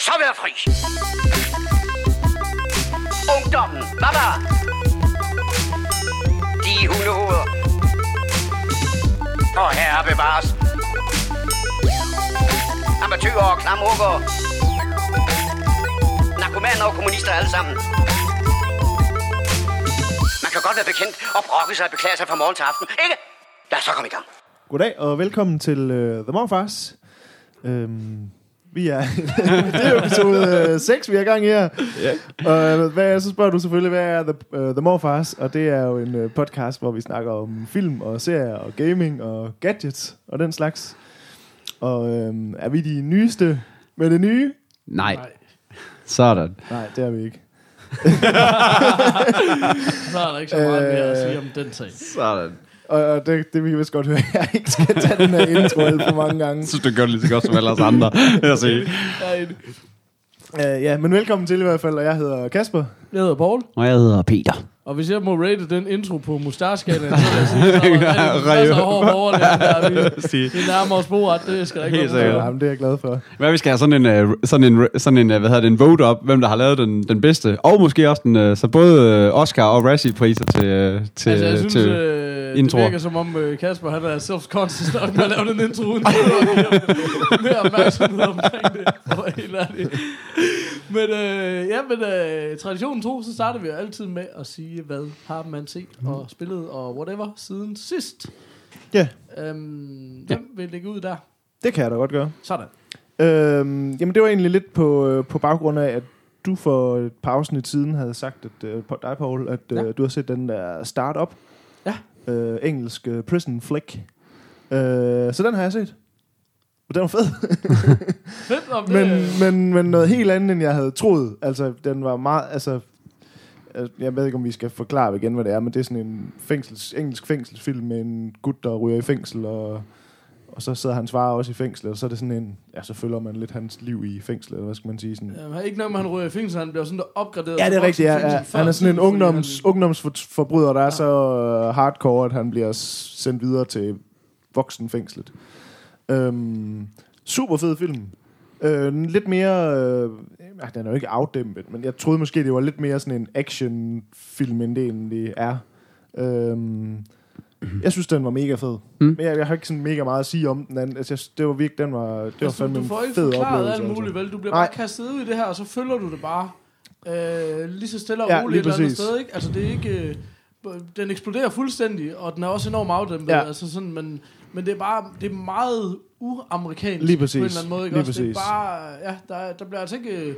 så være fri. Ungdommen, baba. De hundehoveder. Og herre bevares. Amatøger og klamrukker. Narkomaner og kommunister alle sammen. Man kan godt være bekendt og brokke sig og beklage sig fra morgen til aften, ikke? Lad os så komme i gang. Goddag og velkommen til uh, The Morfars. Øhm, vi er, det er episode 6, vi er i gang her. Og uh, hvad, så spørger du selvfølgelig, hvad er The, uh, The Morfars? Og det er jo en uh, podcast, hvor vi snakker om film og serier og gaming og gadgets og den slags. Og øhm, er vi de nyeste med det nye? Nej. Sådan. Nej, det er vi ikke. Så er der ikke så meget mere at sige om den sag. Sådan. Og, det, det vil jeg vist godt høre, jeg ikke skal tage den her intro alt for mange gange. Synes, du gør det lige så godt som alle os andre. Jeg sige. Uh, ja, men velkommen til i hvert fald, og jeg hedder Kasper. Jeg hedder Paul, Og jeg hedder Peter. Og hvis jeg må rate den intro på mustaskalaen, så vil jeg sige, så er der masser af hår på overlæben, der vi, vi nærmer os sporet, det skal der ikke Helt være sikkert. nogen Ja, men det er jeg glad for. Hvad vi skal have sådan en, uh, sådan en, sådan en uh, hvad hedder det, en vote op, hvem der har lavet den, den bedste. Og måske også den, uh, så både Oscar og Razzie-priser til, til, Altså, jeg synes, til øh, det introer. virker som om øh, Kasper han er self-conscious nok med at lave den intro uden at mere opmærksomhed omkring det. For at helt ærlig. Men, øh, ja, men øh, traditionen tro, så starter vi jo altid med at sige, hvad har man set og spillet og whatever siden sidst. Ja, Øhm, hvem vil lægge ud der? det kan jeg da godt gøre. Sådan. Øhm, jamen, det var egentlig lidt på, øh, på baggrund af, at du for et par afsnit siden havde sagt, at, øh, på dig, Paul, at øh, Ja. du har set den der Start-up. Ja. Øh, engelsk øh, prison flick. Øh, så den har jeg set. Og den var fed. Fedt om det. men, men, men noget helt andet, end jeg havde troet. Altså, den var meget... Altså, øh, jeg ved ikke, om vi skal forklare igen, hvad det er, men det er sådan en fængsels, engelsk fængselsfilm med en gut, der ryger i fængsel, og, og så sidder hans far også i fængsel, og så er det sådan en... Ja, så følger man lidt hans liv i fængsel, eller hvad skal man sige? Sådan, han- ikke nok med, han ryger i fængsel, han bliver sådan der opgraderet. Ja, det er rigtigt. Ja, ja. Han er sådan en ungdoms, han- ungdomsforbryder, der er Ja. så øh, hardcore, at han bliver sendt videre til voksenfængslet. Øhm, super fed film. Øh, lidt mere... Øh, ja, den er jo ikke afdæmpet, men jeg troede måske, det var lidt mere sådan en actionfilm, end det egentlig er. Øhm, jeg synes, den var mega fed. Mm. Men jeg, jeg har ikke sådan mega meget at sige om den anden. Altså, jeg, det var virkelig, den var, det var Altså, fandme du en får ikke fed forklaret oplevelse. alt muligt, altså. vel? Du bliver Nej. bare kastet ud i det her, og så følger du det bare øh, lige så stille og Ja, roligt lige et eller andet sted, ikke? Altså, det er ikke... Øh, den eksploderer fuldstændig, og den er også enormt afdæmpet. Ja. Altså sådan, men, men det er bare det er meget uamerikansk Lige præcis. på en eller anden måde. Ikke? Lige Også, det er bare, ja, der, der bliver altså ikke...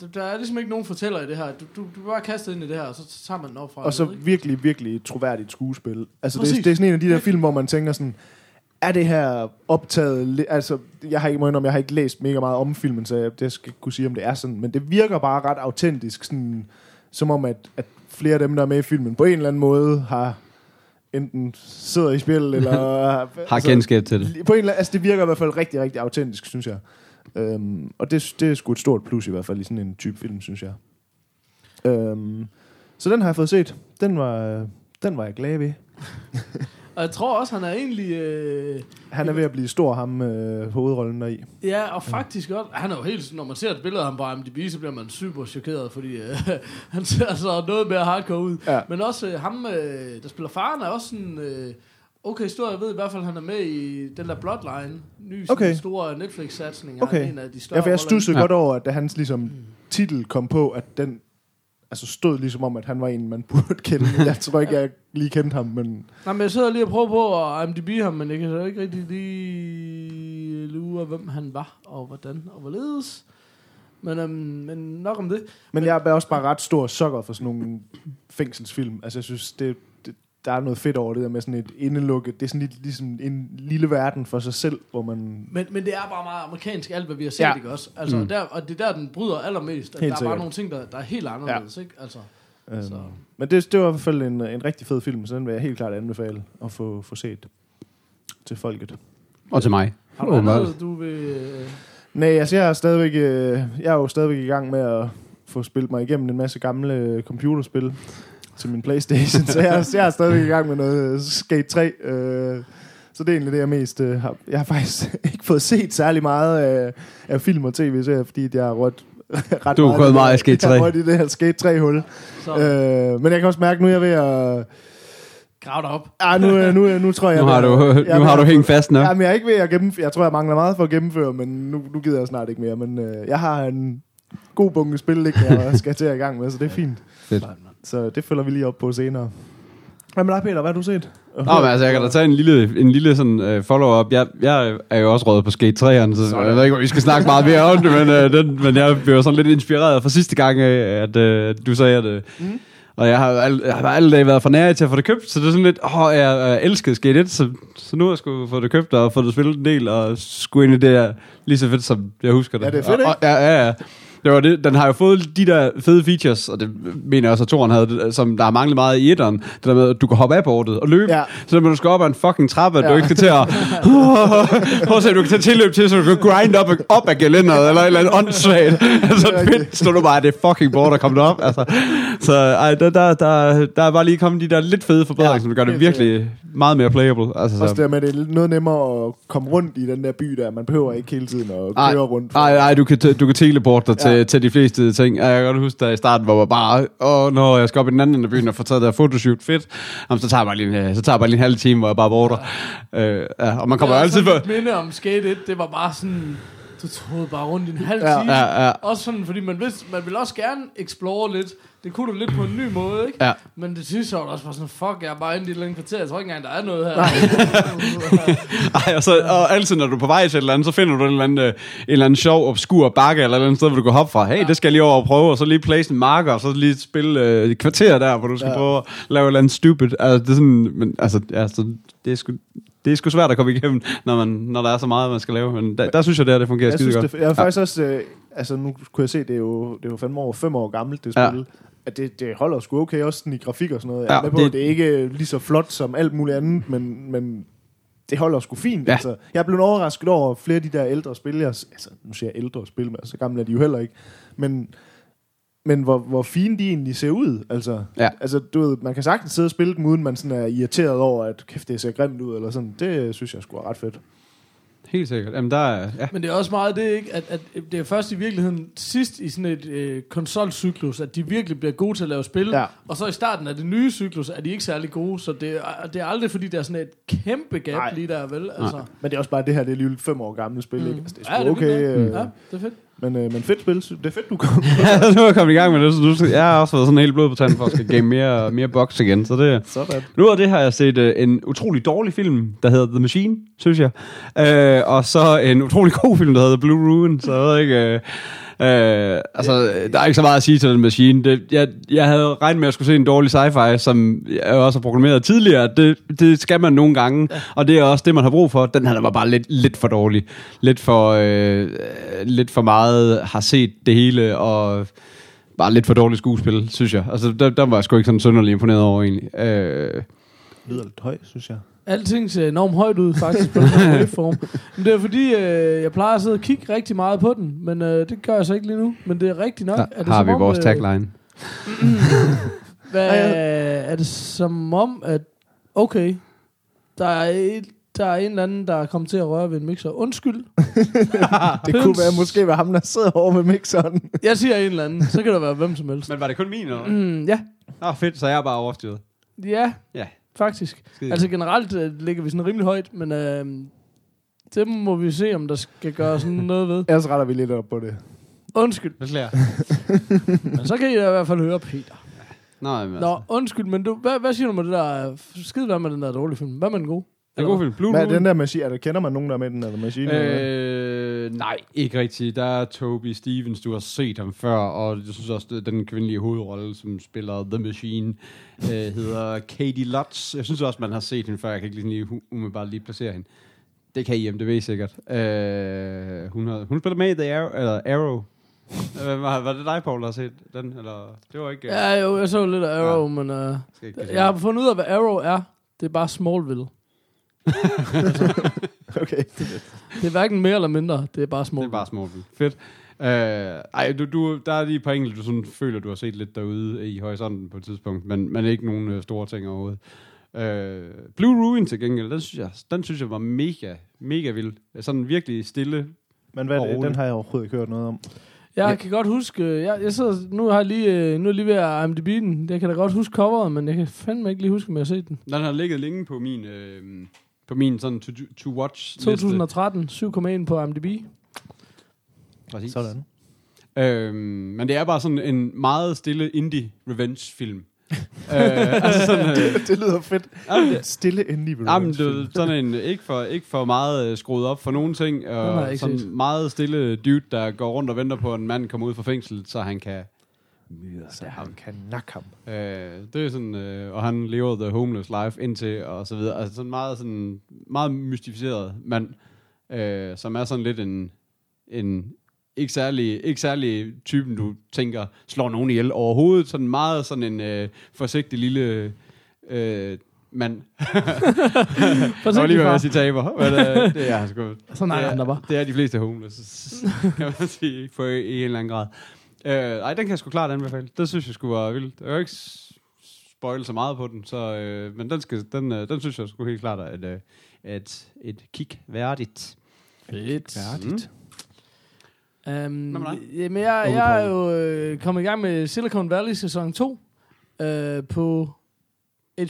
Der, der er ligesom ikke nogen fortæller i det her. Du, du, du bliver bare kastet ind i det her, og så tager man den op fra. Og så ikke? virkelig, virkelig troværdigt skuespil. Altså, det, er- det er sådan en af de der film, hvor man tænker sådan, er det her optaget... Altså, jeg har ikke, må indrømme, jeg har ikke læst mega meget om filmen, så jeg det skal ikke kunne sige, om det er sådan. Men det virker bare ret autentisk, sådan, som om, at, at flere af dem, der er med i filmen, på en eller anden måde har enten sidder i spil, eller... har kendskab til det. På en eller anden, altså, det virker i hvert fald rigtig, rigtig autentisk, synes jeg. Øhm, og det, det er sgu et stort plus i hvert fald i sådan en type film, synes jeg. Øhm, så den har jeg fået set. Den var, den var jeg glad ved. Og jeg tror også, han er egentlig... Øh, Han er ved at blive stor, ham øh, hovedrollen der i. Ja, og faktisk godt. Han er jo helt... Når man ser et billede af ham på IMDb, så bliver man super chokeret, fordi øh, han ser altså noget mere hardcore ud. Ja. Men også øh, ham, øh, der spiller faren, er også sådan... Øh, okay stor. Jeg ved i hvert fald, han er med i den der Bloodline. Ny Okay. store Netflix-satsning. Han Okay. er en af de større Ja, for jeg stussede Ja. godt over, at hans ligesom, titel kom på, at den altså stod ligesom om, at han var en, man burde kende. Jeg tror ikke, jeg lige kendte ham, men Nej, men jeg sidder lige og prøver på at IMDb ham, men jeg kan så ikke rigtig lige lure, hvem han var, og hvordan og hvorledes. Men, øhm, men nok om det. Men jeg er også bare ret stor sokker for sådan nogle fængselsfilm. Altså, jeg synes, det, der er noget fedt over det der med sådan et indelukket. Det er sådan lidt ligesom en lille verden for sig selv, hvor man... Men, men det er bare meget amerikansk, alt hvad vi har set, Ja. ikke også? Altså, Mm. der, og det er der, den bryder allermest. At Helt der er sikkert. bare nogle ting, der, der er helt anderledes, ja. ikke? Altså, Øhm, så. men det, det var i hvert fald en, en rigtig fed film, så den vil jeg helt klart anbefale at få, få set til folket. Og til mig. Har du Åh, andet, du vil... øh, Nej, altså jeg er, stadigvæk, øh, jeg er jo stadigvæk i gang med at få spillet mig igennem en masse gamle øh, computerspil til min Playstation, så jeg, er- jeg er stadigvæk i gang med noget Skate 3. Øh, Så det er egentlig det, jeg mest øh, har... Jeg har faktisk ikke fået set særlig meget af, af film og tv-serier, fordi jeg har rødt ret Du er gået meget i Skate Jeg har 3. i det her Skate 3-hul. Så Øh, men jeg kan også mærke, nu er jeg ved at... grav dig op. Ah, nu, er- nu, er- nu tror jeg... Nu har du, jeg nu har du hængt fast nok. Jamen, jeg er ikke ved at gennemføre. Jeg tror, jeg mangler meget for at gennemføre, men nu, nu gider jeg snart ikke mere. Men øh, jeg har en god bunke spil, liggende, jeg skal til at i gang med, så det er fint. Fedt. Så det følger vi lige op på senere. Hvad med dig, Peter? Hvad har du set? Nå, men altså, jeg kan da tage en lille, en lille sådan, uh, follow-up. Jeg, jeg er jo også rådet på Skate 3'eren, så jeg ved ikke, om vi skal snakke meget mere om det, men, uh, den, men jeg blev sådan lidt inspireret fra sidste gang, af, at uh, du sagde, at... Uh, mm. Og jeg har, jo al, jeg har alle dage været for nær til at få det købt, så det er sådan lidt, åh, oh, jeg, jeg elskede Skate 1, så, så nu har jeg sgu fået det købt og fået det spillet en del, og skulle ind i det her lige så fedt, som jeg husker det. Ja, det er fedt, og, og, ja, ja, ja. Det var det. Den har jo fået de der fede features, og det mener jeg også, at Toren havde, som der har manglet meget i etteren. Det der med, at du kan hoppe af bordet og løbe. Ja. Så når du skal op ad en fucking trappe, at du Ja. ikke skal til at... Prøv at se, du kan tage tilløb til, så du kan grind op, op ad gelænderet, eller et eller andet åndssvagt. Altså, fedt, stod du bare, det fucking board, der kommer op. Altså. Så ej, der, der, der, der er bare lige kommet de der lidt fede forbedringer, Ja, som gør det virkelig meget mere playable. Altså, Også så. det med, det er noget nemmere at komme rundt i den der by der. Man behøver ikke hele tiden at Ej, køre rundt. Nej, nej, du kan, du kan teleporte dig til, Ja. ja. til de fleste ting. Jeg kan godt huske, der i starten hvor man bare, åh, når jeg skal op i den anden ende af byen og få taget der fotoshoot, fedt. Jamen, så tager jeg bare lige, en, øh, så tager jeg bare lige en halv time, hvor jeg bare border. Ja. Øh, ja, og man kommer var altid for... et minde om Skate 1, det var bare sådan... Du troede bare rundt i en halv Ja. time. Ja, ja. Også sådan, fordi man, vidste, man ville også gerne explore lidt. Det kunne du lidt på en ny måde, ikke? Ja. Men det sidste år var det også bare sådan, fuck, jeg er bare inde i et eller andet kvarter. Jeg tror ikke engang, der er noget her. Ej, og, så, og altid, når du er på vej til et eller andet, så finder du en eller anden, øh, en eller anden sjov, obskur bakke, eller et eller andet sted, hvor du kan hoppe fra. Hey, det skal jeg lige over og prøve, og så lige place en marker, og så lige spille øh, et kvarter der, hvor du skal Ja. ja. prøve at lave et eller andet stupid. Altså, det er sådan, men, altså, altså, det er sgu, det er sgu svært at komme igennem, når, man, når der er så meget, man skal lave. Men der, der synes jeg, det her, det fungerer jeg skide synes, godt. det, jeg er faktisk også... Øh, altså, nu kunne jeg se, det er jo, det er jo fandme over fem år gammelt, det Ja. At det, det holder sgu okay, også sådan i grafik og sådan noget. Jeg er Ja, med på, det- det, det er ikke lige så flot som alt muligt andet, men, men det holder sgu fint. Ja. Altså, jeg er blevet overrasket over flere af de der ældre spil. Jeg, altså, nu siger jeg ældre spil, men så gamle er de jo heller ikke. Men, men hvor, hvor fine de egentlig ser ud. Altså, Ja. altså, du ved, man kan sagtens sidde og spille dem, uden man sådan er irriteret over, at kæft, det ser grimt ud, eller sådan. Det synes jeg sgu er ret fedt. Helt sikkert. Jamen, der er, ja. Men det er også meget det, ikke? At, at det er først i virkeligheden sidst i sådan et øh, konsolcyklus, at de virkelig bliver gode til at lave spil. Ja. Og så i starten af det nye cyklus er de ikke særlig gode, så det er, det er aldrig fordi, der er sådan et kæmpe gap Nej. lige der, vel? Altså, Men det er også bare det her, det er alligevel fem år gammelt spil, Mm. ikke? Altså, det er Ja, sgu det er okay. øh, ja, det er fedt. Men, øh, men fedt spil. Det er fedt, du kom. ja, nu er jeg kommet i gang med det, så du skal, jeg har også været sådan helt blod på tanden for at skal game mere, mere box igen, så det, Sådan. Nu af det har jeg set uh, en utrolig dårlig film, der hedder The Machine, synes jeg. Uh, og så en utrolig god film, der hedder Blue Ruin. Så jeg ved ikke... Uh, Uh, altså, der er ikke så meget at sige til den maskine. Det, jeg, jeg havde regnet med at skulle se en dårlig sci-fi, som jeg også har programmeret tidligere. Det, det skal man nogle gange, og det er også det, man har brug for. Den her der var bare lidt, lidt for dårlig. Lidt for, øh, lidt for meget har set det hele, og bare lidt for dårligt skuespil, synes jeg. Altså, der, der var jeg sgu ikke sådan sønderlig imponeret over, egentlig. Uh, lyder lidt høj, synes jeg. Alting ser enormt højt ud, faktisk, på den her waveform. Men det er fordi, øh, jeg plejer at sidde og kigge rigtig meget på den, men øh, det gør jeg så ikke lige nu. Men det er rigtigt nok. der er det har som vi om, vores øh, tagline. Hvad, er det som om, at okay, der er, et, der er en eller anden, der er kommet til at røre ved en mixer. Undskyld. Det kunne være måske være ham, der sidder over med mixeren. Jeg siger en eller anden, så kan det være hvem som helst. Men var det kun min, eller Mm, ja, Nå, fedt, så jeg er bare overstyret. ja, Ja. Faktisk. Skide Altså generelt øh, ligger vi sådan rimelig højt, men øh, det må vi se, om der skal gøre sådan noget ved. Ellers retter vi lidt op på det. Undskyld, Beklager. men så kan I da i hvert fald høre Peter. Nå, jamen, Nå, altså. undskyld, men du, hvad, hvad siger du med det der? Skide hvad med den der dårlige film? Hvad med den gode? Det er en god film. Blue Hvad er den der maskine? Er der, kender man nogen, der er med den, eller maskine? eller hvad? Øh, nej, ikke rigtigt. Der er Toby Stevens, du har set ham før, og jeg synes også, den kvindelige hovedrolle, som spiller The Machine, øh, hedder Katie Lutz. Jeg synes også, man har set hende før. Jeg kan ikke lige, umiddelbart lige placere hende. Det kan IMDb sikkert. Øh, hun, har, hun spiller med i The Arrow. Eller Arrow. Øh, var, var det dig, Paul, der har set den? Eller, det var ikke... øh, Ja, jo, jeg så lidt af Arrow, ja. men uh, jeg har fundet ud af, hvad Arrow er. Det er bare Smallville. Okay. Det er hverken mere eller mindre, det er bare Det Smallville. er bare Smallville. Fedt. Uh, ej, du, du, der er lige et par enkelte, du sådan føler, du har set lidt derude i horisonten på et tidspunkt, men, men ikke nogen uh, store ting overhovedet. Øh, Blue Ruin til gengæld, den synes jeg, den synes jeg var mega, mega vild. Sådan virkelig stille. Men hvad er det? Den har jeg overhovedet ikke hørt noget om. Jeg Ja. kan godt huske, øh, jeg, jeg sidder, nu har jeg lige, øh, nu er jeg lige ved at IMDb den. Jeg kan da godt huske coveret, men jeg kan fandme ikke lige huske, om jeg har set den. Den har ligget længe på min, øh, på min sådan to, to watch 2013, 7,1 på IMDb. Præcis. Sådan. Øhm, men det er bare sådan en meget stille indie revenge film. øh, altså sådan, øh, det lyder fedt. jamen, det, Stille indie jamen, revenge det, er sådan en, ikke for, ikke for meget øh, skruet op for nogen ting, og ikke sådan set. meget stille dude, der går rundt og venter på, at en mand kommer ud fra fængsel, så han kan så han kan nakke ham. Øh, det er sådan, øh, og han lever the homeless life indtil, og så videre. Altså sådan meget, sådan, meget mystificeret mand, øh, som er sådan lidt en, en ikke særlig, ikke særlig typen, du tænker, slår nogen ihjel overhovedet. Sådan meget sådan en øh, forsigtig lille øh, mand. Jeg var lige ved at sige taber, men øh, det er han sgu. Sådan er det, han der bare. det er de fleste homeless, kan man sige, i en eller anden grad. Øh, ej, den kan jeg sgu klart anbefale. Det synes jeg skulle være vildt. Jeg vil ikke spoil så meget på den, så, øh, men den, skal, den, øh, den synes jeg skulle helt klart er et, øh, et, et kig værdigt. Fedt. Um, Hvad med dig? jamen, jeg, jeg er jo øh, kommet i gang med Silicon Valley sæson 2 øh, på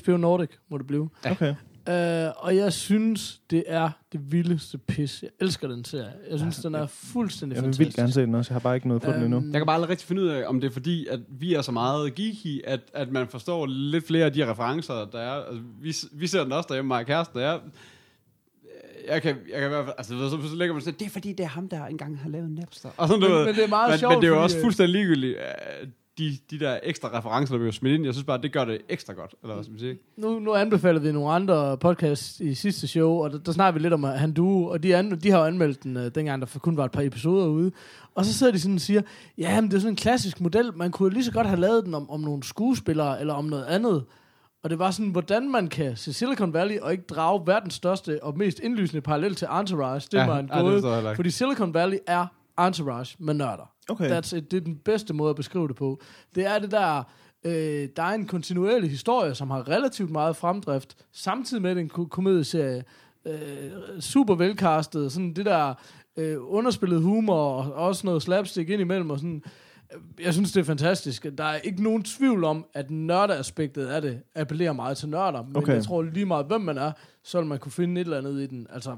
HBO Nordic, må det blive. Okay. Øh, og jeg synes, det er det vildeste pis. Jeg elsker den serie. Jeg synes, den er fuldstændig Jeg vil fantastisk. vildt gerne se den også. Jeg har bare ikke noget på den endnu. Øhm, Jeg kan bare aldrig rigtig finde ud af, om det er fordi, at vi er så meget geeky, at, at man forstår lidt flere af de referencer, der er. Altså, vi, vi ser den også derhjemme, mig og kæresten, og jeg, jeg kan, jeg kan i hvert fald, altså så, så lægger man sådan, det er fordi, det er ham, der engang har lavet Napster. Og sådan Men, noget. men det er meget men, sjovt, men det er jo også øh, fuldstændig ligegyldigt, øh, de, de der ekstra referencer, der bliver smidt ind. Jeg synes bare, det gør det ekstra godt. Eller hvad skal man sige? Nu, nu anbefaler vi nogle andre podcasts i sidste show, og der, der snakker vi lidt om Han Duo, og de, an, de har jo anmeldt den, uh, dengang der kun var et par episoder ude. Og så sidder de sådan og siger, ja, men det er sådan en klassisk model, man kunne lige så godt have lavet den om, om nogle skuespillere, eller om noget andet. Og det var sådan, hvordan man kan se Silicon Valley og ikke drage verdens største og mest indlysende parallel til Entourage. Det Ja, var en ja, gåde, ikke. fordi Silicon Valley er Entourage med nørder. Okay. That's it. Det er den bedste måde at beskrive det på. Det er det der, øh, der er en kontinuerlig historie, som har relativt meget fremdrift, samtidig med at det er en ko- komedieserie. Øh, super velcastet, sådan det der øh, underspillet humor, og også noget slapstick ind imellem, og sådan, jeg synes, det er fantastisk. Der er ikke nogen tvivl om, at nørdeaspektet af det appellerer meget til nørder, men Okay. jeg tror lige meget, hvem man er, så vil man kunne finde et eller andet i den. Altså,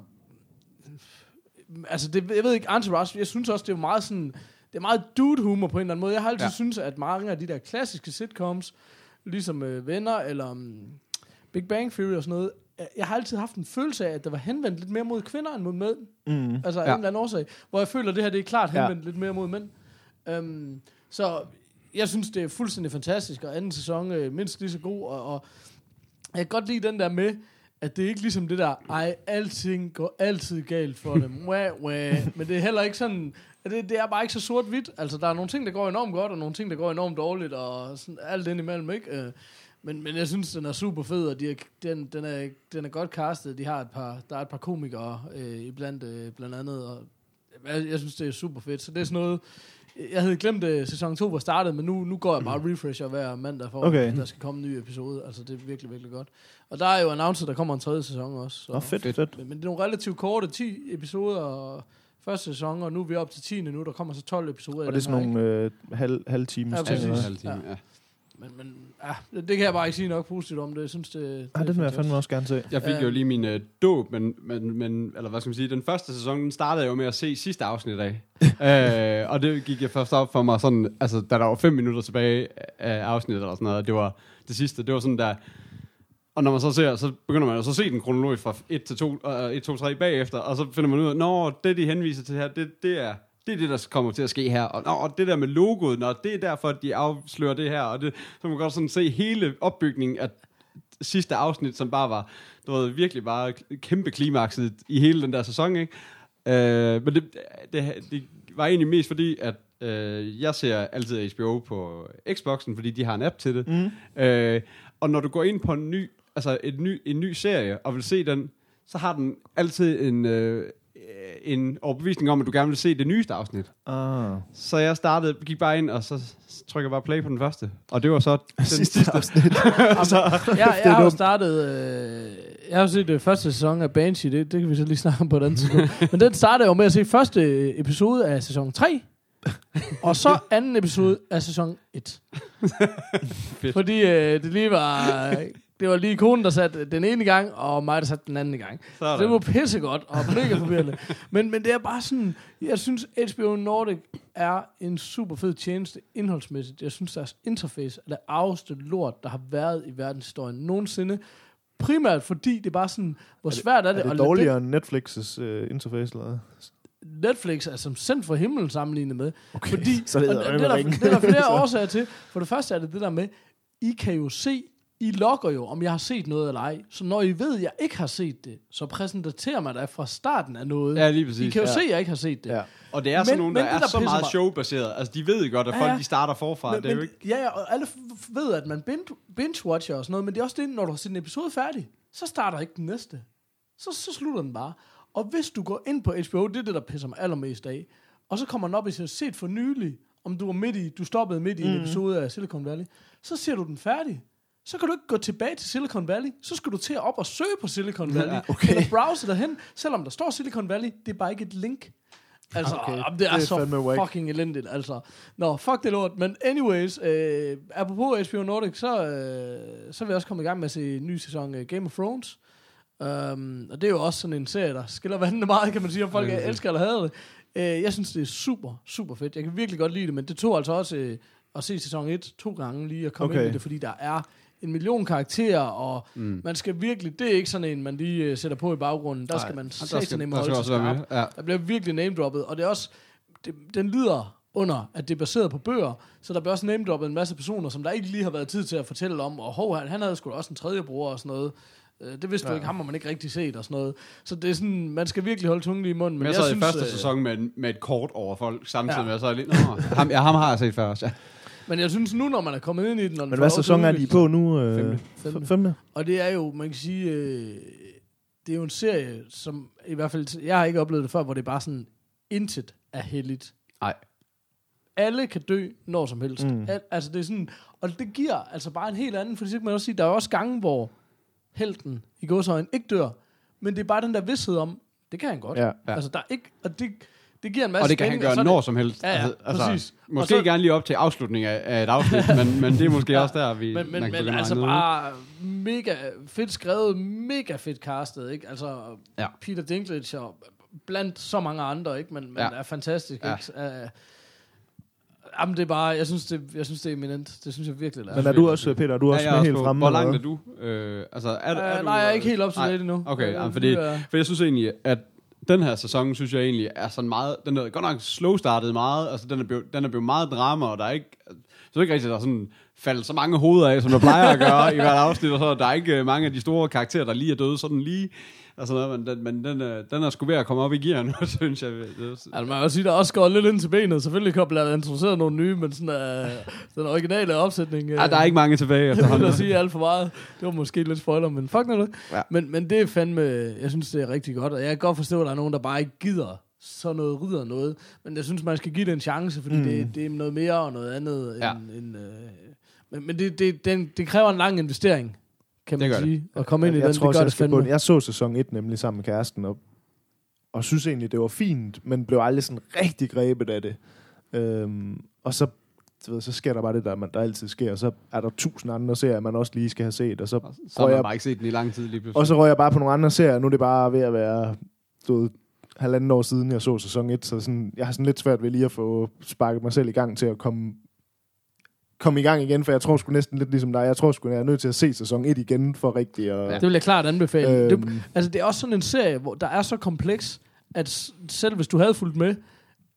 altså det, jeg ved ikke, Entourage, jeg synes også, det er meget sådan, det er meget dude-humor på en eller anden måde. Jeg har altid Ja. ja. synes, at mange af de der klassiske sitcoms, ligesom øh, Venner eller um, Big Bang Theory og sådan noget, øh, jeg har altid haft en følelse af, at der var henvendt lidt mere mod kvinder end mod mænd. Mm. Altså af Ja. en eller anden årsag. Hvor jeg føler, at det her det er klart Ja. henvendt lidt mere mod mænd. Um, så jeg synes, det er fuldstændig fantastisk, og anden sæson øh, mindst lige så god, og, og jeg kan godt lide den der med, at det er ikke ligesom det der, ej, alting går altid galt for dem, wah, wah. men det er heller ikke sådan, det, det er bare ikke så sort-hvidt. Altså, der er nogle ting, der går enormt godt, og nogle ting, der går enormt dorligt, og sådan alt ind imellem, ikke? Øh, Men, men jeg synes, den er super fed, og de er, den, den, er, den er godt castet. De har et par, der er et par komikere øh, iblandt, øh, blandt andet, og jeg, jeg synes, det er super fedt. Så det er sådan noget, jeg havde glemt, at sæson 2 var startet, men nu, nu går jeg bare refresher hver mandag for, Okay. at der skal komme en ny episode. Altså, det er virkelig, virkelig godt. Og der er jo announceret, at der kommer en tredje sæson også. Så. Nå, fedt. fedt. Men, men det er nogle relativt korte, 10 episoder og første sæson, og nu er vi op til 10 nu, der kommer så 12 episoder. Og det er sådan her, nogle øh, halv, halv times Ja, ting. Halv time, Ja. ja. Men, men ja, det, det kan jeg bare ikke sige nok positivt om det. Jeg synes, det, det Ah, er den vil jeg fandme også gerne se. Jeg fik Ja. jo lige min øh, dåb, men, men, men, eller hvad skal man sige, den første sæson, den startede jeg jo med at se sidste afsnit af. øh, og det gik jeg først op for mig sådan, altså da der var fem minutter tilbage af afsnittet eller sådan noget, og det var det sidste, det var sådan der, og når man så ser, så begynder man jo så at se den kronologisk fra 1 til 2, uh, 1, 2, 3 bagefter, og så finder man ud af, nå, det de henviser til her, det, det er det er det, der kommer til at ske her. Og, og det der med logoet, når det er derfor, at de afslører det her. Og det, så kan man godt sådan se hele opbygningen af sidste afsnit, som bare var du ved, virkelig bare kæmpe klimakset i hele den der sæson, ikke? Øh, men det, det, det var egentlig mest fordi, at øh, jeg ser altid HBO på Xboxen, fordi de har en app til det. Mm. Øh, og når du går ind på en ny, altså et ny, en ny serie, og vil se den, så har den altid en, øh, øh, en overbevisning om, at du gerne vil se det nyeste afsnit. Ah. Så jeg startede, gik bare ind, og så trykker bare play på den første. Og det var så den Sidste sidste. afsnit. jeg, det jeg er har jo startet... Øh, jeg har jo set det første sæson af Banshee, det, det kan vi så lige snakke om på andet tidspunkt. Men den startede jo med at se første episode af sæson 3, og så anden episode af sæson 1. Fordi øh, det lige var... Det var lige konen, der satte den ene gang, og mig, der satte den anden gang. Sådan. Det var pissegodt og mega forvirrende. men, men det er bare sådan, jeg synes, HBO Nordic er en super fed tjeneste indholdsmæssigt. Jeg synes, deres interface er det arveste lort, der har været i verdenshistorien nogensinde. Primært fordi det er bare sådan, hvor svært er det, Er det at lade dårligere end Netflix' uh, interface, eller hvad? Netflix er som sendt fra himlen sammenlignet med. Okay, Fordi, så det og er det, er der, det er der flere Så- årsager til. For det første er det det der med, I kan jo se, I logger jo, om jeg har set noget eller ej. Så når I ved, at jeg ikke har set det, så præsenterer man dig fra starten af noget. Ja, lige I præcis. kan jo Ja. se, at jeg ikke har set det. Ja. Og det er sådan Men- nogen, men der det, er der så meget mig- showbaseret. Altså, de ved godt, at Ja, folk de starter forfra. Men, det er jo ikke... Ja, ja, og alle ved, at man binge- binge-watcher og sådan noget, men det er også det, når du har set en episode færdig, så starter ikke den næste. Så, så slutter den bare. Og hvis du går ind på HBO, det er det, der pisser mig allermest af, og så kommer den op, hvis jeg har set for nylig, om du var midt i, du stoppede midt i en episode af Silicon Valley, så ser du den færdig. Så kan du ikke gå tilbage til Silicon Valley. Så skal du til at op og søge på Silicon Valley. Ja, okay. Eller browse derhen, selvom der står Silicon Valley. Det er bare ikke et link. Altså, Okay, okay, det er, det er så fucking elendigt, altså. Nå, fuck det lort. Men anyways, øh, apropos HBO Nordic, så, øh, så er vi også kommet i gang med at se en ny sæson af Game of Thrones. Um, og det er jo også sådan en serie, der skiller vandene meget, kan man sige, om folk ja. elsker eller hader det. Uh, jeg synes, det er super, super fedt. Jeg kan virkelig godt lide det, men det tog altså også øh, at se sæson 1 to gange lige at komme Okay. ind i det, fordi der er en million karakterer, og mm. man skal virkelig, det er ikke sådan en, man lige øh, sætter på i baggrunden. Der Nej, skal man satan der holde sig skarp. med. Ja. Der bliver virkelig name-droppet, og det er også, det, den lider under, at det er baseret på bøger, så der bliver også name-droppet en masse personer, som der ikke lige har været tid til at fortælle om, og hov, han, han havde sgu da også en tredje bror og sådan noget. Øh, Det vidste ja. du ikke, ham har man ikke rigtig set og sådan noget. Så det er sådan, man skal virkelig holde tungen lige i munden. Men jeg, sad i første øh, sæson med, med et kort over folk, samtidig Ja. med, at jeg så lidt... Nå, ham, ja, ham har jeg set før også, ja. Men jeg synes nu, når man er kommet ind i den... og den Men hvad sæson er de på nu? Øh, Femte. Femte. Femte. Og det er jo, man kan sige, øh, det er jo en serie, som i hvert fald, jeg har ikke oplevet det før, hvor det er bare sådan, intet er heldigt. Nej. Alle kan dø når som helst. Mm. Al, altså det er sådan, og det giver altså bare en helt anden, for det kan man også sige, der er også gange, hvor helten i godsøjne ikke dør, men det er bare den der vidshed om, det kan han godt. Ja. Ja. Altså der er ikke, og det, det giver en masse Og det kan han spænding, gøre så er når det, som helst. Ja, ja, præcis. Og Måske så- gerne lige op til afslutningen af, af et afsnit, men, men det er måske Ja. også der, vi Men, man men, kan men altså ud. bare mega fedt skrevet, mega fedt castet, ikke? Altså Ja. Peter Dinklage og blandt så mange andre, ikke? Men, men Ja. er fantastisk, Ja. ikke? Uh, jamen det er bare, jeg synes det, jeg synes det er eminent. Det synes jeg virkelig det er. Men er du også, Peter, er du også Ja, med er helt fremme? Hvor langt er du? Øh, altså, er, er Uh, du, nej, jeg er ikke helt op til det endnu. Okay, Øh, ja, vi fordi, er- for jeg synes egentlig, at den her sæson, synes jeg egentlig er sådan meget, den er godt nok slow-startet meget, altså den er blevet, den er blevet meget drama, og der er ikke, altså, så er ikke rigtigt, at der er sådan faldet så mange hoveder af, som der plejer at gøre i hvert afsnit, og så der er ikke øh, mange af de store karakterer, der lige er døde sådan lige, altså noget, men, den, men den, er, den er sgu ved at komme op i gear nu, synes jeg. Det, Altså, man kan sige, der er også gået lidt ind til benet. Selvfølgelig kan blive introduceret nogle nye, men sådan, uh, den originale opsætning... ja, der er ikke mange tilbage Jeg vil efterhånden. sige alt for meget. Det var måske lidt spoiler, men fuck nu det. Ja. Men, men det er fandme, jeg synes, det er rigtig godt. Og jeg kan godt forstå, at der er nogen, der bare ikke gider sådan noget, ridder noget. Men jeg synes, man skal give det en chance, fordi mm. det, det er noget mere og noget andet. Ja. End, end, øh, men men det, det, den, det kræver en lang investering, kan Det man det. sige. At komme ind i jeg den, tror det gør jeg, det skal fandme. gå, jeg så sæson 1 nemlig sammen med kæresten, og, og synes egentlig, det var fint, men blev aldrig sådan rigtig grebet af det. Øhm, og så, du ved, så sker der bare det, der, man, der altid sker, og så er der tusind andre serier, man også lige skal have set, og så, Så har man jeg, bare ikke set den i lang tid lige pludselig. og så røg jeg bare på nogle andre serier, nu er det bare ved at være du ved, halvanden år siden, jeg så sæson 1, så sådan, jeg har sådan lidt svært ved lige at få sparket mig selv i gang til at komme komme i gang igen, for jeg tror sgu næsten lidt ligesom dig. Jeg tror sgu, jeg er nødt til at se sæson 1 igen for rigtigt. Og, Det vil jeg klart anbefale. Øhm. Det, altså, det er også sådan en serie, hvor der er så kompleks, at selv hvis du havde fulgt med,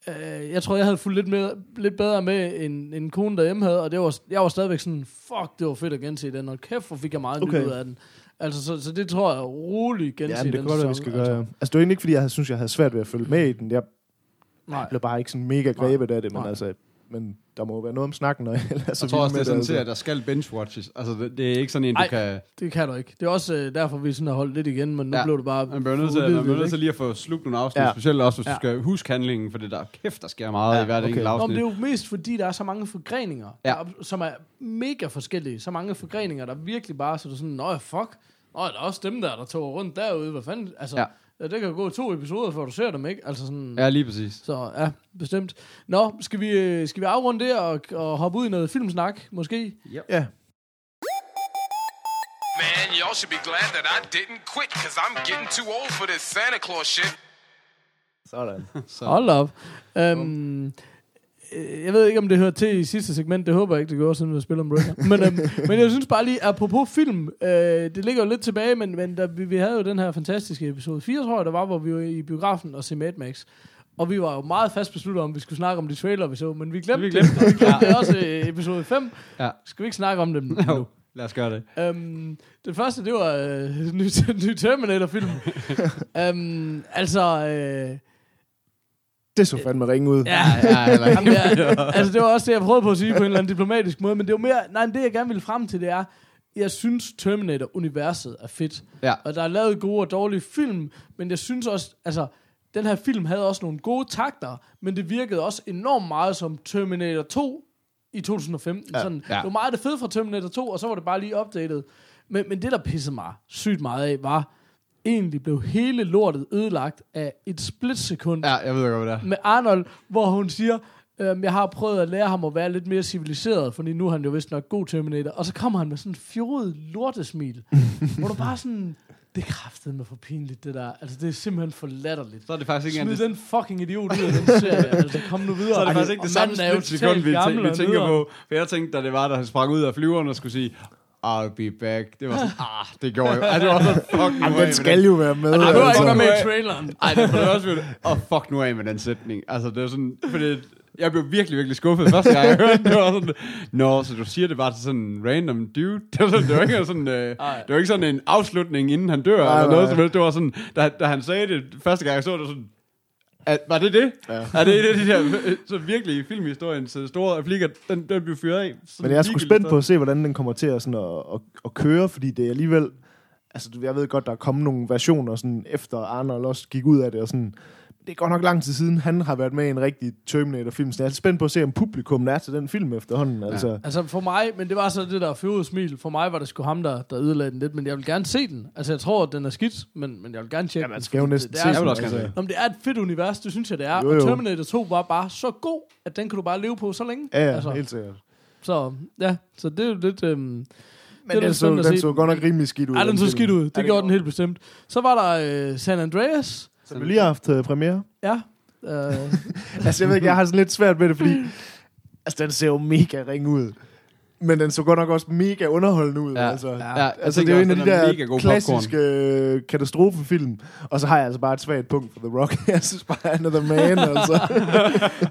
øh, jeg tror, jeg havde fulgt lidt, med, lidt bedre med, end en kone derhjemme havde, og det var, jeg var stadigvæk sådan, fuck, det var fedt at gense den, og kæft, hvor fik jeg meget Okay. ud af den. Altså, så, så det tror jeg roligt gense Ja, det den godt være, vi sæson. skal gøre. Altså, altså, det var egentlig ikke, fordi jeg havde, synes, jeg havde svært ved at følge med i den. Jeg Nej. blev bare ikke sådan mega grebet af det, men Nej. altså, men der må jo være noget om snakken, når jeg så Jeg tror også, det med er sådan altså. serie, der skal benchwatches. Altså, det, det er ikke sådan en, du Ej. kan... Det kan du ikke. Det er også øh, derfor, vi sådan har holdt lidt igen, men nu Ja. blev det bare... Man bliver nødt til, man bliver nødt til lige at få slugt nogle afsnit, Ja. specielt også, hvis ja. Du skal huske handlingen, for det der kæft, der sker meget Ja, i hvert okay. enkelt Nå, men afsnit. det er jo mest fordi, der er så mange forgreninger, Ja. der, som er mega forskellige. Så mange forgreninger, der virkelig bare så er du sådan, nå ja, fuck. Nå, der er også dem der, der tog rundt derude. Hvad fanden? Altså, Ja. Ja. det kan gå to episoder, før du ser dem, ikke? Altså sådan... Ja, lige præcis. Så ja, bestemt. Nå, skal vi, øh, skal vi afrunde det og, og hoppe ud i noget filmsnak, måske? Ja, Man, y'all should be glad that I didn't quit, cause I'm getting too old for this Santa Claus shit. sådan. Så. Hold op. Um, jeg ved ikke, om det hører til i sidste segment. Det håber jeg ikke, det gør, siden vi spiller om Ritter. men, øhm, men jeg synes bare lige, apropos film, øh, det ligger jo lidt tilbage, men, men der, vi, vi havde jo den her fantastiske episode 4, tror jeg, der var, hvor vi var i biografen og se Mad Max. Og vi var jo meget fast besluttet om, at vi skulle snakke om de trailer, vi så, men vi glemte, Vi glemte det. Vi glemte det også i episode 5. Ja. Skal vi ikke snakke om dem nu? Jo, lad os gøre det. Um, den første, det var øh, ny, ny Terminator-film. um, altså, øh, Det så fandme ringe ud. ja, Ja, eller. Jamen, jeg, altså, det var også det, jeg prøvede på at sige på en eller anden diplomatisk måde, men det var mere, nej, det jeg gerne ville frem til, det er, jeg synes Terminator-universet er fedt. Ja. Og der er lavet gode og dårlige film, men jeg synes også, altså, den her film havde også nogle gode takter, men det virkede også enormt meget som Terminator 2 i 2015. Ja, Sådan, ja. Det var meget det fede fra Terminator 2, og så var det bare lige updated. Men, men det, der pissede mig sygt meget af, var, egentlig blev hele lortet ødelagt af et splitsekund Ja, jeg ved godt, hvad det er. med Arnold, hvor hun siger, øhm, jeg har prøvet at lære ham at være lidt mere civiliseret, fordi nu er han jo vist nok god Terminator. Og så kommer han med sådan en fjoret lortesmil, hvor du bare sådan, det er kraftedeme for pinligt, det der. Altså, det er simpelthen for latterligt. Så er det faktisk ikke Smid engang det, den fucking idiot ud af den serie. altså, kom nu videre. så er det faktisk ikke Og det samme manden er jo vi, gammel tæ- vi og tænker nederen. på. For jeg tænkte, da det var, der han sprang ud af flyveren og skulle sige, I'll be back. Det var sådan, ah, det gjorde jo. Ej, det var så fuck nu Jamen, af den skal jo være med. Og det behøver altså. ikke være med i Altså. traileren. Ej, det var også vildt. Åh, oh, fuck nu af med den sætning. Altså, det var sådan, fordi jeg blev virkelig, virkelig skuffet første gang, jeg hørte det. var sådan, Nå, så du siger det bare til sådan en random dude. Det var, sådan, det var ikke sådan, øh, det Ej. var ikke sådan en afslutning, inden han dør, Nej, eller noget som helst. Det var sådan, da, da han sagde det første gang, jeg så det, var sådan, at, var det det? Ja. Er det et af de der, øh, så virkelig i filmhistoriens store replikker, den, den blev fyret af? Men jeg er sgu spændt på at se, hvordan den kommer til at, sådan at, at, at køre, fordi det er alligevel... Altså, jeg ved godt, der er kommet nogle versioner, sådan, efter Arnold også gik ud af det, og sådan... Det er godt nok lang tid siden, han har været med i en rigtig Terminator-film, så jeg er spændt på at se, om publikum er til den film efterhånden. Altså, Altså for mig, men det var så det der fjode smil. For mig var det sgu ham, der, der ødelagde den lidt, men jeg vil gerne se den. Altså jeg tror, at den er skidt, men, men jeg vil gerne tjekke ja, den. man skal jo fordi næsten det, se det Jeg er, vil den, altså. se. Om det er et fedt univers, det synes jeg, det er. Jo, Og jo. Terminator 2 var bare så god, at den kan du bare leve på så længe. Ja, ja, altså, helt sikkert. Så ja, så det er jo lidt... Øhm, Men er den, så, den se. så godt nok rimelig skidt ud. ej, den så skidt ud. Det Ja, gjorde den helt bestemt. Så var der øh, San Andreas. Så vi lige har haft uh, premiere. Ja. Øh, Altså, jeg ved ikke, jeg har sådan lidt svært med det, fordi... Altså, den ser jo mega ring ud. Men den så godt nok også mega underholdende ud. Ja. altså. Ja, Altså, det er jo en af de er mega der klassiske øh, katastrofefilm. Og så har jeg altså bare et svagt punkt for The Rock. Jeg synes bare, han er the man, altså.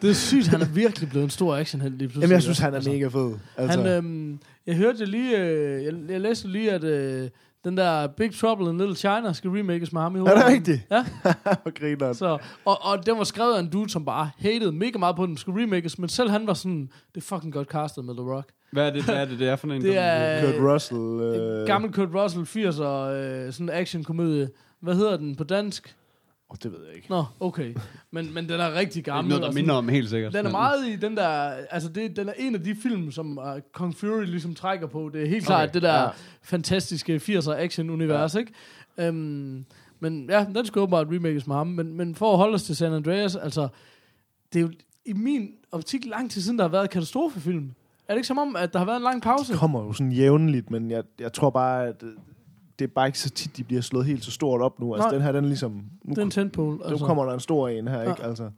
det er sygt, han er virkelig blevet en stor actionhelt lige pludselig. Jamen, jeg synes, han er Altså. mega fed. Altså, Han, øhm, jeg hørte lige, øh, jeg, jeg læste lige, at øh, den der Big Trouble in Little China skal remakes med ham i er det hovedet. rigtigt? Ja, Hvor griner så, og, og den var skrevet af en dude, som bare hated mega meget på, at den skulle remakes, men selv han var sådan, det er fucking godt castet med The Rock. Hvad er det, hvad er det, det er for en? Det er Kurt Russell. øh, Øh, gammel Kurt Russell, 80'er, øh, sådan en actionkomedie. Hvad hedder den på dansk? Oh, det ved jeg ikke. Nå, okay. Men, men den er rigtig Det er gammel. noget, der sådan- minder om helt sikkert. Den er meget i den der, altså det, den er en af de film, som uh, Kong Fury ligesom trækker på. Det er helt klart Okay, det der ja. ja. fantastiske 80'er action-univers, ja. ikke? Um, men ja, den skal åbenbart remakes med ham. Men, men for at holde os til San Andreas, altså, det er jo i min optik lang tid siden, der har været katastrofefilm. Er det ikke som om, at der har været en lang pause? Det kommer jo sådan jævnligt, men jeg, jeg tror bare, at øh, det er bare ikke så tit, de bliver slået helt så stort op nu. Altså, Nej. den her, den er ligesom... Nu, Det er en tentpole. nu kommer der en stor en her, ikke? Altså,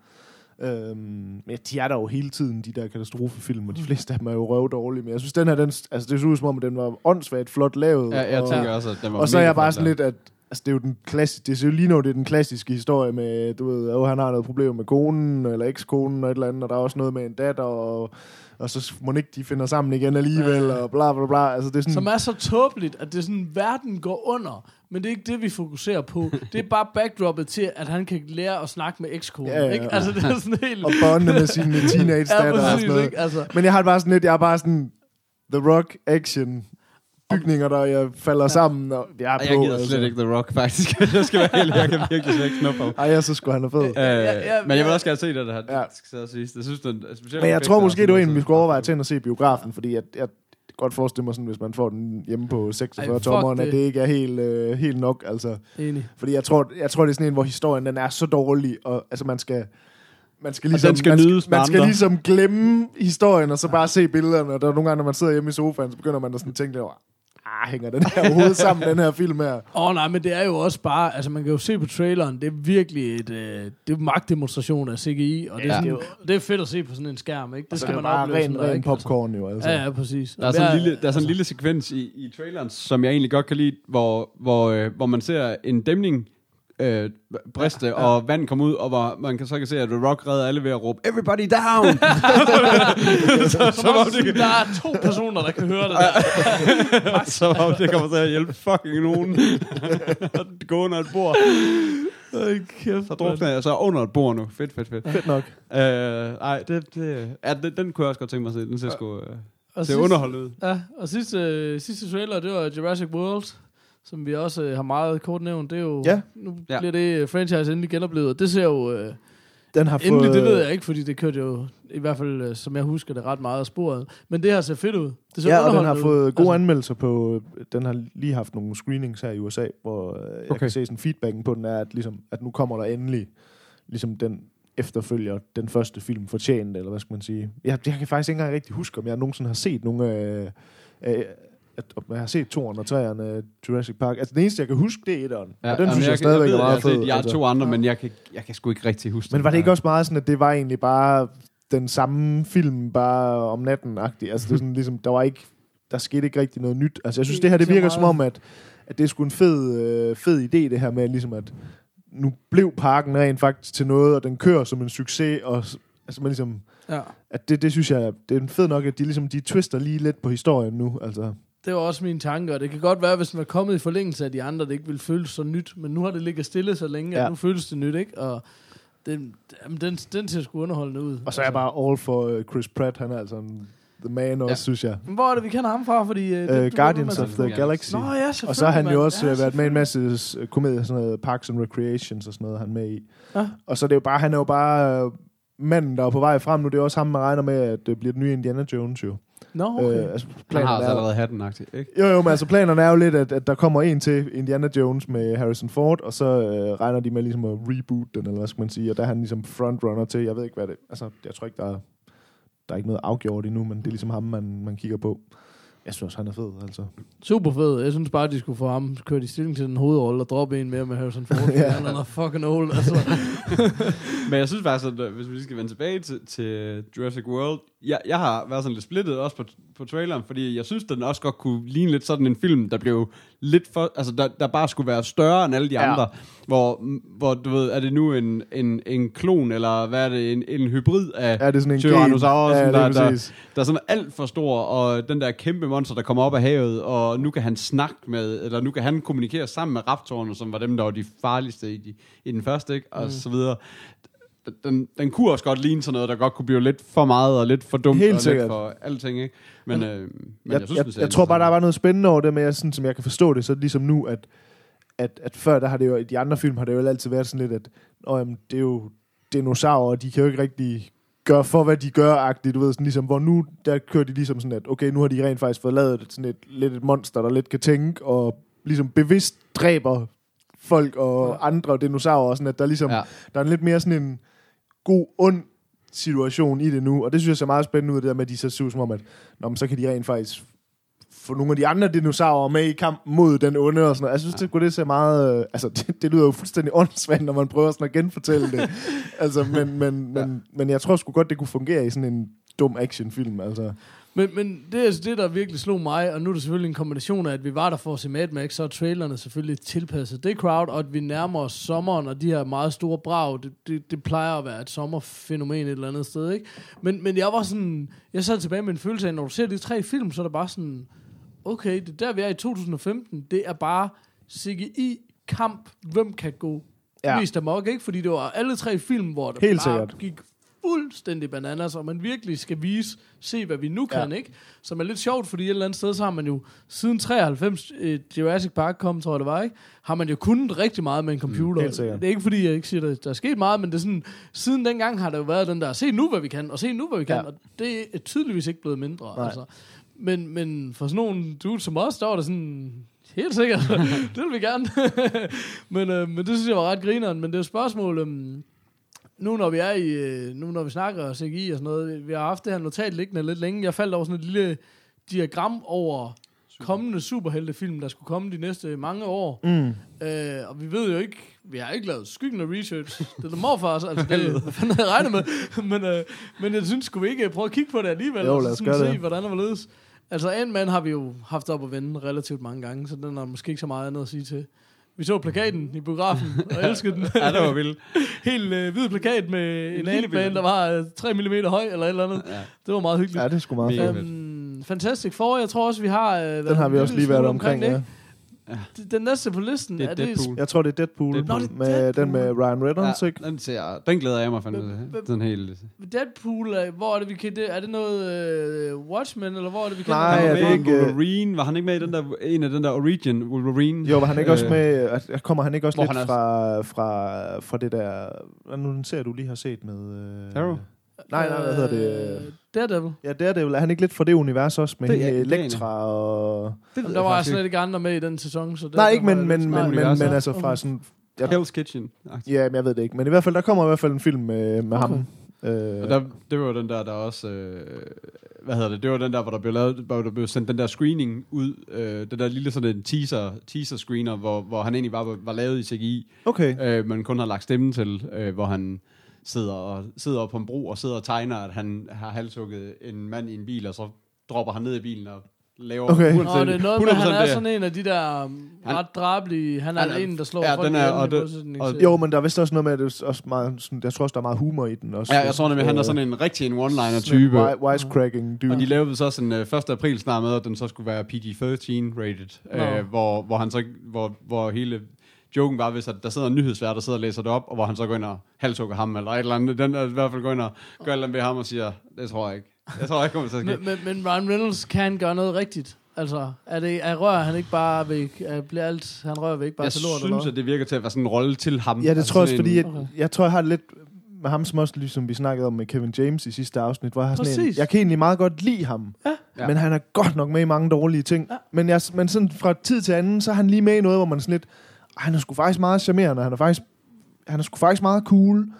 øhm, men de er der jo hele tiden, de der katastrofefilm, og de fleste af dem er jo røvdårlige. Men jeg synes, den her, den, altså, det ser ud som om, at den var åndssvagt flot lavet. Ja, jeg og, tænker også, at den var og så er jeg bare sådan lidt, at Altså, det er jo den klassiske, det er jo lige nu, det er den klassiske historie med, du ved, oh, han har noget problem med konen, eller ekskonen, og et eller andet, og der er også noget med en datter, og, og så må ikke de finder sammen igen alligevel, og bla bla bla. Altså, det er sådan, Som er så tåbeligt, at det er sådan, verden går under. Men det er ikke det, vi fokuserer på. Det er bare backdroppet til, at han kan lære at snakke med ekskonen. Ja, ja, Ikke? ja. Altså, det er sådan helt... og bonde med sine teenage ja, datter og præcis, sådan noget. ikke? Altså, Men jeg har bare sådan lidt, jeg er bare sådan, The Rock action bygninger, der jeg falder ja. sammen, og jeg er Og på. jeg gider slet ikke The Rock, faktisk. jeg skal være heldig, jeg kan virkelig slet ikke snuppe ham. Ej, jeg så skulle han have fed. Øh, ja, men jeg vil ja. også gerne se det, der her. Ja. Ja. Skal så siges. Det synes, den, specielt Men jeg tror måske, det var en, vi skulle overveje til at se biografen, fordi jeg, jeg kan godt forestille mig sådan, hvis man får den hjemme på 46 Ej, fuck tommeren, at det. ikke er helt, øh, helt nok, altså. enig. Fordi jeg tror, jeg tror, det er sådan en, hvor historien den er så dårlig, og altså man skal... Man skal, ligesom, skal man, med man skal ligesom glemme historien, og så bare se billederne. Og der er nogle gange, når man sidder hjemme i sofaen, så begynder man at sådan tænke ah, hænger den her overhovedet sammen, den her film her? Åh oh, nej, men det er jo også bare, altså man kan jo se på traileren, det er virkelig et, øh, det er magtdemonstration af CGI, og det er, Ja. sådan, det er fedt at se på sådan en skærm, ikke? Det skal er man bare opleve ren, sådan noget, ren ikke? Altså. popcorn jo, altså. Ja, ja, præcis. Der er sådan en lille, der er sådan en lille sekvens i, i traileren, som jeg egentlig godt kan lide, hvor, hvor, øh, hvor man ser en dæmning øh, briste, ja, ja. og vand komme ud, og hvor man kan, så kan se, at The Rock redder alle ved at råbe, Everybody down! så, Som om, sådan, der er to personer, der kan høre det der. så om det kommer til at hjælpe fucking nogen. Gå under et bord. Hold kæft, Så drukner jeg så under et bord nu. Fedt, fedt, fedt. Fedt nok. Øh, ej, det, det, ja, den, den kunne jeg også godt tænke mig at se. Den ser sgu... Øh, Og det er underholdt ud. Ja, og sidste, øh, sidste trailer, det var Jurassic World, som vi også øh, har meget kort nævnt. Det er jo, Ja. nu Ja. bliver det øh, franchise endelig genoplevet. Det ser jo, øh, Den har endelig, fået, det ved jeg ikke, fordi det kørte jo, i hvert fald øh, som jeg husker det, ret meget af sporet. Men det her ser fedt ud. Det ser Ja, og den har fået ud. gode Altså, anmeldelser på... Den har lige haft nogle screenings her i USA, hvor øh, jeg Okay. kan se sådan feedbacken på den er, at, ligesom, at nu kommer der endelig ligesom den efterfølger den første film fortjent, eller hvad skal man sige. Jeg, jeg kan faktisk ikke engang rigtig huske, om jeg nogensinde har set nogle af... af at, om jeg har set toeren og treeren af Jurassic Park. Altså, den eneste, jeg kan huske, det er etteren. Ja, og den jamen, synes jeg, kan- stadigvæk ved, er meget jeg har fed. altså. to andre, men jeg kan, jeg kan sgu ikke rigtig huske Men var det ikke også meget sådan, at det var egentlig bare den samme film, bare om natten-agtig? Altså, det er sådan, ligesom, der var ikke, der skete ikke rigtig noget nyt. Altså, jeg synes, Det her, det virker som om, at, at det er sgu en fed, øh, fed idé, det her med, ligesom at nu blev parken rent faktisk til noget, og den kører som en succes, og altså, man ligesom, Ja. at det, det synes jeg, det er fedt nok, at de ligesom, de twister lige lidt på historien nu, altså. Det var også mine tanker, og det kan godt være, hvis den var kommet i forlængelse af de andre, det ikke ville føles så nyt, men nu har det ligget stille så længe, Ja. at nu føles det nyt, ikke? Og den, jamen, den, den ser sgu underholdende ud. Og så er jeg bare all for øh, Chris Pratt, han er altså en, the man også, Ja. synes jeg. Men Hvor er det, vi kender ham fra? Fordi, øh, Uh, du ved, Guardians of the Galaxy. Nå ja. Og så har han jo også ja, ja, været med i en masse øh, komedier, sådan noget Parks and Recreations og sådan noget, han er med i. Ja. Og så er det jo bare, han er jo bare øh, manden, der er på vej frem nu. Det er også ham, man regner med, at det bliver den nye Indiana Jones jo. Nå, okay. Øh, altså, Han har altså er, allerede hatten ikke? jo, jo, men altså planerne er jo lidt, at, at der kommer en til Indiana Jones med Harrison Ford, og så øh, regner de med ligesom at reboot den, eller hvad skal man sige, og der er han ligesom frontrunner til, jeg ved ikke hvad det, altså jeg tror ikke, der er, der er ikke noget afgjort endnu, men det er ligesom ham, man, man kigger på. Jeg synes også, han er fed, altså. Super fed. Jeg synes bare, de skulle få ham kørt i stilling til den hovedrolle og droppe en mere med Harrison Ford. Ja. Han er fucking old. Altså. Men jeg synes faktisk, at øh, hvis vi skal vende tilbage til, til Jurassic World, jeg, jeg har været sådan lidt splittet også på, på traileren, fordi jeg synes, den også godt kunne ligne lidt sådan en film, der blev lidt for, altså der, der bare skulle være større end alle de Ja. andre, hvor, hvor du ved, er det nu en, en, en klon, eller hvad er det, en, en hybrid af Ja, det er sådan en Tyrannosaurus. Ja, der, er der, præcis. der er sådan alt for stor, og den der kæmpe monster, der kommer op af havet, og nu kan han snakke med, eller nu kan han kommunikere sammen med raptorerne, som var dem, der var de farligste i, de, i den første, ikke? og mm. så videre. Den, den kunne også godt ligne sådan noget, der godt kunne blive lidt for meget, og lidt for dumt, Helt og sikkert. lidt for alting, ikke? Men, øh, men jeg, jeg, synes, jeg, ser jeg tror bare, der var noget spændende over det, men jeg, sådan, som jeg kan forstå det, så det ligesom nu, at, at, at før der har det jo, i de andre film har det jo altid været sådan lidt, at åh, jamen, det er jo dinosaurer, og de kan jo ikke rigtig gøre for, hvad de gør, agtigt, du ved, sådan ligesom, hvor nu, der kører de ligesom sådan, at okay, nu har de rent faktisk fået lavet sådan et, lidt et monster, der lidt kan tænke, og ligesom bevidst dræber folk og andre dinosaurer, og sådan, at der ligesom, Ja. ja. der er en lidt mere sådan en god, ond situation i det nu, og det synes jeg ser meget spændende ud, det der med, at de så ser som om, at nå, men så kan de rent faktisk få nogle af de andre dinosaurer med i kampen mod den onde og sådan noget. Jeg synes, det, det ser meget... Øh, altså, det, det lyder jo fuldstændig åndssvagt, når man prøver sådan at genfortælle det. altså, men, men, men, men jeg tror sgu godt, det kunne fungere i sådan en dum actionfilm, altså. Men, men det er altså det, der virkelig slog mig, og nu er det selvfølgelig en kombination af, at vi var der for at se Mad Max, så er trailerne selvfølgelig tilpasset det crowd, og at vi nærmer os sommeren, og de her meget store brag, det, det, det plejer at være et sommerfænomen et eller andet sted, ikke? Men, men jeg var sådan, jeg sad tilbage med en følelse af, når du ser de tre film, så er det bare sådan, okay, det er der, vi er i 2015, det er bare CGI-kamp, hvem kan gå ja. mest amok, ikke? Fordi det var alle tre film, hvor det Helt bare sikkert. gik fuldstændig bananas, og man virkelig skal vise, se hvad vi nu Ja. kan, ikke? Som er lidt sjovt, fordi et eller andet sted, så har man jo siden 93, eh, Jurassic Park kom, tror jeg det var, ikke? Har man jo kunnet rigtig meget med en computer. Mm, det er ikke fordi, jeg ikke siger, at der er sket meget, men det er sådan, siden dengang har der jo været den der, se nu hvad vi kan, og se nu hvad vi kan, Ja. og det er tydeligvis ikke blevet mindre. Nej. Altså. Men, men for sådan nogle dudes som os, der var det sådan, helt sikkert, det vil vi gerne. men, øh, men det synes jeg var ret grineren, men det er jo spørgsmål, øhm, nu når vi er i, øh, nu når vi snakker CGI og sådan noget, vi har haft det her notat liggende lidt længe. Jeg faldt over sådan et lille diagram over kommende superheltefilm, der skulle komme de næste mange år. Mm. Øh, og vi ved jo ikke, vi har ikke lavet skyggen af research. Det er der morfar, altså det hvad fanden havde jeg regnet med. men, øh, men jeg synes, skulle vi ikke prøve at kigge på det alligevel? Jo, og så lad os sådan gøre se, det. hvordan det var ledes. Altså, Ant-Man har vi jo haft op at vende relativt mange gange, så den har måske ikke så meget andet at sige til. Vi så plakaten i biografen og elskede den. Ja, det var vildt. Helt øh, hvid plakat med en Ant-Man, billede. der var øh, 3 mm høj eller et eller andet. Ja. Det var meget hyggeligt. Ja, det er sgu meget Mega fedt. Øhm, Fantastic Four, jeg tror også, vi har... Øh, Den har vi en også lige været smule omkring, ja. det. Den næste på listen, Det er Deadpool. Jeg tror, det er Deadpool, Deadpool. Nå, det er med Deadpool. den med Ryan Reynolds, ikke? Ja, den, ser, den glæder jeg mig fandme til. Sådan helt... Deadpool, øh, hvor er det, vi kan... Det, er det noget øh, Watchmen, eller hvor er det, vi kan... Nej, Han er var det med ikke, øh, Wolverine. Var han ikke med i den der, en af den der Origin Wolverine? Jo, var han ikke også med... at- Kommer han ikke også hvor lidt han er- fra, fra, fra det der... Hvad nu den ser du lige har set med... Øh, Arrow? Nej, nej, hvad hedder det? Øh, Daredevil. Ja, det er det han ikke lidt fra det univers også med Det det, er- det er Elektra og... Det Jamen, der var slet ikke andre med i den sæson, så... Nej, derfor ikke, men, men, jeg men, men, Nej, men, men okay. altså fra sådan... Ja, Hell's Kitchen. ja, men jeg ved det ikke. Men i hvert fald, der kommer i hvert fald en film med, med ham. Øh, Og der, det var den der, der også... Øh, hvad hedder det? Det var den der, hvor der blev, lavet, hvor der blev sendt den der screening ud. Øh, den der lille sådan en teaser, teaser screener, hvor, hvor han egentlig bare var, var lavet i CGI. okay. øh, man kun har lagt stemmen til, øh, hvor han sidder, og, sidder på en bro og sidder og tegner, at han har halshugget en mand i en bil, og så dropper han ned i bilen og laver Okay. 100%, Nå, det er noget med, at han 100% er sådan en af de der um, Han- ret drabelige... Han er, Han en, der slår ja, folk den er- og i det- og- Jo, men der er vist også noget med, at det er også meget, sådan, jeg tror også, der er meget humor i den også. Ja, jeg tror nemlig, han er sådan en rigtig en one-liner-type. Wisecracking dude. Og de lavede så sådan uh, 1. april snart med, at den så skulle være PG-13 rated, øh, hvor, hvor, han så, hvor, hvor hele joken var, hvis at der sidder en nyhedsvært, der sidder og læser det op, og hvor han så går ind og halshugger ham, eller et eller andet. Den der i hvert fald går ind og gør et eller andet ved ham og siger, det tror jeg ikke. Jeg tror ikke, kommer til at ske. Men, men, men Ryan Reynolds kan gøre noget rigtigt. Altså, er det, er, rører han ikke bare væk? Er, bliver alt, han rører væk bare jeg til lort, synes, eller at det virker til at være sådan en rolle til ham. Ja, det Altså tror jeg også, sådan fordi en- jeg, Okay. jeg tror, jeg har lidt med ham, som også ligesom vi snakkede om med Kevin James i sidste afsnit, hvor jeg har sådan en, Præcis. jeg kan egentlig meget godt lide ham, Ja. Men han er godt nok med i mange dårlige ting. Ja. Men, jeg, men sådan fra tid til anden, så er han lige med i noget, hvor man sådan lidt, "Ej, han er sgu faktisk meget charmerende, han er faktisk, han er sgu faktisk meget cool, men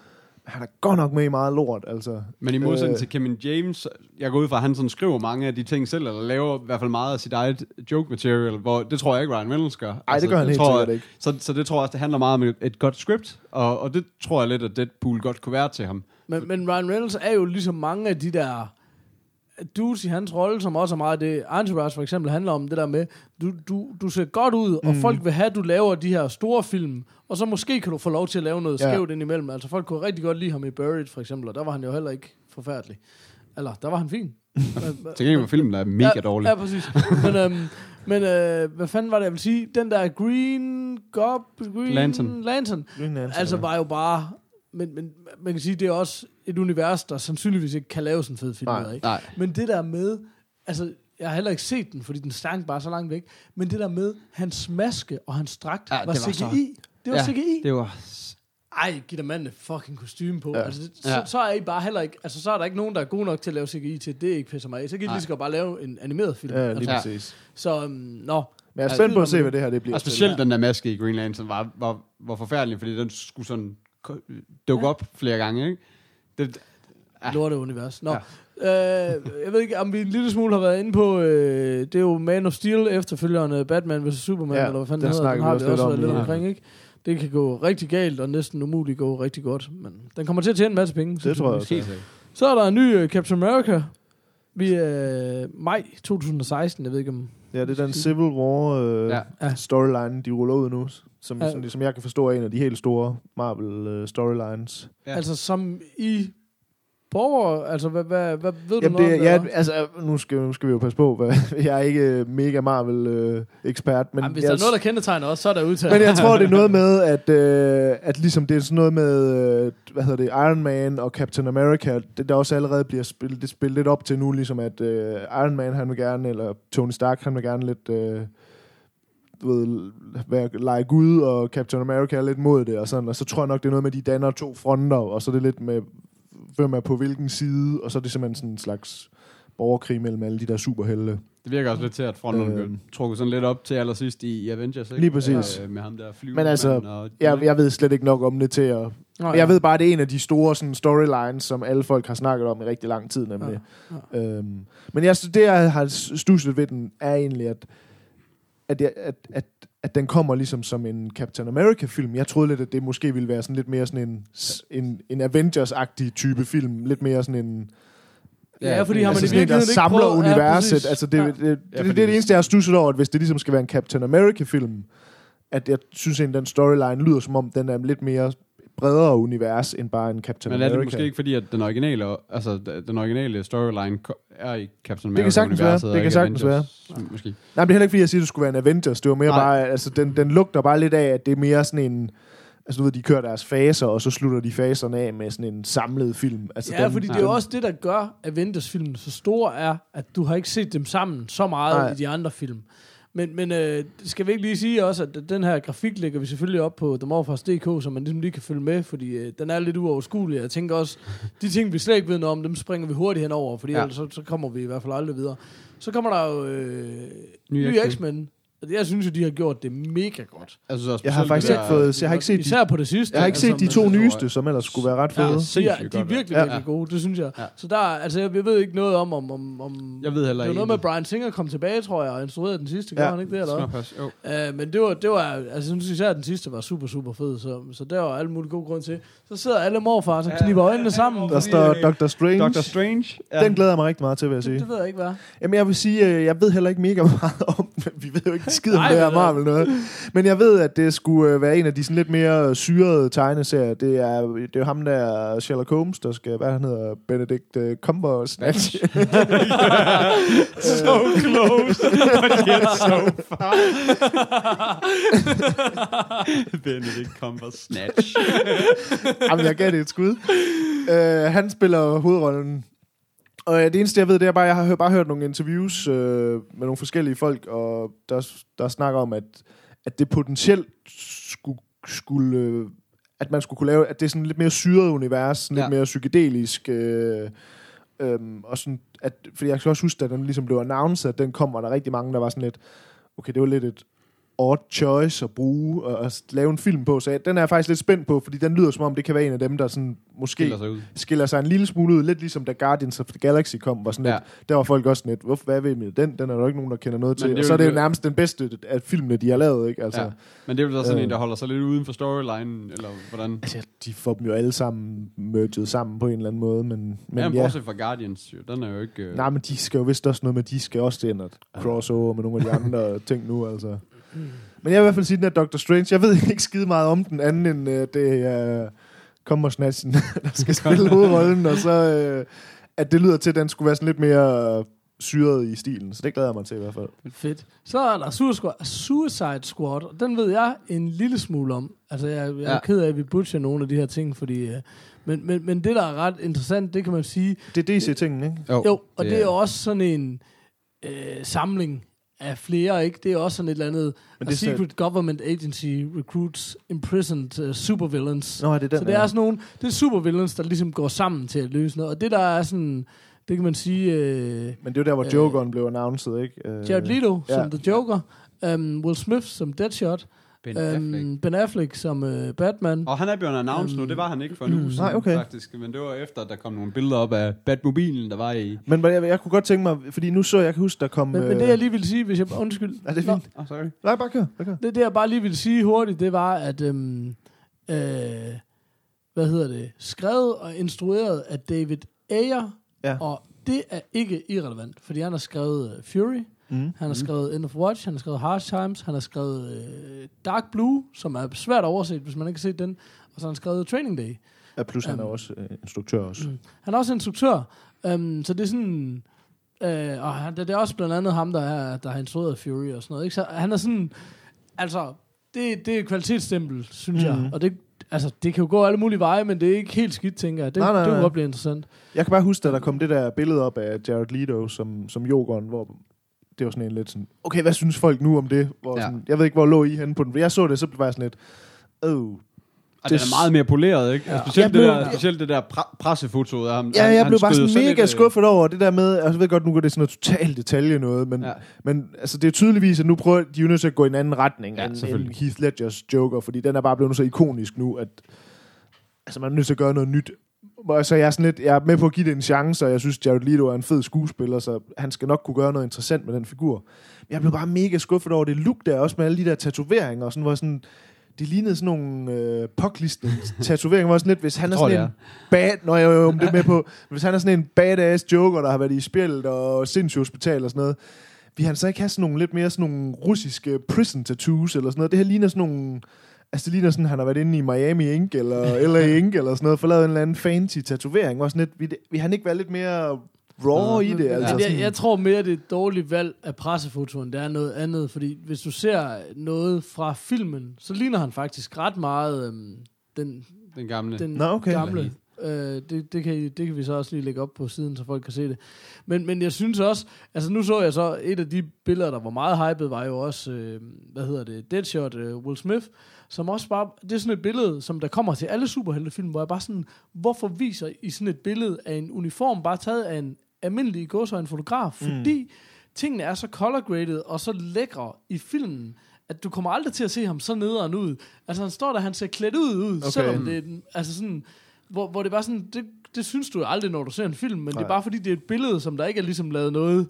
han er godt nok med i meget lort, altså. Men i modsætning Øh. til Kevin James, jeg går ud fra, at han sådan skriver mange af de ting selv, eller laver i hvert fald meget af sit eget joke material, hvor det tror jeg ikke, Ryan Reynolds gør. Ej, det gør han jeg helt tror, sikkert ikke. Så, så det tror jeg også, det handler meget om et, et godt script, og, og det tror jeg lidt, at Deadpool godt kunne være til ham. Men, men Ryan Reynolds er jo ligesom mange af de der dudes i hans rolle, som også er meget det, Entourage for eksempel handler om det der med, du, du, du ser godt ud, og Mm. folk vil have, at du laver de her store film, og så måske kan du få lov til at lave noget Ja. skævt indimellem. Altså folk kunne rigtig godt lide ham i Buried for eksempel, og der var han jo heller ikke forfærdelig. Eller, der var han fin. Til gengæld var filmen der er mega ja, dårlig. Ja, præcis. Men, øhm, men øh, hvad fanden var det, jeg ville sige? Den der Green Gob... Green Lantern. Lantern. Green Lantern, Altså ja. var jo bare... Men, men man kan sige, det er også et univers, der sandsynligvis ikke kan lave sådan en fed film. Nej. Ikke? Nej, Men det der med... Altså, jeg har heller ikke set den, fordi den stank bare så langt væk. Men det der med, hans maske og hans dragt Ja, var, det var CGI. så- Det var Ja, CGI. det var... Ej, giv dig mand et fucking kostume på. Ja. Altså, det, så, Ja. så, er I bare heller ikke... Altså, så er der ikke nogen, der er gode nok til at lave CGI til. Det er ikke pisser mig af. Så kan I lige så godt bare lave en animeret film. Ja, lige altså, præcis. så, um, nå. Men jeg er spændt på at se, hvad det her det bliver. Og specielt den der maske i Green Lantern var, var, var forfærdelig, fordi den skulle sådan dukke op flere gange, ikke? Det, Ja. Lorte univers. Nå. Ja. Ja. Øh, jeg ved ikke, om vi en lille smule har været inde på, øh, det er jo Man of Steel efterfølgende Batman vs. Superman, Ja, eller hvad fanden den det hedder. Den har også vi lidt også været lidt omkring, ikke? Det kan gå rigtig galt, og næsten umuligt gå rigtig godt. Men den kommer til at tjene en masse penge. Det tror jeg også. Så er der en ny uh, Captain America. Vi er uh, maj 2016, jeg ved ikke om... Ja, det er den Civil War øh, Ja. storyline, de ruller ud nu, som, Ja. som, som jeg kan forstå er en af de helt store Marvel øh, storylines. Ja. Altså som i borger, altså hvad, hvad, hvad ved Jamen du noget det, om ja, det? er? altså, nu skal, nu skal vi jo passe på, hvad, jeg er ikke øh, mega Marvel-ekspert, men, Jamen, hvis jeg, der er noget, der kendetegner os, så er der udtaget. men jeg tror, det er noget med, at, øh, at ligesom det er sådan noget med, øh, hvad hedder det, Iron Man og Captain America, det der også allerede bliver spillet, det spillet lidt op til nu, ligesom at øh, Iron Man, han vil gerne, eller Tony Stark, han vil gerne lidt... Øh, ved, være, lege Gud, og Captain America er lidt mod det, og sådan, og så tror jeg nok, det er noget med, at de danner to fronter, og så er det lidt med, hvem er på hvilken side, og så er det simpelthen sådan en slags borgerkrig mellem alle de der superhelte. Det virker også lidt til, at fronten Øhm. blev trukket sådan lidt op til allersidst i i Avengers, ikke? Lige præcis. Øh, med ham der flyve. Men altså, og, Jeg, jeg ved slet ikke nok om det til at... Nå, Men jeg ved bare, at det er en af de store sådan, storylines, som alle folk har snakket om i rigtig lang tid, nemlig. Ja, Øhm, men jeg, det, jeg har stusset ved den, er egentlig, at, at, jeg, at, at, at den kommer ligesom som en Captain America-film. Jeg troede lidt, at det måske ville være sådan lidt mere sådan en, en, en Avengers-agtig type film. Lidt mere sådan en... Ja, fordi har man altså i virkeligheden ikke samler prøvet- ja, universet. præcis. altså det, Ja. det, det, det, Ja, det, det er det eneste, jeg har stusset over, at hvis det ligesom skal være en Captain America-film, at jeg synes egentlig, den storyline lyder som om, den er lidt mere bredere univers, end bare en Captain Men er America. det måske ikke fordi, at den originale, altså den originale storyline er i Captain Det kan America sagtens være. Det kan sagtens Avengers, Måske. Nej, men det er heller ikke, fordi jeg siger, at det skulle være en Avengers. Det var mere Nej. bare, altså, den, den lugter bare lidt af, at det er mere sådan en... Altså, du ved, de kører deres faser, og så slutter de faserne af med sådan en samlet film. Altså, Ja, den, fordi det er den, jo også det, der gør Avengers-filmen så store, er, at du har ikke set dem sammen så meget. Nej. i de andre film. Men, men øh, skal vi ikke lige sige også, at den her grafik lægger vi selvfølgelig op på themorphos.dk, så man ligesom lige kan følge med, fordi øh, den er lidt uoverskuelig. Jeg tænker også, de ting, vi slet ikke ved noget om, dem springer vi hurtigt henover, fordi Ja. ellers så, så kommer vi i hvert fald aldrig videre. Så kommer der jo øh, Nye nye X-Men. Jeg synes jo, de har gjort det mega godt. Altså, så Jeg har faktisk ikke fået... Jeg har ikke set de, Især på det sidste. jeg har ikke set de men- to nyeste, som ellers skulle være ret fede. Ja, de er, sindssygt de er godt, virkelig, ja. virkelig gode, det synes jeg. Ja. Så der, altså, jeg, jeg ved ikke noget om, om, om, om Jeg ved heller det var ikke. noget med, Brian Singer kom tilbage, tror jeg, og instruerede den sidste. Ja. Ja. Gjorde han ikke det, eller hvad? Uh, men det var, det var, altså jeg synes især, at den sidste var super, super fed, så, så der var alle mulige gode grunde til. Så sidder alle morfar og knipper øjnene sammen. Der står øh, Doctor Strange. Doctor Strange. Ja. Den glæder jeg mig rigtig meget til, vil jeg sige. det, det ved jeg ikke, hvad. Jamen, jeg vil sige, øh, jeg ved heller ikke mega meget om, vi ved jo ikke skid om det her men, øh, Marvel noget. Men jeg ved, at det skulle øh, være en af de sådan lidt mere syrede tegneserier. Det er, det er jo ham der, Sherlock Holmes, der skal, hvad han hedder, Benedict uh, Cumbersnatch. so close, but yet so far. Benedict Cumbersnatch. Jamen, jeg gav det et skud. Uh, han spiller hovedrollen. Og øh, det eneste, jeg ved, det er bare, jeg har bare hørt nogle interviews øh, med nogle forskellige folk, og der, der snakker om, at, at det potentielt skulle, skulle øh, at man skulle kunne lave, at det er sådan lidt mere syret univers, sådan Ja. lidt mere psykedelisk, øh, øhm, og sådan, at, fordi jeg kan også huske, at den ligesom blev announced, at den kom, og der er rigtig mange, der var sådan lidt, okay, det var lidt et odd choice at bruge og at lave en film på, så jeg, den er jeg faktisk lidt spændt på, fordi den lyder som om, det kan være en af dem, der sådan, måske Skiller sig ud. skiller sig en lille smule ud, lidt ligesom da Guardians of the Galaxy kom, var sådan Ja. lidt, der var folk også sådan lidt, hvorfor, hvad ved med den? Den er der jo ikke nogen, der kender noget Men til. det Og så er det jo nærmest den bedste af filmene, de har lavet, ikke? Altså, Ja. ja. Men det er vel så sådan Øh. en, der holder sig lidt uden for storyline, eller hvordan? altså, de får dem jo alle sammen merged sammen på en eller anden måde, men, Men men ja, ja. bortset fra Guardians, jo. Den er jo ikke... Øh... Nej, men de skal jo vist også noget med, de skal også ind og crossover med nogle af de andre ting nu, altså. Men jeg vil i hvert fald sige, den er Doctor Strange. Jeg ved ikke skide meget om den anden, end uh, det er uh, Kommersnatchen, der skal spille hovedrollen, og så uh, at det lyder til, at den skulle være sådan lidt mere uh, syret i stilen. Så det glæder jeg mig til i hvert fald. Fedt. Så er der Suicide Squad, Suicide Squad, og den ved jeg en lille smule om. Altså, jeg, jeg er Ja. ked af, at vi butcher nogle af de her ting, fordi... Uh, men, men, men det, der er ret interessant, det kan man sige, Det er DC-tingen, ikke? Jo, og det er jo også sådan en øh, samling af flere, ikke? Det er også sådan et eller andet... Men det secret government agency recruits imprisoned uh, supervillains. Nå, er det den så det er sådan nogle... Det er supervillains, der ligesom går sammen til at løse noget. Og det der er sådan... Det kan man sige... Øh, Men det er jo der, hvor Øh, Jokeren blev announced, ikke? Uh, Jared Leto ja. som The Joker. Um, Will Smith som Deadshot. Ben Affleck. Um, ben Affleck som uh, Batman. Og han er blevet announced nu, det var han ikke for en uge siden, Nej, okay. faktisk. Men det var efter, at der kom nogle billeder op af Batmobilen, der var i... Men jeg, jeg kunne godt tænke mig, fordi nu så jeg, kan huske, der kom... Men, men det jeg lige vil sige, hvis jeg... Undskyld. Er det Nå, fint? Oh, sorry. Nej, bare kør. Bare kør. Det, det jeg bare lige vil sige hurtigt, det var, at øhm, øh, hvad hedder det, skrevet og instrueret af David Ayer, Ja. og det er ikke irrelevant, fordi han har skrevet uh, Fury, Mm. han har skrevet End of Watch, han har skrevet Harsh Times, han har skrevet uh, Dark Blue, som er svært at overse, hvis man ikke har set den, og så har han skrevet Training Day. Ja, plus han er Øhm. også øh, instruktør også. Mm. Han er også instruktør, um, så det er sådan... Øh, og han, det, det er også blandt andet ham, der, er, der har instrueret Fury og sådan noget. Ikke? Så han er sådan... Altså, det, det er et kvalitetsstempel, synes mm. Jeg. Og det, altså, det kan jo gå alle mulige veje, men det er ikke helt skidt, tænker jeg. Det, Nej, nej, det kunne nej. godt blive interessant. Jeg kan bare huske, at der kom det der billede op af Jared Leto som, som Jokeren, hvor det var sådan en lidt sådan, okay, hvad synes folk nu om det? Hvor Ja. sådan, jeg ved ikke, hvor lå I henne på den. Jeg så det, så var jeg sådan lidt, oh. Og det er meget mere poleret, ikke? Ja. Ja. Specielt, Jeg det blev- der, specielt det der pressefoto af ham. Ja, jeg han blev bare sådan mega lidt, øh, skuffet over det der med, altså, jeg ved godt, nu går det sådan noget totalt detalje noget, men, ja. Men altså, det er tydeligvis, at nu prøver de jo nødt til at gå i en anden retning Ja, end, end. Heath Ledgers Joker, fordi den er bare blevet så ikonisk nu, at altså, man er nødt til at gøre noget nyt. Så jeg er, sådan lidt, jeg er med på at give det en chance, og jeg synes, Jared Leto er en fed skuespiller, så han skal nok kunne gøre noget interessant med den figur. Men jeg blev bare mega skuffet over det look der, også med alle de der tatoveringer, og sådan, hvor sådan, det lignede sådan nogle øh, poklistning-tatoveringer, hvor sådan lidt, hvis han er sådan en bad, når jeg jo det med på, hvis han er sådan en badass joker, der har været i spjældet og sindssygt hospital og sådan noget, vil han så ikke have sådan nogle lidt mere sådan nogle russiske prison tattoos eller sådan noget? Det her ligner sådan nogle, altså det ligner sådan, han har været inde i Miami Ink eller LA Ink eller sådan noget, for lavet en eller anden fancy tatovering, sådan lidt, det- vil han ikke være lidt mere raw i det? Altså, jeg, jeg tror mere, det er et dårligt valg af pressefotoen, det er noget andet. Fordi hvis du ser noget fra filmen, så ligner han faktisk ret meget øhm, den, Den gamle. den Nå, okay. gamle. Øh, det, det, kan, I- det kan vi så også lige lægge op på siden, så folk kan se det. Men, men jeg synes også, altså nu så jeg så, et af de billeder, der var meget hyped, var jo også, øh, hvad hedder det, Deadshot, øh, Will Smith, som også bare, det er sådan et billede, som der kommer til alle superheltefilm, hvor jeg bare sådan, hvorfor viser I sådan et billede af en uniform, bare taget af en almindelig gåsøjne fotograf, Mm. fordi tingene er så color graded og så lækre i filmen, at du kommer aldrig til at se ham så nederen ud. Altså han står der, han ser klædt ud ud, Okay. selvom det er altså sådan, hvor, hvor det bare sådan, det, det synes du aldrig, når du ser en film, men Nej. det er bare fordi, det er et billede, som der ikke er ligesom lavet noget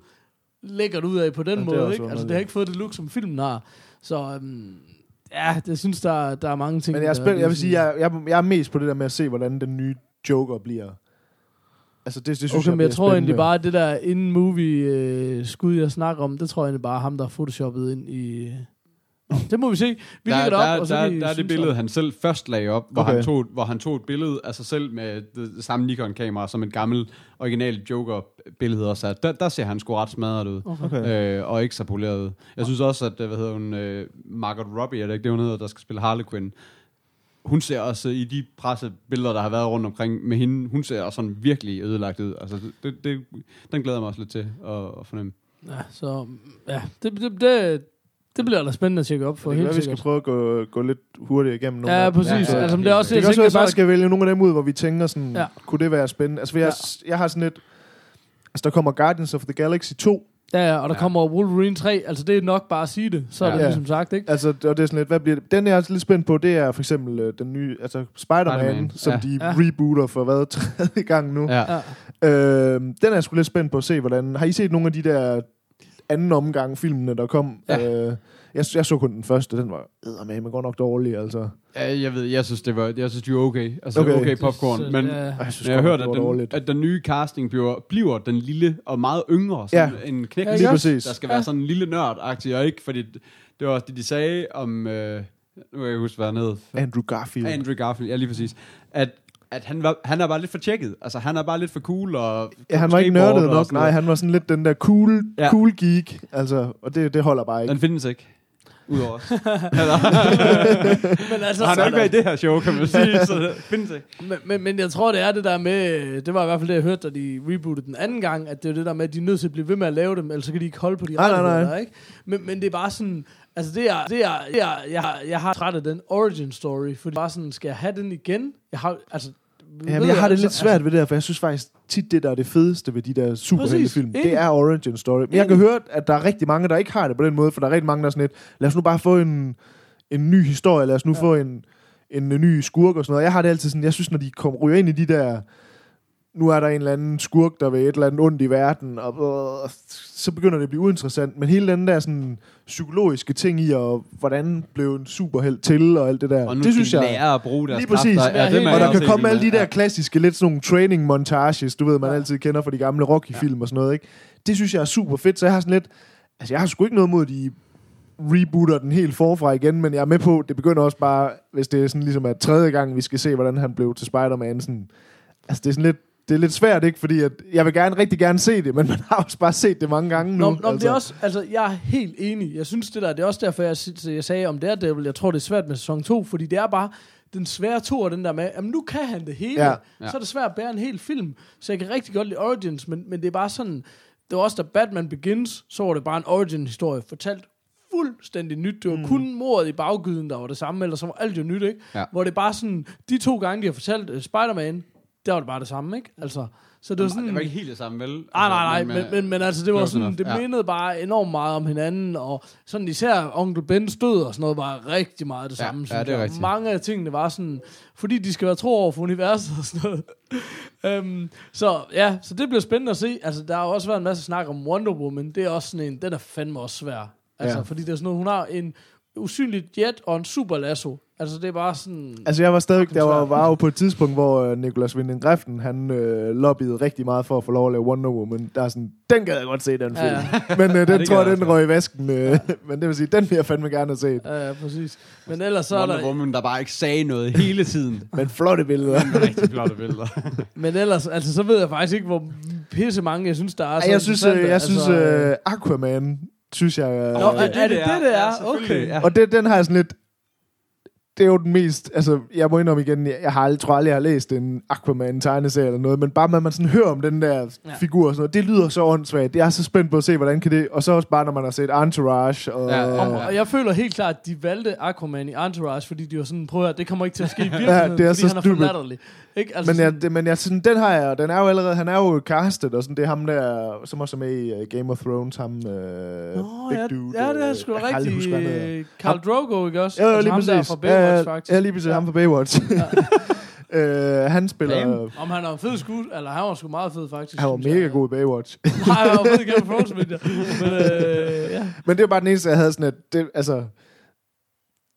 lækkert ud af på den Ja, måde. Ikke? Altså det har ikke fået det look, som filmen har. Så øhm, ja, det synes, der, der er mange ting. men jeg, er der jeg vil sige, jeg, jeg, jeg er mest på det der med at se, hvordan den nye Joker bliver. Altså, det, det synes Okay, jeg men jeg tror egentlig spændende. bare, at det der in-movie-skud, jeg snakker om, det tror jeg egentlig bare er ham, der har photoshoppet ind i... Det må vi se. Vi der, lægger det op, der, og så der, der er det billede, han selv først lagde op, hvor, Okay. han tog, hvor han tog et billede af sig selv med det, det samme Nikon-kamera, som et gammelt, original Joker-billede også er. Der, der ser han sgu ret smadret ud. Okay. Øh, og ikke så poleret ud. Jeg synes også, at, øh, hvad hedder hun, øh, Margot Robbie, er det ikke det, hun hedder, der skal spille Harley Quinn? Hun ser også i de pressebilleder, der har været rundt omkring med hende, hun ser også sådan virkelig ødelagt ud. Altså, det, det, den glæder jeg mig også lidt til at, at fornemme. Ja, så ja, det, det, det, det bliver da spændende at tjekke op for Det helt være, vi skal sikkert. prøve at gå, gå lidt hurtigt igennem nogle Ja, af dem. præcis. Ja, ja, altså, men det er også Det det, kan også være, at jeg bare skal vælge nogle af dem ud, hvor vi tænker sådan, Ja. ja. kunne det være spændende? Altså, for jeg, jeg har sådan lidt... Altså, der kommer Guardians of the Galaxy 2. Ja, ja, og der Ja. kommer Wolverine 3. Altså, det er nok bare at sige det. Så er Ja. det Ja. ligesom sagt, ikke? Altså, og det er sådan lidt, hvad bliver det? Den, jeg er lidt spændt på, det er for eksempel øh, den nye, altså Spider-Man, Spider-Man, som ja. de Ja. rebooter for hvad, tredje gang nu. Ja. Ja. Øh, den er jeg sgu lidt spændt på at se, hvordan... Har I set nogle af de der anden omgang filmene, der kom? Ja. Øh, jeg, jeg så kun den første, den var eddermame, men godt nok dårlig, altså. Ja, jeg ved, jeg synes, det var, jeg synes, de var okay. Altså, okay, Okay. popcorn. Så, Men ja. Jeg synes jeg har hørt, at det den, dårligt. at den nye casting bliver, bliver den lille og meget yngre. Sådan en knæk, Ja, Lige ja. præcis. der skal Ja. være sådan en lille nørd-agtig, og ikke, fordi det, det var også det, de sagde om, øh, nu kan jeg huske, hvad han hed. Andrew Garfield. Andrew Garfield, ja lige præcis. At, at han, var, han er bare lidt for tjekket. Altså, han er bare lidt for cool. Og Ja, han var ikke skateboard nørdet og nok. sådan Nej, noget. han var sådan lidt den der cool, Ja. cool geek. Altså, og det, det holder bare ikke. Den findes ikke. Udover os. Men altså, han er ikke med i det her show, kan man sige, så det findes ikke. Men, men, men jeg tror, det er det der med, det var i hvert fald det, jeg hørte, da de rebootede den anden gang, at det er det der med, at de er nødt til at blive ved med at lave dem, ellers så kan de ikke holde på de Nej, nej, rettigheder, nej. der, ikke? Men, men det er bare sådan, altså det er, det er, det er jeg, har, jeg har træt af den origin story, for bare sådan, skal jeg have den igen? Jeg har, altså, Ja, men jeg har det altså- lidt svært ved det her, for jeg synes faktisk tit, det der er det fedeste ved de der superheltefilm, det er origin story. Men jeg kan høre, at der er rigtig mange, der ikke har det på den måde, for der er rigtig mange, der er sådan lidt, lad os nu bare få en, en ny historie, lad os nu Ja. få en, en, ny skurk og sådan noget. Jeg har det altid sådan, jeg synes, når de kommer ryger ind i de der nu er der en eller anden skurk, der vil et eller andet ondt i verden, og, og så begynder det at blive uinteressant. Men hele den der sådan, psykologiske ting i, og hvordan blev en superheld til, og alt det der, Og nu det synes jeg... lære at bruge deres Lige præcis. kræfter. Ja, det Og der kan komme alle de der Ja. klassiske, lidt sådan nogle training montages, du ved, man Ja. altid kender fra de gamle Rocky-film og sådan noget, ikke? Det synes jeg er super fedt, så jeg har sådan lidt... Altså, jeg har sgu ikke noget mod, at de rebooter den helt forfra igen, men jeg er med på, det begynder også bare, hvis det er sådan ligesom at tredje gang, vi skal se, hvordan han blev til Spider-Man. Sådan, altså, det er sådan lidt, det er lidt svært, ikke? Fordi at jeg vil gerne, rigtig gerne se det, men man har også bare set det mange gange nu. Nå, nå, altså. det er også, altså, jeg er helt enig. Jeg synes det der, det er også derfor, jeg, jeg sagde om Daredevil, jeg tror, det er svært med sæson 2, fordi det er bare den svære to den der med, jamen nu kan han det hele. Ja. så er det svært at bære en hel film. Så jeg kan rigtig godt lide Origins, men, men det er bare sådan, det var også da Batman Begins, så var det bare en Origin-historie, fortalt fuldstændig nyt. Det var mm. kun mordet i baggyden, der var det samme, eller så var alt jo nyt, ikke? Ja. Hvor det bare sådan, de to gange, de har fortalt uh, Spider-Man, der var det bare det samme, ikke? Altså, så det var sådan... Det var ikke helt det samme, vel? Nej, nej, nej, men, men, men altså, det var sådan, det ja. mindede bare enormt meget om hinanden, og sådan især Onkel Bens død og sådan noget var rigtig meget det Ja, samme, ja, synes det er rigtigt. Mange af tingene var sådan, fordi de skal være tro over for universet og sådan noget. um, så ja, så det bliver spændende at se. Altså, der har også været en masse snak om Wonder Woman, det er også sådan en, den er fandme også svær. Altså, Ja. ja. fordi det er sådan noget, hun har en usynlig jet og en super lasso. Altså, det er bare sådan... Altså, jeg var stadig, der var, var jo på et tidspunkt, hvor øh, Nicolas Winding Refn, han øh, lobbyede rigtig meget for at få lov at lave Wonder Woman. Der er sådan, den gad jeg godt se, den film. Ja, Ja, Men øh, den det tror jeg, den røg i vasken. Øh, men det vil sige, den vil jeg fandme gerne have set. Ja, ja, præcis. Men ellers så er Wonder der... Woman, der bare ikke sagde noget hele tiden. Men flotte billeder. Rigtig flotte billeder. Men ellers, altså, så ved jeg faktisk ikke, hvor pisse mange, jeg synes, der er så Ej, jeg synes, øh, jeg synes altså, øh, Aquaman, synes jeg... Øh, Nå, er, er det det, det er? Okay. Ja. Og det, den har jeg sådan lidt... Det er jo den mest... Altså, jeg må indrømme igen, jeg, jeg har aldrig, tror aldrig, jeg har læst en Aquaman-tegneserie eller noget, men bare når man sådan hører om den der Ja. ja. figur og sådan noget, det lyder så åndssvagt. Jeg er så spændt på at se, hvordan kan det... Og så også bare, når man har set Entourage og... Ja, Og, ja. og jeg føler helt klart, at de valgte Aquaman i Entourage, fordi de var sådan, prøv at det kommer ikke til at ske i virkeligheden, det er fordi så han er for stupid. latterlig. Ikke? Altså, Men, sådan, jeg, det, men jeg, sådan, den har jeg, den er jo allerede, han er jo castet, og sådan, det er ham der, som også er med i uh, Game of Thrones, ham uh, Nå, big ja, dude. ja, det er øh, sgu da rigtigt. Khal Drogo, ikke også? Ja, ja, altså, lige ham der præcis. fra Baywatch, ja, faktisk. Ja, lige præcis, ja. ham fra Baywatch. Ja. uh, han spiller... Bam. Om han er en fed skud, eller han var sgu meget fed, faktisk. Han var synes jeg. mega god i Baywatch. Nej, han var fed i Game of Thrones, men, øh, ja. Men det var bare den eneste, jeg havde sådan, at det, altså...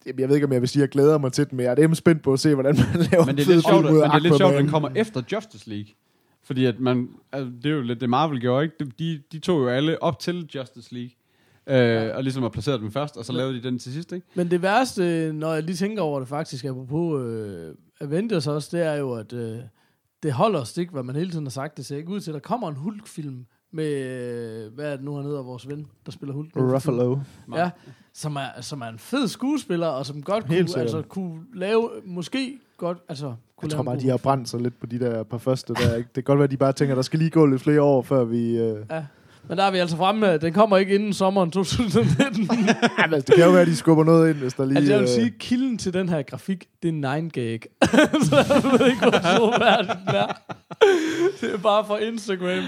Jamen, Jeg ved ikke, om jeg vil sige, at jeg glæder mig til den, men jeg er dem spændt på at se, hvordan man laver Men det er lidt sjovt, men det er lidt sjovt, at den kommer efter Justice League. Fordi at man, altså, det er jo lidt det Marvel gjorde, ikke? De, de, de tog jo alle op til Justice League. Øh, og ligesom har placeret dem først, og så lavede de den til sidst, ikke? Men det værste, når jeg lige tænker over det faktisk, apropos øh, Avengers også, det er jo, at øh, det holder os ikke, hvad man hele tiden har sagt. Det ser ikke ud til, at der kommer en Hulk-film med, øh, hvad er det nu, han hedder, vores ven, der spiller Hulk? Ruffalo. Ja, som er, som er en fed skuespiller, og som godt Helt kunne, altså, kunne lave, måske godt, altså... Kunne Jeg tror bare, de har brændt sig lidt på de der par første der. Ikke? Det kan godt være, at de bare tænker, at der skal lige gå lidt flere år, før vi... Øh... Ja. Men der er vi altså fremme med, at den kommer ikke inden sommeren 2019. Ja, men det kan jo være, at de skubber noget ind, hvis der lige... altså jeg vil øh, sige, kilden til den her grafik, det er 9gag. så jeg ved ikke, hvor den er. det er bare fra Instagram.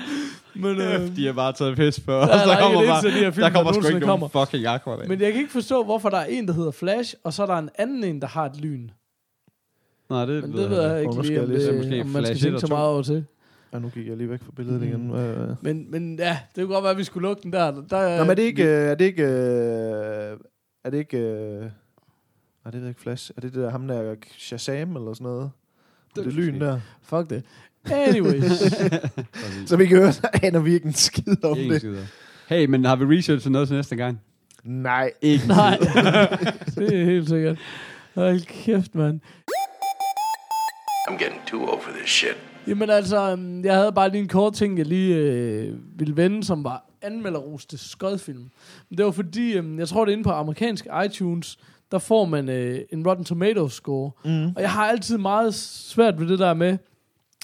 Men, øh, De har bare taget pis på. der er ikke et eneste af de her film, der kommer der sgu ikke nogen kommer. fucking Aquaman. men jeg kan ikke forstå, hvorfor der er en, der hedder Flash, og så er der en anden en, der har et lyn. Nej, det, Men det ved jeg Åh, ikke lige, om, jeg det, Måske om man skal Flash tænke 1 så og 2. meget over til. Ja, nu gik jeg lige væk fra billedet igen. Øh. Men, men ja, det kunne godt være, at vi skulle lukke den der. der Nå, men er det ikke... øh, Er det ikke... øh, Er det ikke... øh, Nej, det ved jeg ikke, Flash. Er det det der, ham der Shazam eller sådan noget? Det, det lyn der. Fuck det. Anyways. Så vi kan høre, så aner vi ikke en skid om Ingen det. skider. Hey, men har vi researchet noget til næste gang? Nej. Ikke. Nej, det er helt sikkert. Hold kæft, mand. I'm getting too old for this shit. Jamen altså, øhm, jeg havde bare lige en kort ting, jeg lige øh, ville vende, som var anmelderros til skodfilm. Men det var fordi, øh, jeg tror det er inde på amerikansk iTunes, der får man øh, en Rotten Tomatoes score. Mm. Og jeg har altid meget svært ved det der med,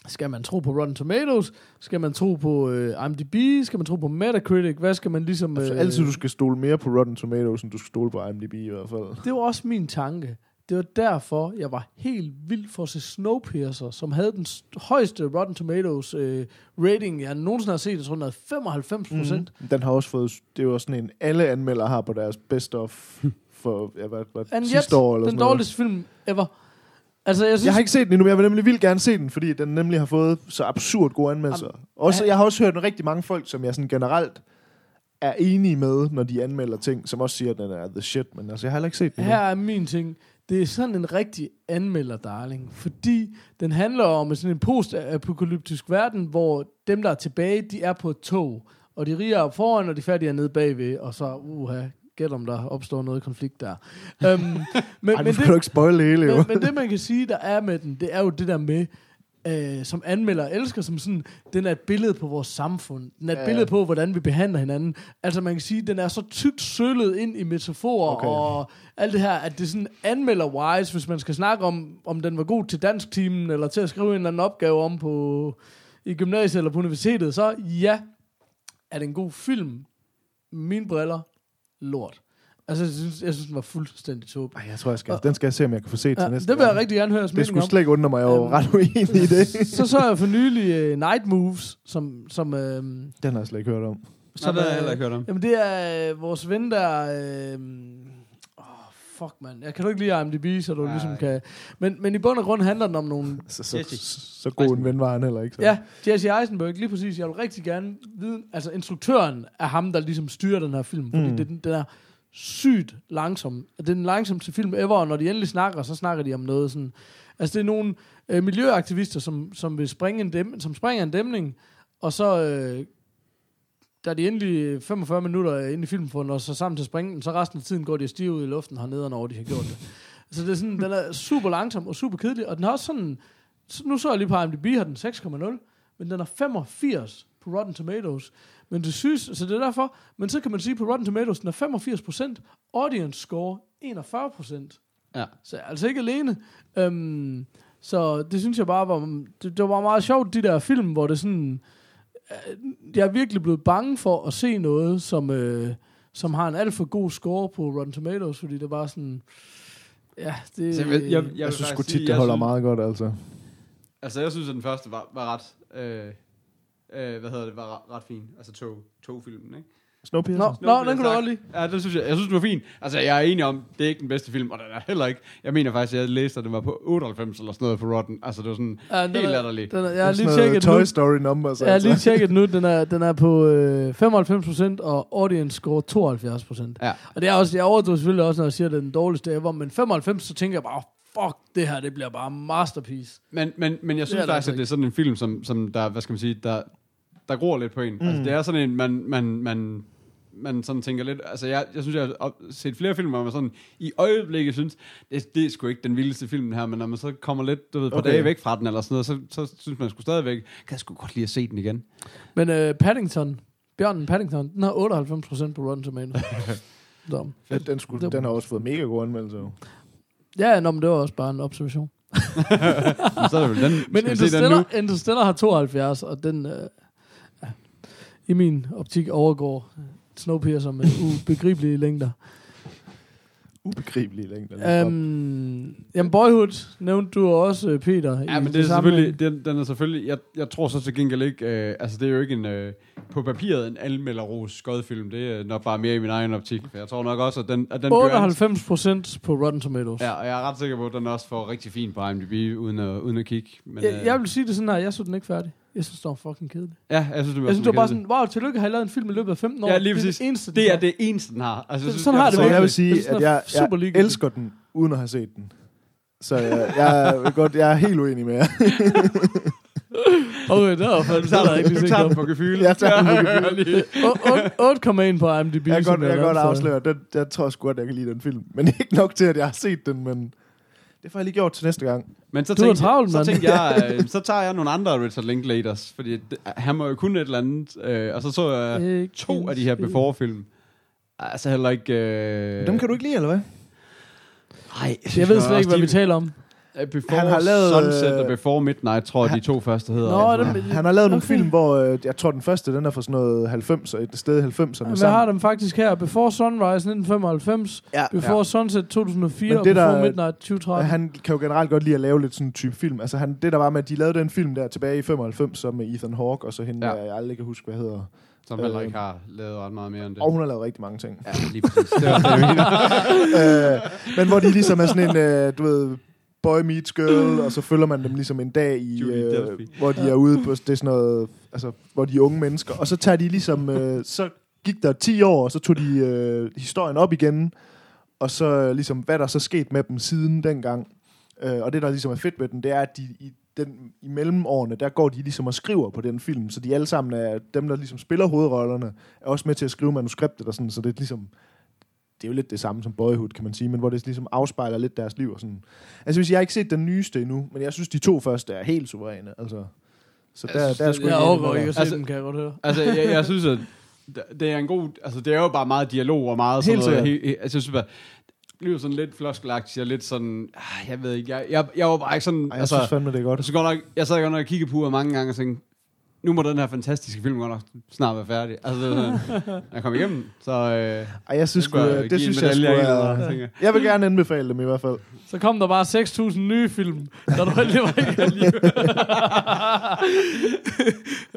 skal man tro på Rotten Tomatoes? Skal man tro på øh, IMDb? Skal man tro på Metacritic? Hvad skal man ligesom... Altså, altid du skal stole mere på Rotten Tomatoes, end du skal stole på IMDb i hvert fald. Det var også min tanke. Det var derfor, jeg var helt vild for at se Snowpiercer, som havde den st- højeste Rotten Tomatoes øh, rating, jeg nogensinde har set. Jeg tror, den havde 95 procent. Mm. Den har også fået... Det er jo sådan en, alle anmeldere har på deres best of for ja, hvad, hvad, And sidste år eller den sådan noget. dårligste film ever. Altså, jeg synes... Jeg har ikke set den endnu, men jeg vil nemlig vildt gerne se den, fordi den nemlig har fået så absurd gode anmeldelser. Også, jeg har også hørt rigtig mange folk, som jeg sådan generelt er enige med, når de anmelder ting, som også siger, at den er the shit, men altså, jeg har heller ikke set den. Her endnu. er min ting. Det er sådan en rigtig anmelder, darling. Fordi den handler om sådan en post-apokalyptisk verden, hvor dem, der er tilbage, de er på et tog. Og de rige er op foran, og de fattige er nede bagved. Og så, uha, gæt om der opstår noget konflikt der. um, men, Ej, men, skal du ikke spoil det hele, jo. men, men det, man kan sige, der er med den, det er jo det der med, øh, som anmelder elsker, som sådan, den er et billede på vores samfund. Den er et Ja, billede på, hvordan vi behandler hinanden. Altså man kan sige, den er så tykt sølet ind i metaforer Okay. og alt det her, at det sådan anmelder-wise, hvis man skal snakke om, om den var god til dansk timen, eller til at skrive en eller anden opgave om på i gymnasiet eller på universitetet, så ja, er det en god film. Mine briller, lort. Altså, jeg synes, jeg synes den var fuldstændig tåb. Ej, jeg tror, jeg skal, den skal jeg se, om jeg kan få set til Ja, næste det vil jeg rigtig gerne høre Det skulle om. slet ikke undre mig, jeg er jo Øhm, ret uenig i det. så så jeg for nylig uh, Night Moves, som, som, uh, Den har jeg slet ikke hørt om. som det har jeg er- heller ikke hørt om. Jamen, det er uh, vores ven der... Uh, oh, fuck, man. Jeg kan du ikke lide IMDb, så du Nej. ligesom kan... Men, men i bund og grund handler den om nogle... Så, så, Jesse. så god en ven var han heller ikke. Så. Ja, Jesse Eisenberg, lige præcis. Jeg vil rigtig gerne vide... Altså, instruktøren er ham, der ligesom styrer den her film. Fordi mm. det, den, den er sygt langsom. Det er den langsomste film ever, og når de endelig snakker, så snakker de om noget sådan... Altså, det er nogle øh, miljøaktivister, som, som vil springe en dæm, som springer en dæmning, og så... Øh, da de endelig 45 minutter inde i filmen får når så sammen til at springe så resten af tiden går de stive ud i luften hernede, når de har gjort det. Så det er sådan, den er super langsom og super kedelig, og den har også sådan, nu så jeg lige på IMDb, har den 6,0, men den er 85 på Rotten Tomatoes. Men det synes, så det er derfor, men så kan man sige på Rotten Tomatoes, den er 85%, audience score 41%. Ja. Så altså ikke alene. Øhm, så det synes jeg bare var, det, det var meget sjovt, de der film, hvor det sådan, øh, jeg er virkelig blevet bange for at se noget, som, øh, som har en alt for god score på Rotten Tomatoes, fordi det var sådan, ja, det... Så jeg, jeg, jeg, Jeg, jeg synes sgu tit, sige, det holder synes- meget godt, altså. Altså, jeg synes, at den første var, var ret... Øh, øh, hvad hedder det? Var ret, fin. Altså, tog, tog-filmen, ikke? Snowpiercer? Nå, nå, den kunne du godt lide. Ja, det synes jeg. Jeg synes, den var fin. Altså, jeg er enig om, det er ikke den bedste film, og den er heller ikke. Jeg mener faktisk, jeg læste, at den var på 98 eller sådan noget på Rotten. Altså, det var sådan Ja, helt er- latterligt. Den er, jeg Det har lige tjekket Toy nu. Story numbers, Jeg har altså. lige tjekket nu, den er, den er på øh, 95% og audience score 72%. Ja. Og det er også, jeg overdriver selvfølgelig også, når jeg siger, at det er den dårligste ever, men 95, så tænker jeg bare, fuck, det her, det bliver bare masterpiece. Men, men, men jeg Det synes faktisk, altså at det er sådan en film, som, som der, hvad skal man sige, der, der gror lidt på en. Mm. Altså, det er sådan en, man, man, man, man sådan tænker lidt, altså jeg, jeg synes, jeg har set flere film, hvor man sådan i øjeblikket synes, det, det er sgu ikke den vildeste film her, men når man så kommer lidt, du ved, på Okay. dage væk fra den eller sådan noget, så, så synes man sgu stadigvæk, kan jeg sgu godt lide at se den igen. Men øh, Paddington, Bjørnen Paddington, den har 98% på Rotten Tomatoes. så. Ja, den, skulle, den har også fået mega gode anmeldelser. Ja, nå, men det var også bare en observation. Men så er det vel den, Men? Interstellar, Interstellar har 72, og den øh, i min optik overgår Snowpiercer med ubegribelige længder. Ubegribelige længder. Um, jamen, Boyhood nævnte du også, øh, Peter. Ja, i men det er sammenhæng. selvfølgelig, den, den er selvfølgelig, jeg, jeg tror så til gengæld ikke, øh, altså det er jo ikke en, øh, på papiret en almelderos skodfilm, det er nok bare mere i min egen optik, for jeg tror nok også, at den, at den bliver 98 procent på Rotten Tomatoes. Ja, og jeg er ret sikker på, at den også får rigtig fint på IMDb, uden at, uden at kigge. Men, Jeg, øh, jeg vil sige det sådan her, jeg så den ikke færdig. Jeg synes, det var fucking kedeligt. ja, jeg synes, det var, Jeg synes, det var bare sådan, wow, tillykke, har I lavet en film i løbet af 15 år. Ja, lige det præcis. er det eneste, Det er den det eneste, den har. Altså, jeg Så- sådan har det så jeg vil sige, Jeg synes, at den er jeg, super jeg ligegyldig. elsker den, uden at have set den. Så jeg, jeg, er, godt, jeg er helt uenig med jer. Okay, det var fandme, så er der ikke lige Du set tager den. den på gefyl. Jeg tager den på gefyl. Lige. 8,1 på IMDb. Jeg kan som godt, jeg kan godt lavede, så- afsløre, den, jeg tror sgu godt, jeg kan lide den film. Men ikke nok til, at jeg har set den, men det får jeg lige gjort til næste gang. Men så Du er tænkte, travlt, så tænkte jeg, øh, så tager jeg nogle andre Richard Linklaters, fordi det, han må jo kun et eller andet. Øh, og så så jeg Ikke to af de her. Before-film. Altså heller ikke... Øh, Dem kan du ikke lide, eller hvad? Nej, Jeg ved slet ikke, hvad vi taler om. Before Han har lavet, Sunset øh, og Before Midnight, tror jeg, de to første hedder. Nå, Altså. dem, Han har lavet nogle Okay. film, hvor øh, jeg tror, den første, den er fra sådan noget 90'er, et sted i 90'erne. Jeg sammen. har dem faktisk her. Before Sunrise 1995, Ja, Before Ja. Sunset 2004 Men og det, Before der- Midnight 2013. Han kan jo generelt godt lide at lave lidt sådan en type film. Altså han, det der var med, at de lavede den film der tilbage i 95, så med Ethan Hawke, og så hende, Ja. ja. jeg aldrig kan huske, hvad hedder. Som heller Øh, ikke har lavet ret meget mere end det. Og hun har lavet rigtig mange ting. Ja, lige præcis. Det var det, jeg mener. øh, men hvor de ligesom er sådan en, øh, du ved, boy meets girl, og så følger man dem ligesom en dag i, øh, hvor de er ude på, det er sådan noget, altså, hvor de er unge mennesker, og så tager de ligesom, øh, så gik der 10 år, og så tog de øh, historien op igen, og så øh, ligesom, hvad der så sket med dem siden dengang. Øh, og det, der ligesom er fedt ved den, det er, at de i, den, i mellemårene, der går de ligesom og skriver på den film, så de alle sammen er, dem der ligesom spiller hovedrollerne, er også med til at skrive manuskriptet og sådan, så det er ligesom, det er jo lidt det samme som Boyhood, kan man sige, men hvor det ligesom afspejler lidt deres liv og sådan. Altså hvis jeg har ikke set den nyeste endnu, men jeg synes de to første er helt suveræne, altså. Så der, synes, der er sgu Jeg ikke overgår ikke at se Altså- dem, kan jeg godt høre. Altså, jeg, jeg synes, at det er en god... Altså, det er jo bare meget dialog og meget sådan Helt noget. He, he, altså, jeg synes bare, det bliver sådan lidt floskelagtigt og lidt sådan... ah, Jeg ved ikke, jeg, jeg, jeg var bare ikke sådan... Ej, jeg altså, synes fandme, det er godt. så godt nok, jeg sad godt nok og kiggede på uret mange gange og tænkte, nu må den her fantastiske film godt nok snart være færdig. Altså, det, sådan, jeg kom igennem, så... Øh, Ej, jeg synes, sgu, skulle jeg det, det en synes jeg skulle en er, jeg. Jeg vil gerne anbefale dem i hvert fald. Så kom der bare 6.000 nye film, da du aldrig var ikke alligevel.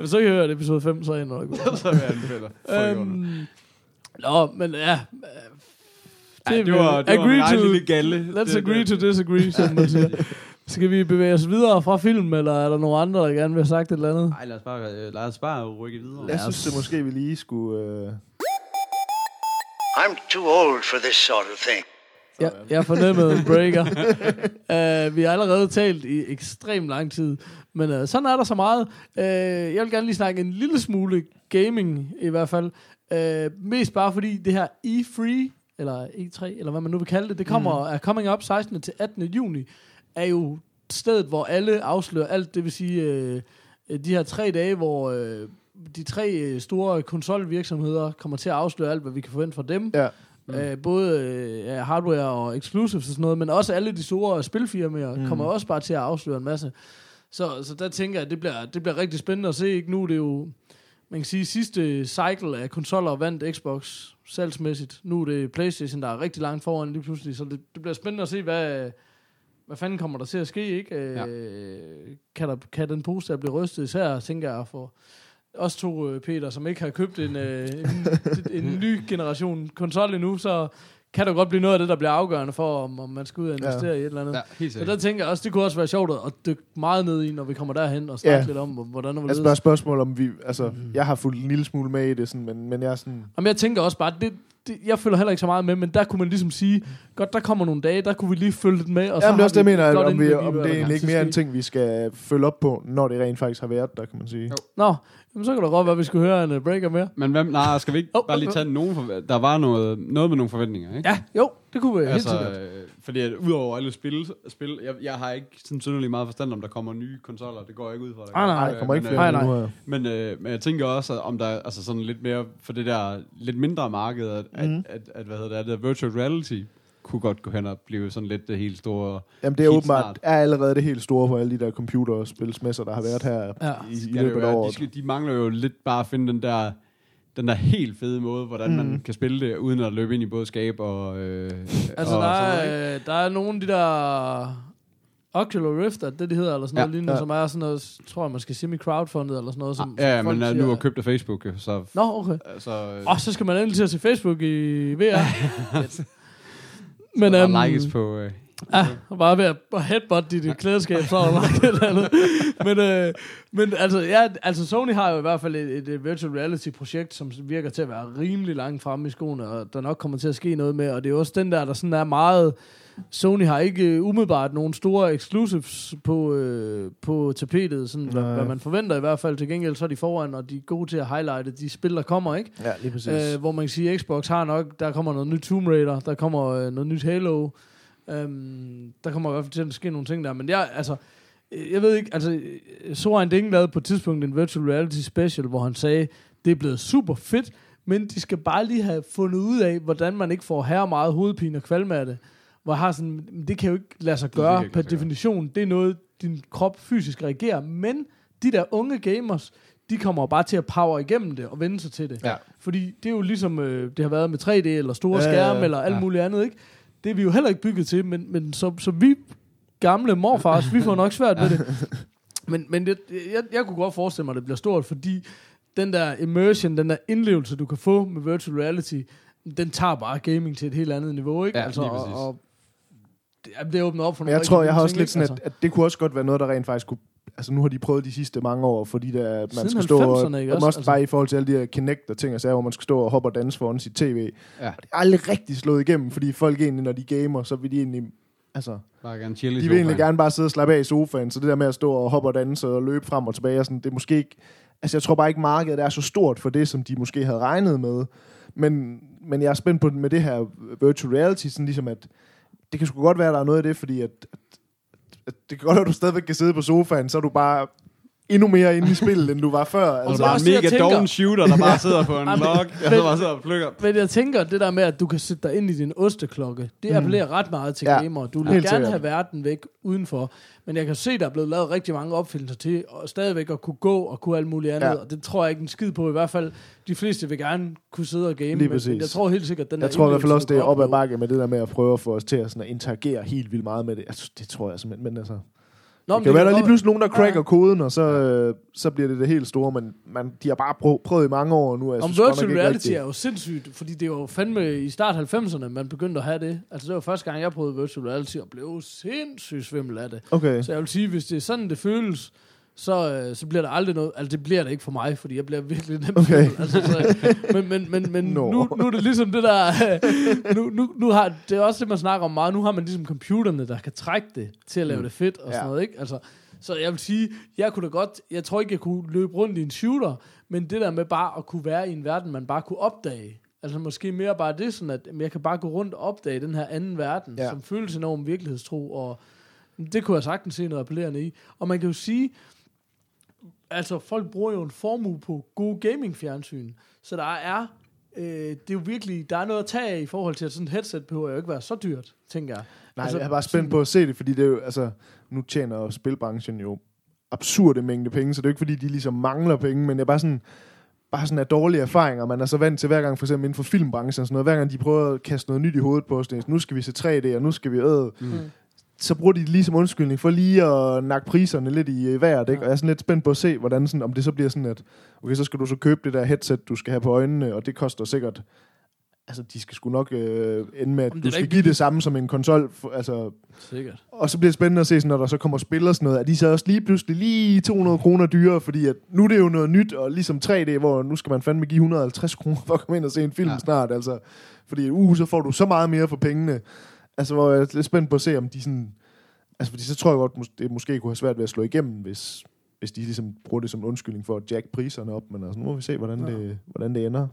Så kan jeg høre episode 5, så er jeg nok. så vil jeg anbefale. Øhm, Øhm, Nå, men ja. ja, det var, det var agree min egen to, lille galle. Let's Det- agree det- to disagree, som man siger. Skal vi bevæge os videre fra film, eller er der nogen andre, der gerne vil have sagt et eller andet? Ej, lad os bare, øh, lad os bare rykke videre. Jeg synes, det måske vi lige skulle... Øh, I'm too old for this sort of thing. Jeg, jeg fornemmede en breaker. uh, vi har allerede talt i ekstrem lang tid, men uh, sådan er der så meget. Uh, jeg vil gerne lige snakke en lille smule gaming i hvert fald. Uh, mest bare fordi det her E3, eller E3, eller hvad man nu vil kalde det, det kommer, mm. er coming up 16. til 18. juni, er jo stedet, hvor alle afslører alt, det vil sige uh, de her tre dage, hvor uh, de tre øh, store konsolvirksomheder kommer til at afsløre alt, hvad vi kan forvente fra dem. ja. Mm. Øh, både øh, hardware og exclusives og sådan noget, men også alle de store spilfirmaer mm. kommer også bare til at afsløre en masse. Så, så der tænker jeg, at det bliver, det bliver rigtig spændende at se. Ikke? Nu er det jo, man kan sige, sidste cycle af konsoller vandt Xbox salgsmæssigt. Nu er det Playstation, der er rigtig langt foran lige pludselig, så det, det bliver spændende at se, hvad, hvad fanden kommer der til at ske, ikke? Øh, kan, der, kan den pose der blive rystet, især tænker jeg for os to, øh, Peter, som ikke har købt en, øh, en, en ny generation konsol endnu, så kan det godt blive noget af det, der bliver afgørende for, om, om man skal ud og investere ja. i et eller andet. Ja, helt Så der tænker jeg også, det kunne også være sjovt at dykke meget ned i, når vi kommer derhen og snakke Ja. lidt om, hvordan og Altså bare spørgsmål om vi... Altså, jeg har fulgt en lille smule med i det, sådan, men, men jeg er sådan... Jamen, jeg tænker også bare, det, det, jeg følger heller ikke så meget med, men der kunne man ligesom sige, godt, der kommer nogle dage, der kunne vi lige følge lidt med, og så Jamen, det er også det, jeg mener, om, vi, om det der er egentlig ikke mere en ting, vi skal følge op på, når det rent faktisk har været der, kan man sige. Jo. Nå, jamen, så kan det godt være, at vi skulle høre en uh, breaker mere. Men hvem, nej, skal vi ikke Åh, bare lige tage nogen for, Der var noget, noget med nogle forventninger, ikke? Ja, jo, det kunne vi helt Altså, sikkert. øh, fordi at udover alle spil, spil jeg, jeg har ikke sådan synderligt meget forstand om, der kommer nye konsoller. Det går jeg ikke ud fra. der Nej, gør. nej, Nej, der kommer ikke men, flere nej, her. Men, øh, men jeg tænker også, at om der er altså sådan lidt mere for det der lidt mindre marked, at, mm. Mhm. at, at, at, hvad hedder det, at virtual reality kunne godt gå hen og blive sådan lidt det helt store... Jamen, det er Helt åbenbart snart. er allerede det helt store for alle de der computerspilsmesser, der har været her Ja. i, i det løbet af være, de, året. skal, de mangler jo lidt bare at finde den der den der helt fede måde, hvordan mm. man kan spille det, uden at løbe ind i både skab og... Øh, Altså, og der sådan noget, er, øh, der er nogle af de der Ocular Rift, er det de hedder, eller sådan Ja, noget lignende, ja. som er sådan noget, tror jeg, man skal semi-crowdfundet, eller sådan noget. Som, Ja, som men folk er nu siger- er købt af Facebook, så... Nå, okay. Altså, øh, Og så skal man endelig til at se Facebook i VR. men, der øhm, likes på... Øh, Ja, og bare ved at headbutt dit klædeskab, så der nok et eller andet. Men, øh, men altså, ja, altså Sony har jo i hvert fald et, et virtual reality projekt, som virker til at være rimelig langt fremme i skoene, og der nok kommer til at ske noget med, og det er også den der, der sådan er meget... Sony har ikke øh, umiddelbart nogle store exclusives på, øh, på tapetet, sådan, hvad, hvad man forventer i hvert fald. Til gengæld så er de foran, og de er gode til at highlighte de spil, der kommer, ikke? Ja, lige præcis. Øh, hvor man kan sige, at Xbox har nok, der kommer noget nyt Tomb Raider, der kommer øh, noget nyt Halo, øhm, der kommer i hvert fald til at ske nogle ting der, men jeg, altså, øh, jeg ved ikke, altså, øh, Soren Ding lavede på et tidspunkt en virtual reality special, hvor han sagde, det er blevet super fedt, men de skal bare lige have fundet ud af, hvordan man ikke får her meget hovedpine og kvalme af det. Hvor jeg har sådan, "Men det kan jo ikke lade sig gøre per sig gøre. definition. Det er noget, din krop fysisk reagerer. Men de der unge gamers, de kommer bare til at power igennem det og vende sig til det. Ja. Fordi det er jo ligesom øh, det har været med 3D eller store ja. skærme eller alt Ja. muligt andet. Ikke? Det er vi jo heller ikke bygget til, men, men så, så vi gamle morfars, vi får nok svært ved det. Men, men det, jeg, jeg kunne godt forestille mig, at det bliver stort, fordi den der immersion, den der indlevelse, du kan få med virtual reality, den tager bare gaming til et helt andet niveau, ikke? Ja, præcis. og, og det, det åbner op for nogle jeg tror, jeg har også lidt sådan, ikke? at, at det kunne også godt være noget, der rent faktisk kunne... Altså nu har de prøvet de sidste mange år, fordi der, at man Siden skal stå og, 90'erne, ikke og også? også Altså- bare i forhold til alle de her Kinect og ting og sager, hvor man skal stå og hoppe og danse foran sit tv. Ja. Det er aldrig rigtig slået igennem, fordi folk egentlig, når de gamer, så vil de egentlig... Altså, Bare gerne chill i de vil egentlig sofaen. gerne bare sidde og slappe af i sofaen, så det der med at stå og hoppe og danse og løbe frem og tilbage, og sådan, det er måske ikke... Altså, jeg tror bare ikke, markedet er så stort for det, som de måske havde regnet med. Men, men jeg er spændt på med det her virtual reality, sådan ligesom at det kan sgu godt være, at der er noget af det, fordi at, at, at det kan godt være, at du stadigvæk kan sidde på sofaen, så er du bare endnu mere inde i spillet, end du var før. Og Altså, så bare mega tænker. doven shooter, der bare sidder på en log, og så men- bare sidder og plukker. Men jeg tænker, det der med, at du kan sætte dig ind i din osteklokke, det Mm. appellerer ret meget til Ja, gamere. Du vil helt gerne have verden væk udenfor. Men jeg kan se, der er blevet lavet rigtig mange opfindelser til, og stadigvæk at kunne gå og kunne alt muligt andet. Ja. Ja. Og det tror jeg ikke en skid på. I hvert fald, de fleste vil gerne kunne sidde og game. Lige men- præcis. Men jeg tror helt sikkert, den jeg tror i hvert fald også, det er op ad bakke med det der med at prøve at få os til at, sådan at interagere helt vildt meget med det. Altså, det tror jeg simpelthen, men altså... Nå, det kan være, der er lige pludselig nogen, der cracker Ja. koden, og så, øh, så bliver det det helt store, men man, de har bare prøvet, prøvet i mange år nu. Jeg Om synes virtual reality er jo sindssygt, fordi det var fandme i start 90'erne, man begyndte at have det. Altså det var første gang, jeg prøvede virtual reality, og blev sindssygt svimmel af det. Okay. Så jeg vil sige, hvis det er sådan, det føles, så, øh, så bliver der aldrig noget... Altså, det bliver det ikke for mig, fordi jeg bliver virkelig nemt Okay. Altså, så, men men, men, men Nå. nu, nu er det ligesom det der... øh, nu, nu, nu har, det er også det, man snakker om meget. Nu har man ligesom computerne, der kan trække det til at lave det fedt og sådan Ja. noget, ikke? Altså, så jeg vil sige, jeg kunne da godt... Jeg tror ikke, jeg kunne løbe rundt i en shooter, men det der med bare at kunne være i en verden, man bare kunne opdage. Altså måske mere bare det, sådan at jeg kan bare gå rundt og opdage den her anden verden, ja. som føles enormt virkelighedstro, og det kunne jeg sagtens se noget appellerende i. Og man kan jo sige, altså folk bruger jo en formue på gode gaming-fjernsyn, så der er, øh, det er jo virkelig, der er noget at tage af i forhold til, at sådan et headset behøver jo ikke være så dyrt, tænker jeg. Nej, Altså, jeg er bare spændt på at se det, fordi det er jo, altså, nu tjener spilbranchen jo absurde mængde penge, så det er jo ikke, fordi de ligesom mangler penge, men jeg er bare sådan, bare sådan af dårlige erfaringer, man er så vant til hver gang, for eksempel inden for filmbranchen, og sådan noget, hver gang de prøver at kaste noget nyt i hovedet på os, det er, nu skal vi se 3D, og nu skal vi æde, Mm. Så bruger de det lige som undskyldning for lige at nakke priserne lidt i vejret, ikke? og jeg er sådan lidt spændt på at se, hvordan sådan, om det så bliver sådan, at okay, så skal du så købe det der headset, du skal have på øjnene, og det koster sikkert Altså, de skal sgu nok øh, ende med, at det du skal give det samme som en konsol. For, altså, Sikkert. og så bliver det spændende at se, sådan, når der så kommer spil og sådan noget, at de så også lige pludselig lige 200 kroner dyrere, fordi at nu er det jo noget nyt, og ligesom 3D, hvor nu skal man fandme give 150 kroner for at komme ind og se en film ja. snart, altså. Fordi uh, så får du så meget mere for pengene. Altså, hvor jeg er lidt spændt på at se, om de sådan... Altså, fordi så tror jeg godt, det måske kunne have svært ved at slå igennem, hvis, hvis de ligesom bruger det som en undskyldning for at jack priserne op. Men altså, nu må vi se, hvordan, Ja. det, hvordan det ender.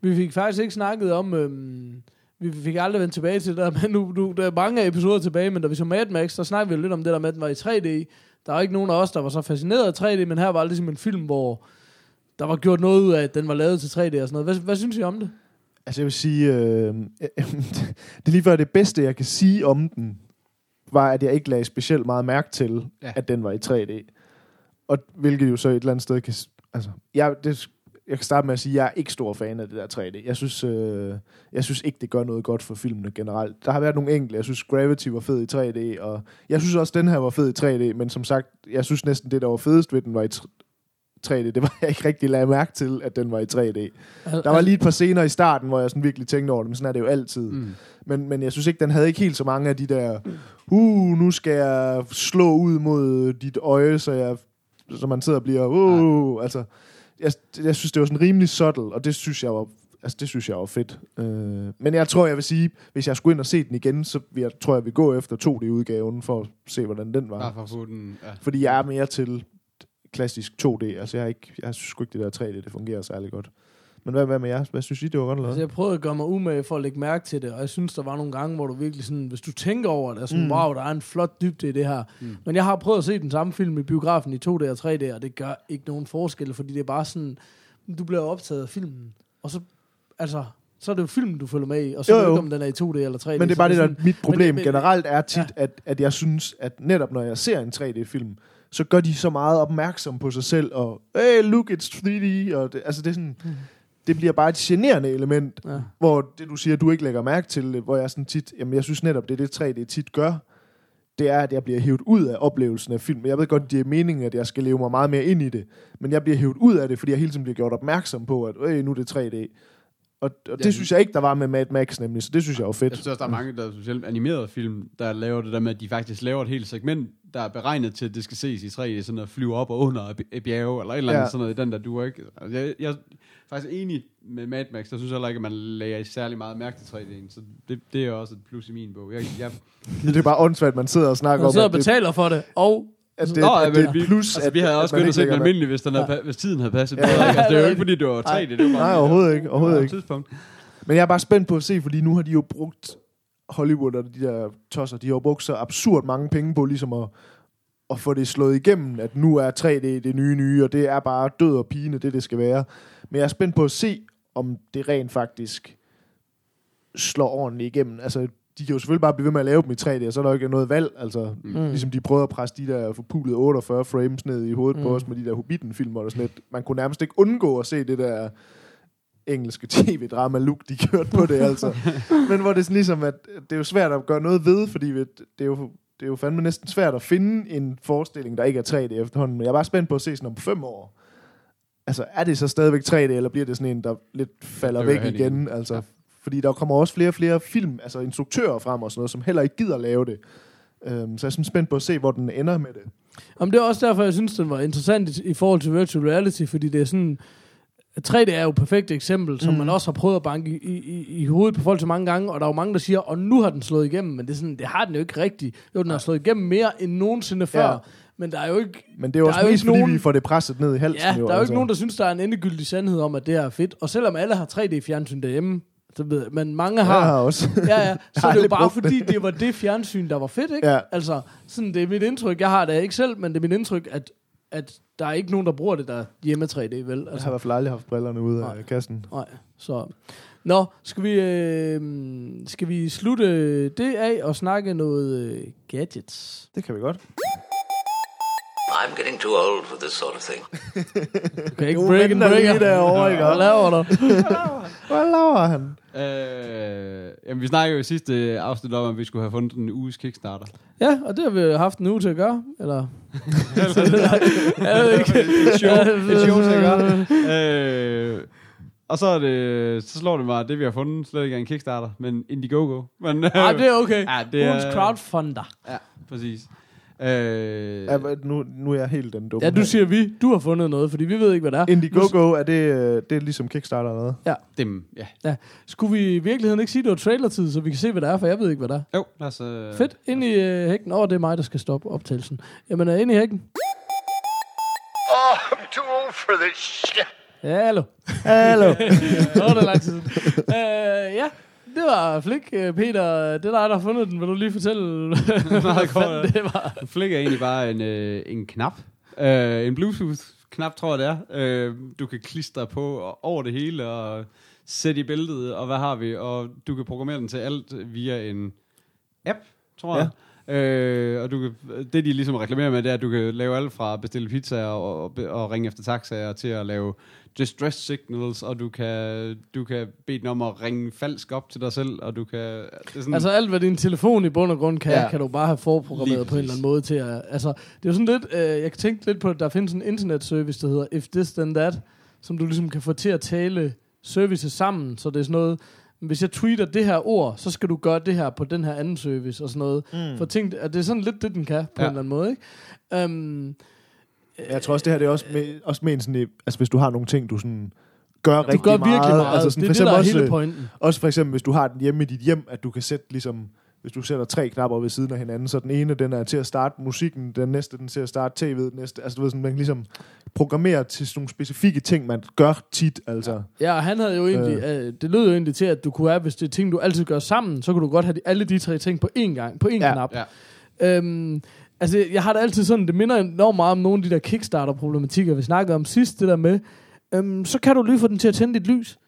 Vi fik faktisk ikke snakket om... Øhm, vi fik aldrig vendt tilbage til det der, men nu, nu, der er mange episoder tilbage, men da vi så Mad Max, så snakkede vi lidt om det der med, at den var i 3D. Der var ikke nogen af os, der var så fascineret af 3D, men her var det ligesom en film, hvor der var gjort noget ud af, at den var lavet til 3D og sådan noget. Hvad, hvad synes I om det? Altså, jeg vil sige, øh, det er lige før det bedste, jeg kan sige om den, var, at jeg ikke lagde specielt meget mærke til, Ja. at den var i 3D. Og hvilket jo så et eller andet sted kan... Altså, jeg, det, jeg kan starte med at sige, at jeg er ikke stor fan af det der 3D. Jeg synes, øh, jeg synes ikke, det gør noget godt for filmene generelt. Der har været nogle enkelte. Jeg synes, Gravity var fed i 3D, og jeg synes også, den her var fed i 3D, men som sagt, jeg synes næsten, det, der var fedest ved den, var i 3D. Det var jeg ikke rigtig lagde mærke til, at den var i 3D. Der var lige et par scener i starten, hvor jeg sådan virkelig tænkte over det, men sådan er det jo altid. Mm. Men, men jeg synes ikke, den havde ikke helt så mange af de der, uh, nu skal jeg slå ud mod dit øje, så, jeg, så man sidder og bliver, uh, altså, jeg, jeg synes, det var sådan rimelig subtle, og det synes jeg var, altså, det synes jeg var fedt. Uh, men jeg tror, jeg vil sige, hvis jeg skulle ind og se den igen, så jeg, tror jeg, jeg vil gå efter 2D-udgaven, for at se, hvordan den var. Bare for at få den... Ja. Fordi jeg er mere til klassisk 2D. Altså, jeg, er ikke, jeg synes ikke, det der 3D, det fungerer særlig godt. Men hvad, hvad med jer? Hvad synes I, det var godt eller Altså, jeg prøvede at gøre mig umage for at lægge mærke til det, og jeg synes, der var nogle gange, hvor du virkelig sådan, hvis du tænker over det, er sådan, mm. Wow, der er en flot dybde i det her. Mm. Men jeg har prøvet at se den samme film i biografen i 2D og 3D, og det gør ikke nogen forskel, fordi det er bare sådan, du bliver optaget af filmen, og så, altså, så er det jo filmen, du følger med i, og så Jo, er det jo. ikke, om den er i 2D eller 3D. Men det er bare det, der sådan, mit problem men- generelt er tit, ja. at, at jeg synes, at netop når jeg ser en 3D-film, så gør de så meget opmærksom på sig selv, og hey, look, it's 3D, og det, altså det er sådan, Mm. det bliver bare et generende element, Ja. hvor det du siger, du ikke lægger mærke til, det, hvor jeg sådan tit, jamen jeg synes netop, det er det 3D tit gør, det er, at jeg bliver hævet ud af oplevelsen af film. Jeg ved godt, det er meningen, at jeg skal leve mig meget mere ind i det, men jeg bliver hævet ud af det, fordi jeg hele tiden bliver gjort opmærksom på, at øh, nu er det 3D. Og, og det Ja. synes jeg ikke, der var med Mad Max nemlig, så det synes jeg var Jeg fedt. synes også, der er mange, der specielt animerede film, der laver det der med, at de faktisk laver et helt segment, der er beregnet til, at det skal ses i 3D, sådan at flyve op og under bjerge, eller et eller andet Ja. sådan noget i den der duer, ikke? Altså, jeg, jeg er faktisk enig med Mad Max, der synes jeg heller ikke, at man lægger særlig meget mærke til 3D'en, så det, det er også et plus i min bog. Jeg, jeg, Det er bare åndssvagt, at man sidder og snakker Man om, sidder at og det, betaler for det, og at det, Nå, at det er et plus, altså, vi havde at, også at og ikke set den lægger mærke- almindelig, hvis, den havde, hvis tiden havde passet. Ja. Altså, det er jo ikke, fordi det var 3D. Det var bare Nej, overhovedet ikke, overhovedet ikke. tidspunkt. Men jeg er bare spændt på at se, fordi nu har de jo brugt Hollywood og de der tosser, de har brugt så absurd mange penge på ligesom at, at få det slået igennem, at nu er 3D det nye nye, og det er bare død og pine, det det skal være. Men jeg er spændt på at se, om det rent faktisk slår ordentligt igennem. Altså, de kan jo selvfølgelig bare blive ved med at lave dem i 3D, og så er der jo ikke noget valg. Altså, mm. Ligesom de prøvede at presse de der forpulede 48 frames ned i hovedet mm. på os med de der Hobbiten-film, og sådan lidt. Man kunne nærmest ikke undgå at se det der engelske tv-drama look, de kørte på det, altså. Men hvor det er sådan ligesom, at det er jo svært at gøre noget ved, fordi det er jo, det er jo fandme næsten svært at finde en forestilling, der ikke er 3D efterhånden. Men jeg er bare spændt på at se sådan om fem år. Altså, er det så stadigvæk 3D, eller bliver det sådan en, der lidt falder væk igen? igen. Altså, Ja. Fordi der kommer også flere og flere film, altså instruktører frem og sådan noget, som heller ikke gider lave det. Um, så jeg er sådan spændt på at se, hvor den ender med det. Om det er også derfor, jeg synes, den var interessant i, i forhold til virtual reality, fordi det er sådan... 3D er jo et perfekt eksempel, som Mm. man også har prøvet at banke i, i, i- hovedet på folk så mange gange, og der er jo mange, der siger, og nu har den slået igennem, men det, er sådan, det har den jo ikke rigtigt. Jo, den har slået igennem mere end nogensinde før, Ja. men der er jo ikke, Men det er jo også er jo mest, ikke fordi nogen- vi får det presset ned i halsen. ja, der er jo altså. ikke nogen, der synes, der er en endegyldig sandhed om, at det her er fedt. Og selvom alle har 3D-fjernsyn derhjemme, så ved, men mange Jeg har, har også. ja, ja, har så er det jo bare fordi, det var det fjernsyn, der var fedt, ikke? Ja. Altså, sådan, det er mit indtryk. Jeg har det ikke selv, men det er mit indtryk, at, at der er ikke nogen, der bruger det der hjemme 3D, vel? Jeg har i Altså, hvert fald aldrig haft brillerne ude Nej. af kassen. nej, så... Nå, skal vi, øh, skal vi slutte det af og snakke noget øh, gadgets? Det kan vi godt. I'm getting too old for this sort of thing. Du kan ikke Nu break and venter break lige it. derovre, ikke? Hvad laver du? Hvad laver han? Øh, jamen, vi snakkede jo i sidste afsnit om, at vi skulle have fundet en uges Kickstarter. Ja, og det har vi haft en uge til at gøre, eller? jeg ved ikke. et show, et show til at gøre. Øh, og så, er det, så slår det mig, at det vi har fundet slet ikke er en Kickstarter, men Indiegogo. Men, Nej, det er okay. Ja, det er- Ugens crowdfunder. Ja, præcis. Øh, Ja, nu, nu er jeg helt den dumme. Ja, du siger vi. Du har fundet noget, fordi vi ved ikke, hvad det er. Indiegogo, er det, øh, det er ligesom Kickstarter eller noget? dem, ja. Ja. Skulle vi i virkeligheden ikke sige, at det var trailertid, så vi kan se, hvad det er, for jeg ved ikke, hvad det er. Jo, lad os... Øh, Fedt. Ind i øh, hækken. Åh, oh, det er mig, der skal stoppe optagelsen. Jamen, uh, ind i hækken. Oh, I'm too old for this shit. Ja, hallo. Hallo. Åh, det er lang tid siden. uh, ja, det var Flik. Øh, Peter, det er dig, der har fundet den. Vil du lige fortælle, hvad fanden ja. det var? Flik er egentlig bare en, øh, en knap. Øh, en Bluetooth-knap, tror jeg det er. Øh, du kan klistre på over det hele og sætte i bæltet, og hvad har vi? Og du kan programmere den til alt via en app, tror jeg. Øh, og du kan, det de ligesom reklamerer med, det er, at du kan lave alt fra at bestille pizzaer og, og, og ringe efter taxaer til at lave distress signals, og du kan, du kan bede den om at ringe falsk op til dig selv, og du kan... Det er sådan, Altså alt, hvad din telefon i bund og grund kan, Ja. kan du bare have forprogrammeret på en eller anden måde til at... Altså, det er jo sådan lidt... Øh, jeg kan tænke lidt på, at der findes en internetservice, der hedder If This Then That, som du ligesom kan få til at tale services sammen, så det er sådan noget... Hvis jeg tweeter det her ord, så skal du gøre det her på den her anden service og sådan noget. Mm. For tænk, at det er sådan lidt det, den kan på ja. en eller anden måde, ikke? Um, Jeg tror også, det her det er også, med, også med en sådan, altså hvis du har nogle ting, du sådan gør du rigtig gør virkelig meget. meget. Altså sådan, det er for det, eksempel der er også, hele øh, pointen. også for eksempel, hvis du har den hjemme i dit hjem, at du kan sætte ligesom, hvis du sætter tre knapper ved siden af hinanden, så den ene, den er til at starte musikken, den næste, den er til at starte tv'et, den næste, altså du ved sådan, man kan ligesom programmere til sådan nogle specifikke ting, man gør tit, altså. Ja, og han havde jo egentlig, øh. det lød jo egentlig til, at du kunne have, hvis det er ting, du altid gør sammen, så kunne du godt have de, alle de tre ting på én gang, på én Ja. knap. Ja. Øhm, altså, jeg har det altid sådan, det minder enormt meget om nogle af de der Kickstarter-problematikker, vi snakkede om sidst, det der med, øhm, så kan du lige få den til at tænde dit lys.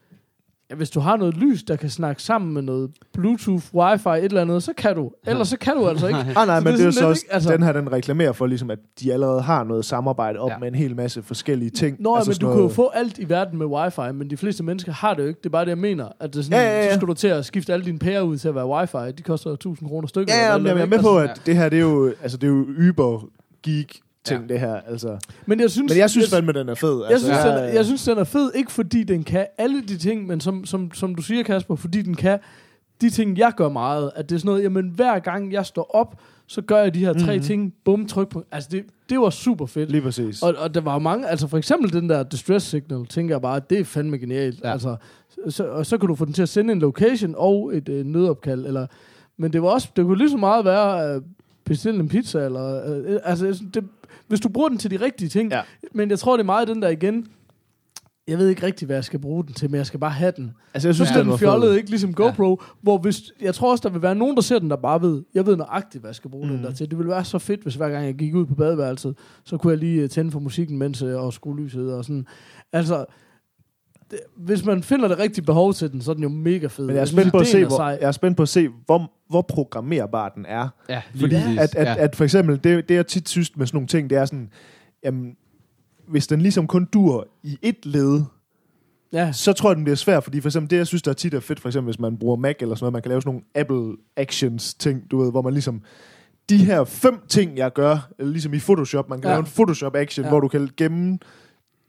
Ja, hvis du har noget lys, der kan snakke sammen med noget Bluetooth, Wi-Fi, et eller andet, så kan du. Ellers så kan du altså ikke. Ah, nej, Så men det er jo sådan så også, ikke? Altså- den her, den reklamerer for ligesom, at de allerede har noget samarbejde op Ja. ja. med en hel masse forskellige ting. Nå, altså, men du kan jo noget- få alt i verden med wifi, men de fleste mennesker har det jo ikke. Det er bare det, jeg mener. At det er sådan, Ja, ja, ja. Så skal du til at skifte alle dine pærer ud til at være wifi. De koster 1000 kroner stykket. Ja, ja, eller men jeg er noget, med på, Altså, at det her, det er jo, altså, det er jo Uber Geek ting, Ja. det her. Altså. Men jeg synes, Men jeg synes fandme, den er fed. jeg, synes, jeg, den, er- jeg synes, den er fed, ikke fordi den kan alle de ting, men som, som, som du siger, Kasper, fordi den kan de ting, jeg gør meget. At det er sådan noget, jamen hver gang jeg står op, så gør jeg de her tre Mhm. mm-hmm. ting, bum, tryk på. Altså det, det var super fedt. Lige præcis. Og, og der var mange, altså for eksempel den der distress signal, tænker jeg bare, det er fandme genialt. Ja. Ja. Altså, så, og så kan du få den til at sende en location og et øh, nødopkald. Eller, men det var også, det kunne lige så meget være øh, bestille en pizza. Eller, øh, altså, det, hvis du bruger den til de rigtige ting. Ja. Men jeg tror, det er meget den der igen. Jeg ved ikke rigtig, hvad jeg skal bruge den til, men jeg skal bare have den. altså, jeg synes, ja, den fjollede, ikke ligesom GoPro, ja. hvor hvis, jeg tror også, der vil være nogen, der ser den, der bare ved, jeg ved nøjagtigt, hvad jeg skal bruge mm. den der til. Det ville være så fedt, hvis hver gang jeg gik ud på badeværelset, så kunne jeg lige øh, tænde for musikken, mens jeg og skrue lyset og sådan. Altså, hvis man finder det rigtige behov til den, så er den jo mega fed. Men jeg er spændt på at se, hvor, jeg er spændt på at se, hvor, hvor programmerbar den er. Ja, Fordi at, at, ja. at for eksempel, det, det jeg tit synes med sådan nogle ting, det er sådan, jamen, hvis den ligesom kun dur i et led, Ja, så tror jeg, den bliver svær, fordi for eksempel det, jeg synes, der er tit er fedt, for eksempel hvis man bruger Mac eller sådan noget, man kan lave sådan nogle Apple Actions ting, du ved, hvor man ligesom, de her fem ting, jeg gør, eller ligesom i Photoshop, man kan ja. Lave en Photoshop Action. Ja. hvor du kan gemme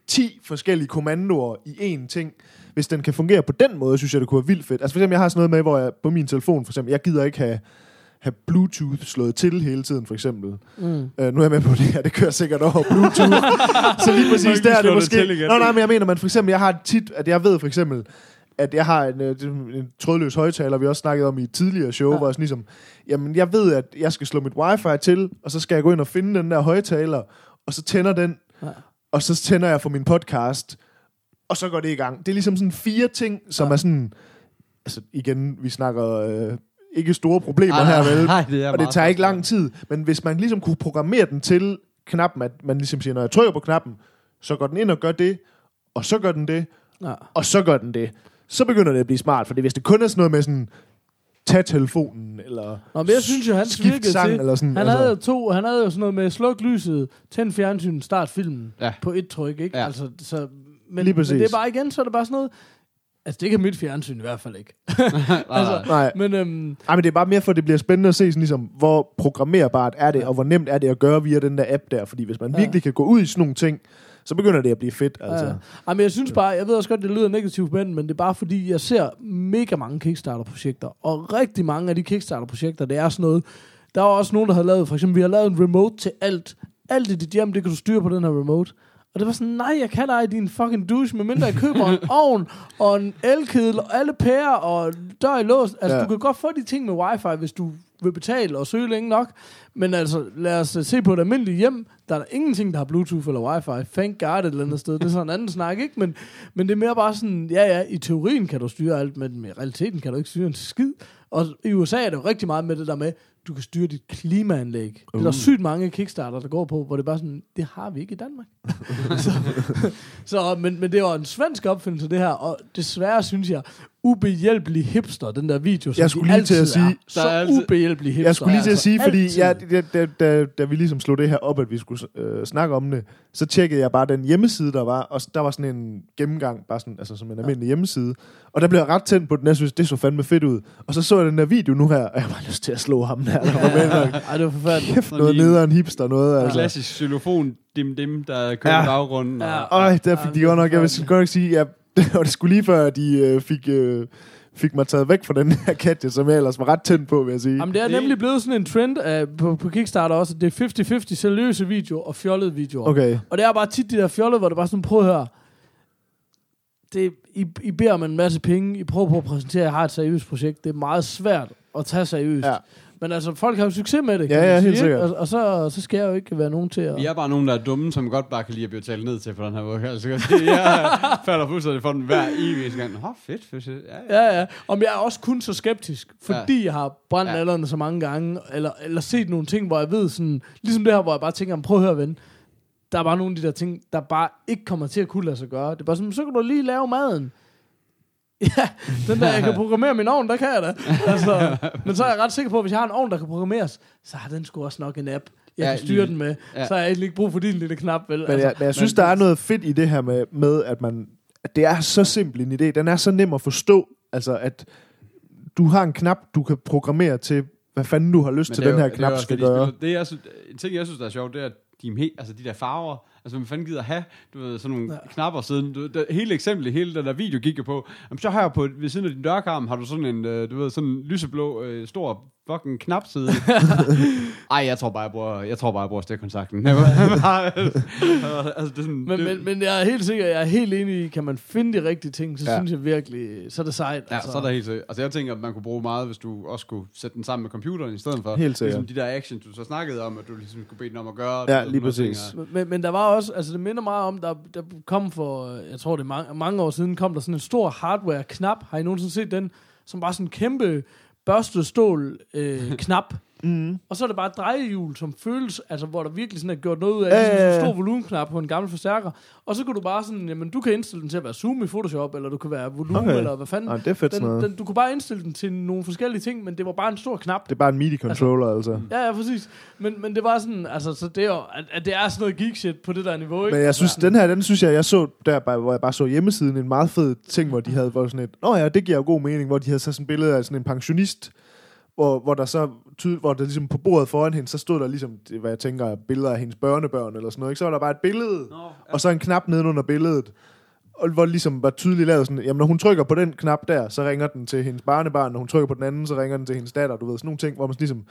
10 forskellige kommandoer i én ting. Hvis den kan fungere på den måde, synes jeg, det kunne være vildt fedt. Altså for eksempel, jeg har sådan noget med, hvor jeg på min telefon, for eksempel, jeg gider ikke have, have Bluetooth slået til hele tiden, for eksempel. mm. Øh, nu er jeg med på det her, det kører sikkert over Bluetooth. så lige præcis der er det måske... Nå, nej, men jeg mener, man for eksempel, jeg har tit, at jeg ved for eksempel, at jeg har en, øh, en trådløs højtaler, vi også snakket om i et tidligere show. Ja. hvor jeg sådan ligesom, jamen jeg ved, at jeg skal slå mit wifi til, og så skal jeg gå ind og finde den der højtaler, og så tænder den, ja. Og så tænder jeg for min podcast, og så går det i gang. Det er ligesom sådan fire ting, som ja. er sådan, altså igen, vi snakker øh, ikke store problemer Ej, her, vel? nej, det er og det tager ikke lang tid. Men hvis man ligesom kunne programmere den til knappen, at man ligesom siger, når jeg trykker på knappen, så går den ind og gør det, og så gør den det, ja. og så gør den det. Så begynder det at blive smart, fordi hvis det kun er sådan noget med sådan, tag telefonen, eller Nå, men jeg synes jo, han skift virkede sang, til, eller sådan. Han havde jo to, han havde jo sådan noget med sluk lyset, tænd fjernsyn, start filmen Ja. på et tryk, ikke? Ja. Altså, så, men, Lige men det er bare igen, så er det bare sådan noget, altså det kan mit fjernsyn i hvert fald ikke. altså, Nej, Men øhm, Ej, men det er bare mere for, at det bliver spændende at se, sådan ligesom, hvor programmerbart er det, og hvor nemt er det at gøre via den der app der. Fordi hvis man Ja. virkelig kan gå ud i sådan nogle ting, så begynder det at blive fedt. Altså. ja. Ej, men jeg synes bare, jeg ved også godt, det lyder negativt den, men det er bare fordi, jeg ser mega mange Kickstarter-projekter, og rigtig mange af de Kickstarter-projekter, det er sådan noget, der er også nogen, der har lavet, for eksempel, vi har lavet en remote til alt. Alt i dit hjem, det kan du styre på den her remote. Og det var sådan, nej, jeg kan ej, din fucking douche, medmindre jeg køber en ovn, og en elkedel, og alle pærer, og dør i lås. Altså, ja. du kan godt få de ting med wifi, hvis du vil betale og søge længe nok. Men altså, lad os øh, se på et almindeligt hjem. Der er der ingenting, der har Bluetooth eller wifi. Thank God et eller andet sted. Det er sådan en anden snak, ikke? Men, men det er mere bare sådan, ja ja, i teorien kan du styre alt, men i realiteten kan du ikke styre en skid. Og i USA er det jo rigtig meget med det der med, du kan styre dit klimaanlæg. Uh. Det er der sygt mange kickstarter, der går på, hvor det er bare sådan, det har vi ikke i Danmark. så, så, men, men det var en svensk opfindelse, det her, og desværre synes jeg, ubehjælpelig hipster, den der video, som Jeg skulle lige til at sige- er. Der Så er altid- ubehjælpelig hipster. Jeg skulle lige til at altså. sige, fordi Altid. jeg, da, da, da, da vi ligesom slog det her op, at vi skulle øh, snakke om det, så tjekkede jeg bare den hjemmeside, der var, og der var sådan en gennemgang, bare sådan, altså som en almindelig hjemmeside. Og der blev jeg ret tændt på den, jeg synes, det så fandme fedt ud. Og så så jeg den der video nu her, og jeg bare lyst til at slå ham der. der var med, nok. Ej, det var forfærdeligt. Kæft, noget de- nederen hipster, noget. Altså. klassisk xylofon dim dim, der kører Ja. ja. baggrunden. Ja. Og, Øj, der fik Ja, de godt nok, jeg vil godt nok sige, ja, det var det skulle lige før, de øh, fik, øh, fik mig taget væk fra den her Katja, som jeg ellers var ret tændt på, vil jeg sige. Jamen, det er nemlig blevet sådan en trend uh, på, på Kickstarter også, at det er 50-50 seriøse videoer og fjollede videoer. Okay. Og det er bare tit de der fjollede, hvor det bare sådan, prøv at høre, det, I, I beder om en masse penge, I prøver på at præsentere, at jeg har et seriøst projekt. Det er meget svært at tage seriøst. Ja. Men altså, folk har jo succes med det, Ja, kan man ja, sige, helt ikke? sikkert. Og, og så, så skal jeg jo ikke være nogen til at... Vi er bare nogen, der er dumme, som godt bare kan lide at blive talt ned til på den her måde. Altså, jeg kan sige, jeg falder fuldstændig for den hver evig gang. Åh, fedt, fedt. Ja, ja. Ja, ja. Om jeg er også kun så skeptisk, fordi ja. jeg har brændt Ja. ja. alderne så mange gange, eller, eller set nogle ting, hvor jeg ved sådan, ligesom det her, hvor jeg bare tænker, prøv at høre, ven, der er bare nogle af de der ting, der bare ikke kommer til at kunne lade sig gøre. Det er bare sådan, så kan du lige lave maden. Ja, den der, jeg kan programmere min ovn, der kan jeg da. Altså, men så er jeg ret sikker på, at hvis jeg har en ovn, der kan programmeres, så har den sgu også nok en app, jeg Ja, kan styre lige- den med. ja. Så har jeg egentlig ikke brug for din lille knap, vel? Men, jeg, men jeg synes, der er noget fedt i det her med, med at man at det er så simpel en idé. Den er så nem at forstå. Altså, at du har en knap, du kan programmere til, hvad fanden du har lyst Men til, er den her det er knap skal gøre. Det, jeg synes, en ting, jeg synes, der er sjovt, det er, at de, er altså de der farver, altså hvem fanden gider have, du ved, sådan nogle ja. knapper siden, du, der, hele eksemplet, hele den der video gik jeg på, jamen, så her på, ved siden af din dørkarm, har du sådan en, øh, du ved, sådan en lyseblå, øh, stor fucking knapside. Ej, jeg tror bare, jeg bruger, jeg tror bare, jeg bruger stikkontakten. altså, det er sådan, Men, det, men, men jeg er helt sikker, jeg er helt enig i, kan man finde de rigtige ting, så Ja. synes jeg virkelig, så er det sejt. Ja, så er der helt sikkert. Altså jeg tænker, at man kunne bruge meget, hvis du også skulle sætte den sammen med computeren i stedet for. Helt sikkert. Ligesom de der actions, du så snakkede om, at du ligesom skulle bede den om at gøre. Ja, lige præcis. ting, Men, men der var også, altså det minder meget om, der, der kom for, jeg tror det er mange, mange år siden, kom der sådan en stor hardware-knap. Har I nogensinde set den? Som bare sådan en kæmpe børstet stål øh, knap. Mm. Og så er det bare et drejehjul, som føles, altså hvor der virkelig sådan er gjort noget ud af, Ja, ja, ja, ligesom ja. en stor volumenknap på en gammel forstærker. Og så kan du bare sådan, jamen du kan indstille den til at være zoom i Photoshop, eller du kan være volumen, Okay. eller hvad fanden. Ej, det er fedt sådan den, noget. den, du kunne bare indstille den til nogle forskellige ting, men det var bare en stor knap. Det er bare en MIDI-controller, altså. Ja, ja, præcis. Men, men det var sådan, altså, så det er jo, at, at det er sådan noget geek shit på det der niveau, ikke? Men jeg synes, den her, den synes jeg, jeg så der, hvor jeg bare så hjemmesiden, en meget fed ting, hvor de havde hvor sådan et, nå ja, det giver jo god mening, hvor de havde så sådan et billede af sådan en pensionist, hvor, hvor der så tyd, hvor der ligesom på bordet foran hende, så stod der ligesom, det, hvad jeg tænker, er billeder af hendes børnebørn eller sådan noget, ikke? Så var der bare et billede, Nå, ja. og så en knap nede under billedet, og hvor ligesom var tydeligt lavet sådan, jamen når hun trykker på den knap der, så ringer den til hendes barnebarn, når hun trykker på den anden, så ringer den til hendes datter, du ved, sådan nogle ting, hvor man ligesom,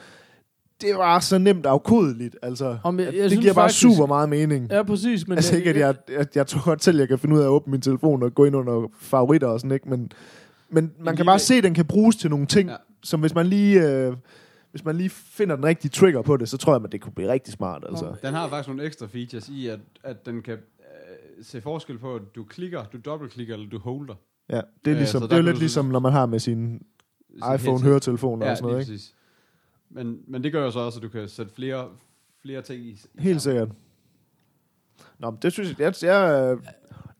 det var så nemt afkodeligt, altså. Om jeg- jeg det synes giver bare faktisk- super meget mening. Ja, præcis. Men Altså ikke, at jeg, jeg, jeg tror godt selv, jeg kan finde ud af at åbne min telefon og gå ind under favoritter og sådan, ikke? Men, men man kan bare se, at den kan bruges til nogle ting, Ja. Som hvis man lige... Øh, hvis man lige finder den rigtige trigger på det, så tror jeg, at det kunne blive rigtig smart. Altså. Den har faktisk nogle ekstra features i, at, at den kan øh, se forskel på, at du klikker, du dobbeltklikker, eller du holder. Ja, det er, Ja, ligesom, så det er jo lidt ligesom, når man har med sin Sin iPhone headset. høretelefoner Ja, og sådan noget, lige ikke? præcis. Men, men det gør jo så også, at du kan sætte flere, flere ting i. i Helt sammen. sikkert. Nå, men det synes jeg... jeg, jeg øh,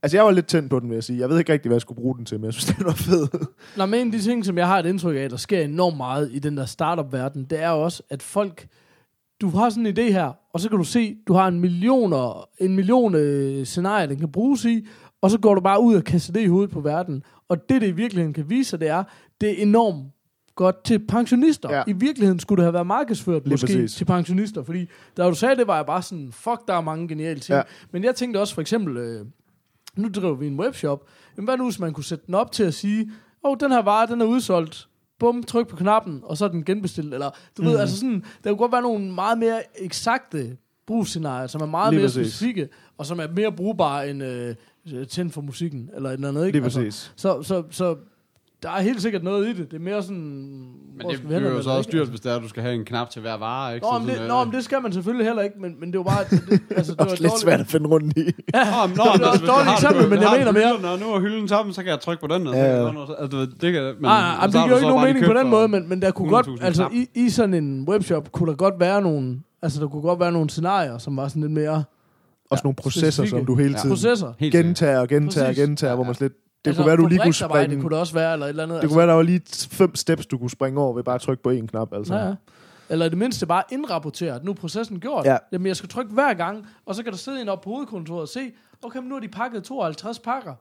altså, jeg var lidt tændt på den, vil jeg sige. Jeg ved ikke rigtig, hvad jeg skulle bruge den til, men jeg synes, den var fed. Nå, men en af de ting, som jeg har et indtryk af, der sker enormt meget i den der startup-verden, det er også, at folk... Du har sådan en idé her, og så kan du se, du har en millioner, en million øh, scenarier, den kan bruges i, og så går du bare ud og kaster det i hovedet på verden. Og det, det i virkeligheden kan vise sig, det er, det er enormt godt til pensionister. Ja. I virkeligheden skulle det have været markedsført Lige måske præcis. til pensionister, fordi da du sagde det, var jeg bare sådan, fuck, der er mange geniale ting. Ja. Men jeg tænkte også for eksempel, øh, nu driver vi en webshop, men hvad nu, hvis man kunne sætte den op til at sige, åh, oh, den her vare, den er udsolgt, bum, tryk på knappen, og så er den genbestilt, eller du mm. ved, altså sådan, der kunne godt være nogle meget mere eksakte brugsscenarier, som er meget Lige mere præcis. specifikke, og som er mere brugbare end øh, tænd for musikken, eller et eller andet, ikke? Lige præcis. så, så, så der er helt sikkert noget i det. Det er mere sådan... Men det bliver jo så også dyrt, hvis det er, at du skal have en knap til hver vare, ikke? Nå, Så men det, nå, øh, men det skal man selvfølgelig heller ikke, men, men det var bare... Det, det, altså, det var Også lidt dårligt. svært at finde rundt i. Nå, men, nå, Det er men også altså, dårligt eksempel, men jeg mener mere. Og nu er hylden toppen, så kan jeg trykke på den. Og så Ja, ja. Altså, det kan, men, nej, så det giver jo ikke nogen mening på den måde, men, men der kunne godt, 100.000 altså i, i sådan en webshop, kunne der godt være nogle, altså der kunne godt være nogle scenarier, som var sådan lidt mere Også nogle processer, specifikke. som du hele Ja. tiden processer. Sikkert. gentager og gentager og gentager, hvor man slet... Det altså, kunne være, du lige kunne springe... kunne det også være, eller et eller andet. Det kunne være, der var lige fem steps, du kunne springe over ved bare at trykke på én knap. Altså. Ja, ja. Eller i det mindste bare indrapportere, at nu er processen gjort. Ja. Jamen, jeg skal trykke hver gang, og så kan der sidde en op på hovedkontoret og se, okay, men nu har de pakket 52 pakker.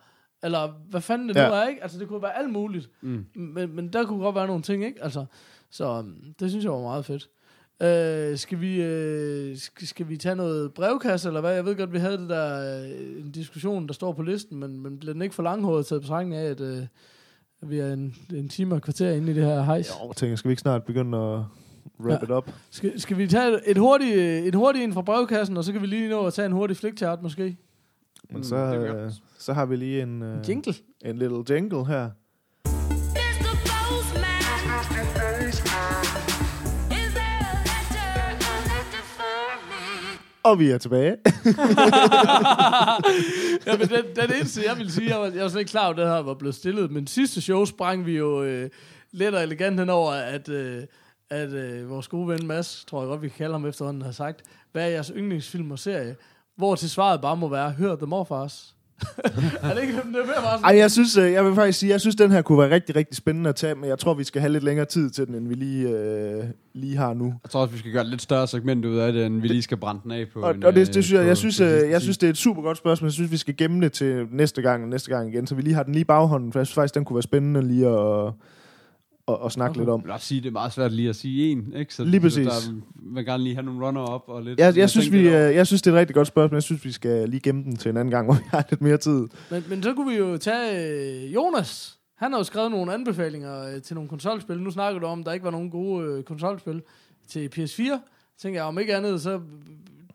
Eller hvad fanden det Ja. nu er, ikke? Altså, det kunne være alt muligt. Mm. Men, men der kunne godt være nogle ting, ikke? Altså, så um, det synes jeg var meget fedt. Øh, skal, vi, øh, skal, skal vi tage noget brevkasse, eller hvad? Jeg ved godt, vi havde det der, øh, en diskussion, der står på listen, men, men bliver den ikke for langhåret til betragtning af, at, øh, at vi er en, en time og kvarter inde i det her hejs? Jo, jeg tænker, skal vi ikke snart begynde at wrap Ja. it up? Skal, skal vi tage et hurtigt, et hurtigt ind fra brevkassen, og så kan vi lige nå at tage en hurtig flikchart måske? Men Mm, så, øh, godt. så har vi lige en, øh, Jingle. en little jingle her. Og vi er tilbage. ja, men den, den eneste, jeg vil sige, jeg var, jeg var slet ikke klar over, at det her var blevet stillet, men sidste show sprang vi jo øh, let og elegant henover, at, øh, at øh, vores gode ven Mads, tror jeg godt, vi kan kalde ham efterhånden, har sagt, hvad er jeres yndlingsfilm og serie? Hvor til svaret bare må være, hør The Morfars. er det ikke det er mere bare sådan? Ej, jeg synes, øh, jeg vil faktisk sige, jeg synes, den her kunne være rigtig, rigtig spændende at tage, men jeg tror, vi skal have lidt længere tid til den, end vi lige, øh, lige har nu. Jeg tror også, vi skal gøre et lidt større segment ud af det, end vi lige skal brænde den af på. Og, en, og det, øh, det synes jeg, på- jeg synes, på øh, jeg tid. synes, det er et super godt spørgsmål. Jeg synes, vi skal gemme det til næste gang og næste gang igen, så vi lige har den lige i baghånden, for jeg synes faktisk, den kunne være spændende lige at, at, at snakke lidt om. Lad os sige, det er meget svært lige at sige en, ikke? Så, Lige præcis. Så der vil gerne lige have nogle runner-up og lidt... Jeg, jeg, synes, vi, jeg synes, det er et rigtig godt spørgsmål. Jeg synes, vi skal lige gemme den til en anden gang, hvor vi har lidt mere tid. Men, men så kunne vi jo tage øh, Jonas. Han har jo skrevet nogle anbefalinger øh, til nogle konsolspil. Nu snakker du om, at der ikke var nogen gode øh, konsolspil til PS4. Tænker jeg, om ikke andet, så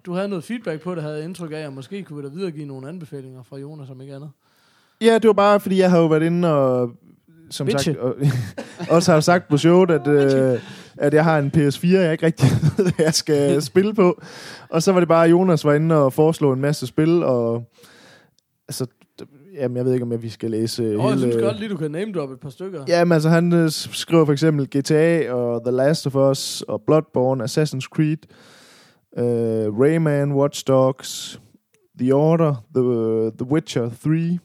du havde noget feedback på det, havde jeg indtryk af, og måske kunne vi da videregive nogle anbefalinger fra Jonas, om ikke andet. Ja, det var bare, fordi jeg har jo været inde og som Bitche. sagt, og, også har sagt på showet, at, øh, at jeg har en PS4, jeg ikke rigtig ved, hvad jeg skal spille på. Og så var det bare, at Jonas var inde og foreslå en masse spil, og altså, jamen, jeg ved ikke, om vi skal læse Og jeg hele... synes godt lige, du kan name drop et par stykker. Jamen, altså, han øh, skriver for eksempel GTA og The Last of Us og Bloodborne, Assassin's Creed, øh, Rayman, Watch Dogs, The Order, The, The Witcher 3,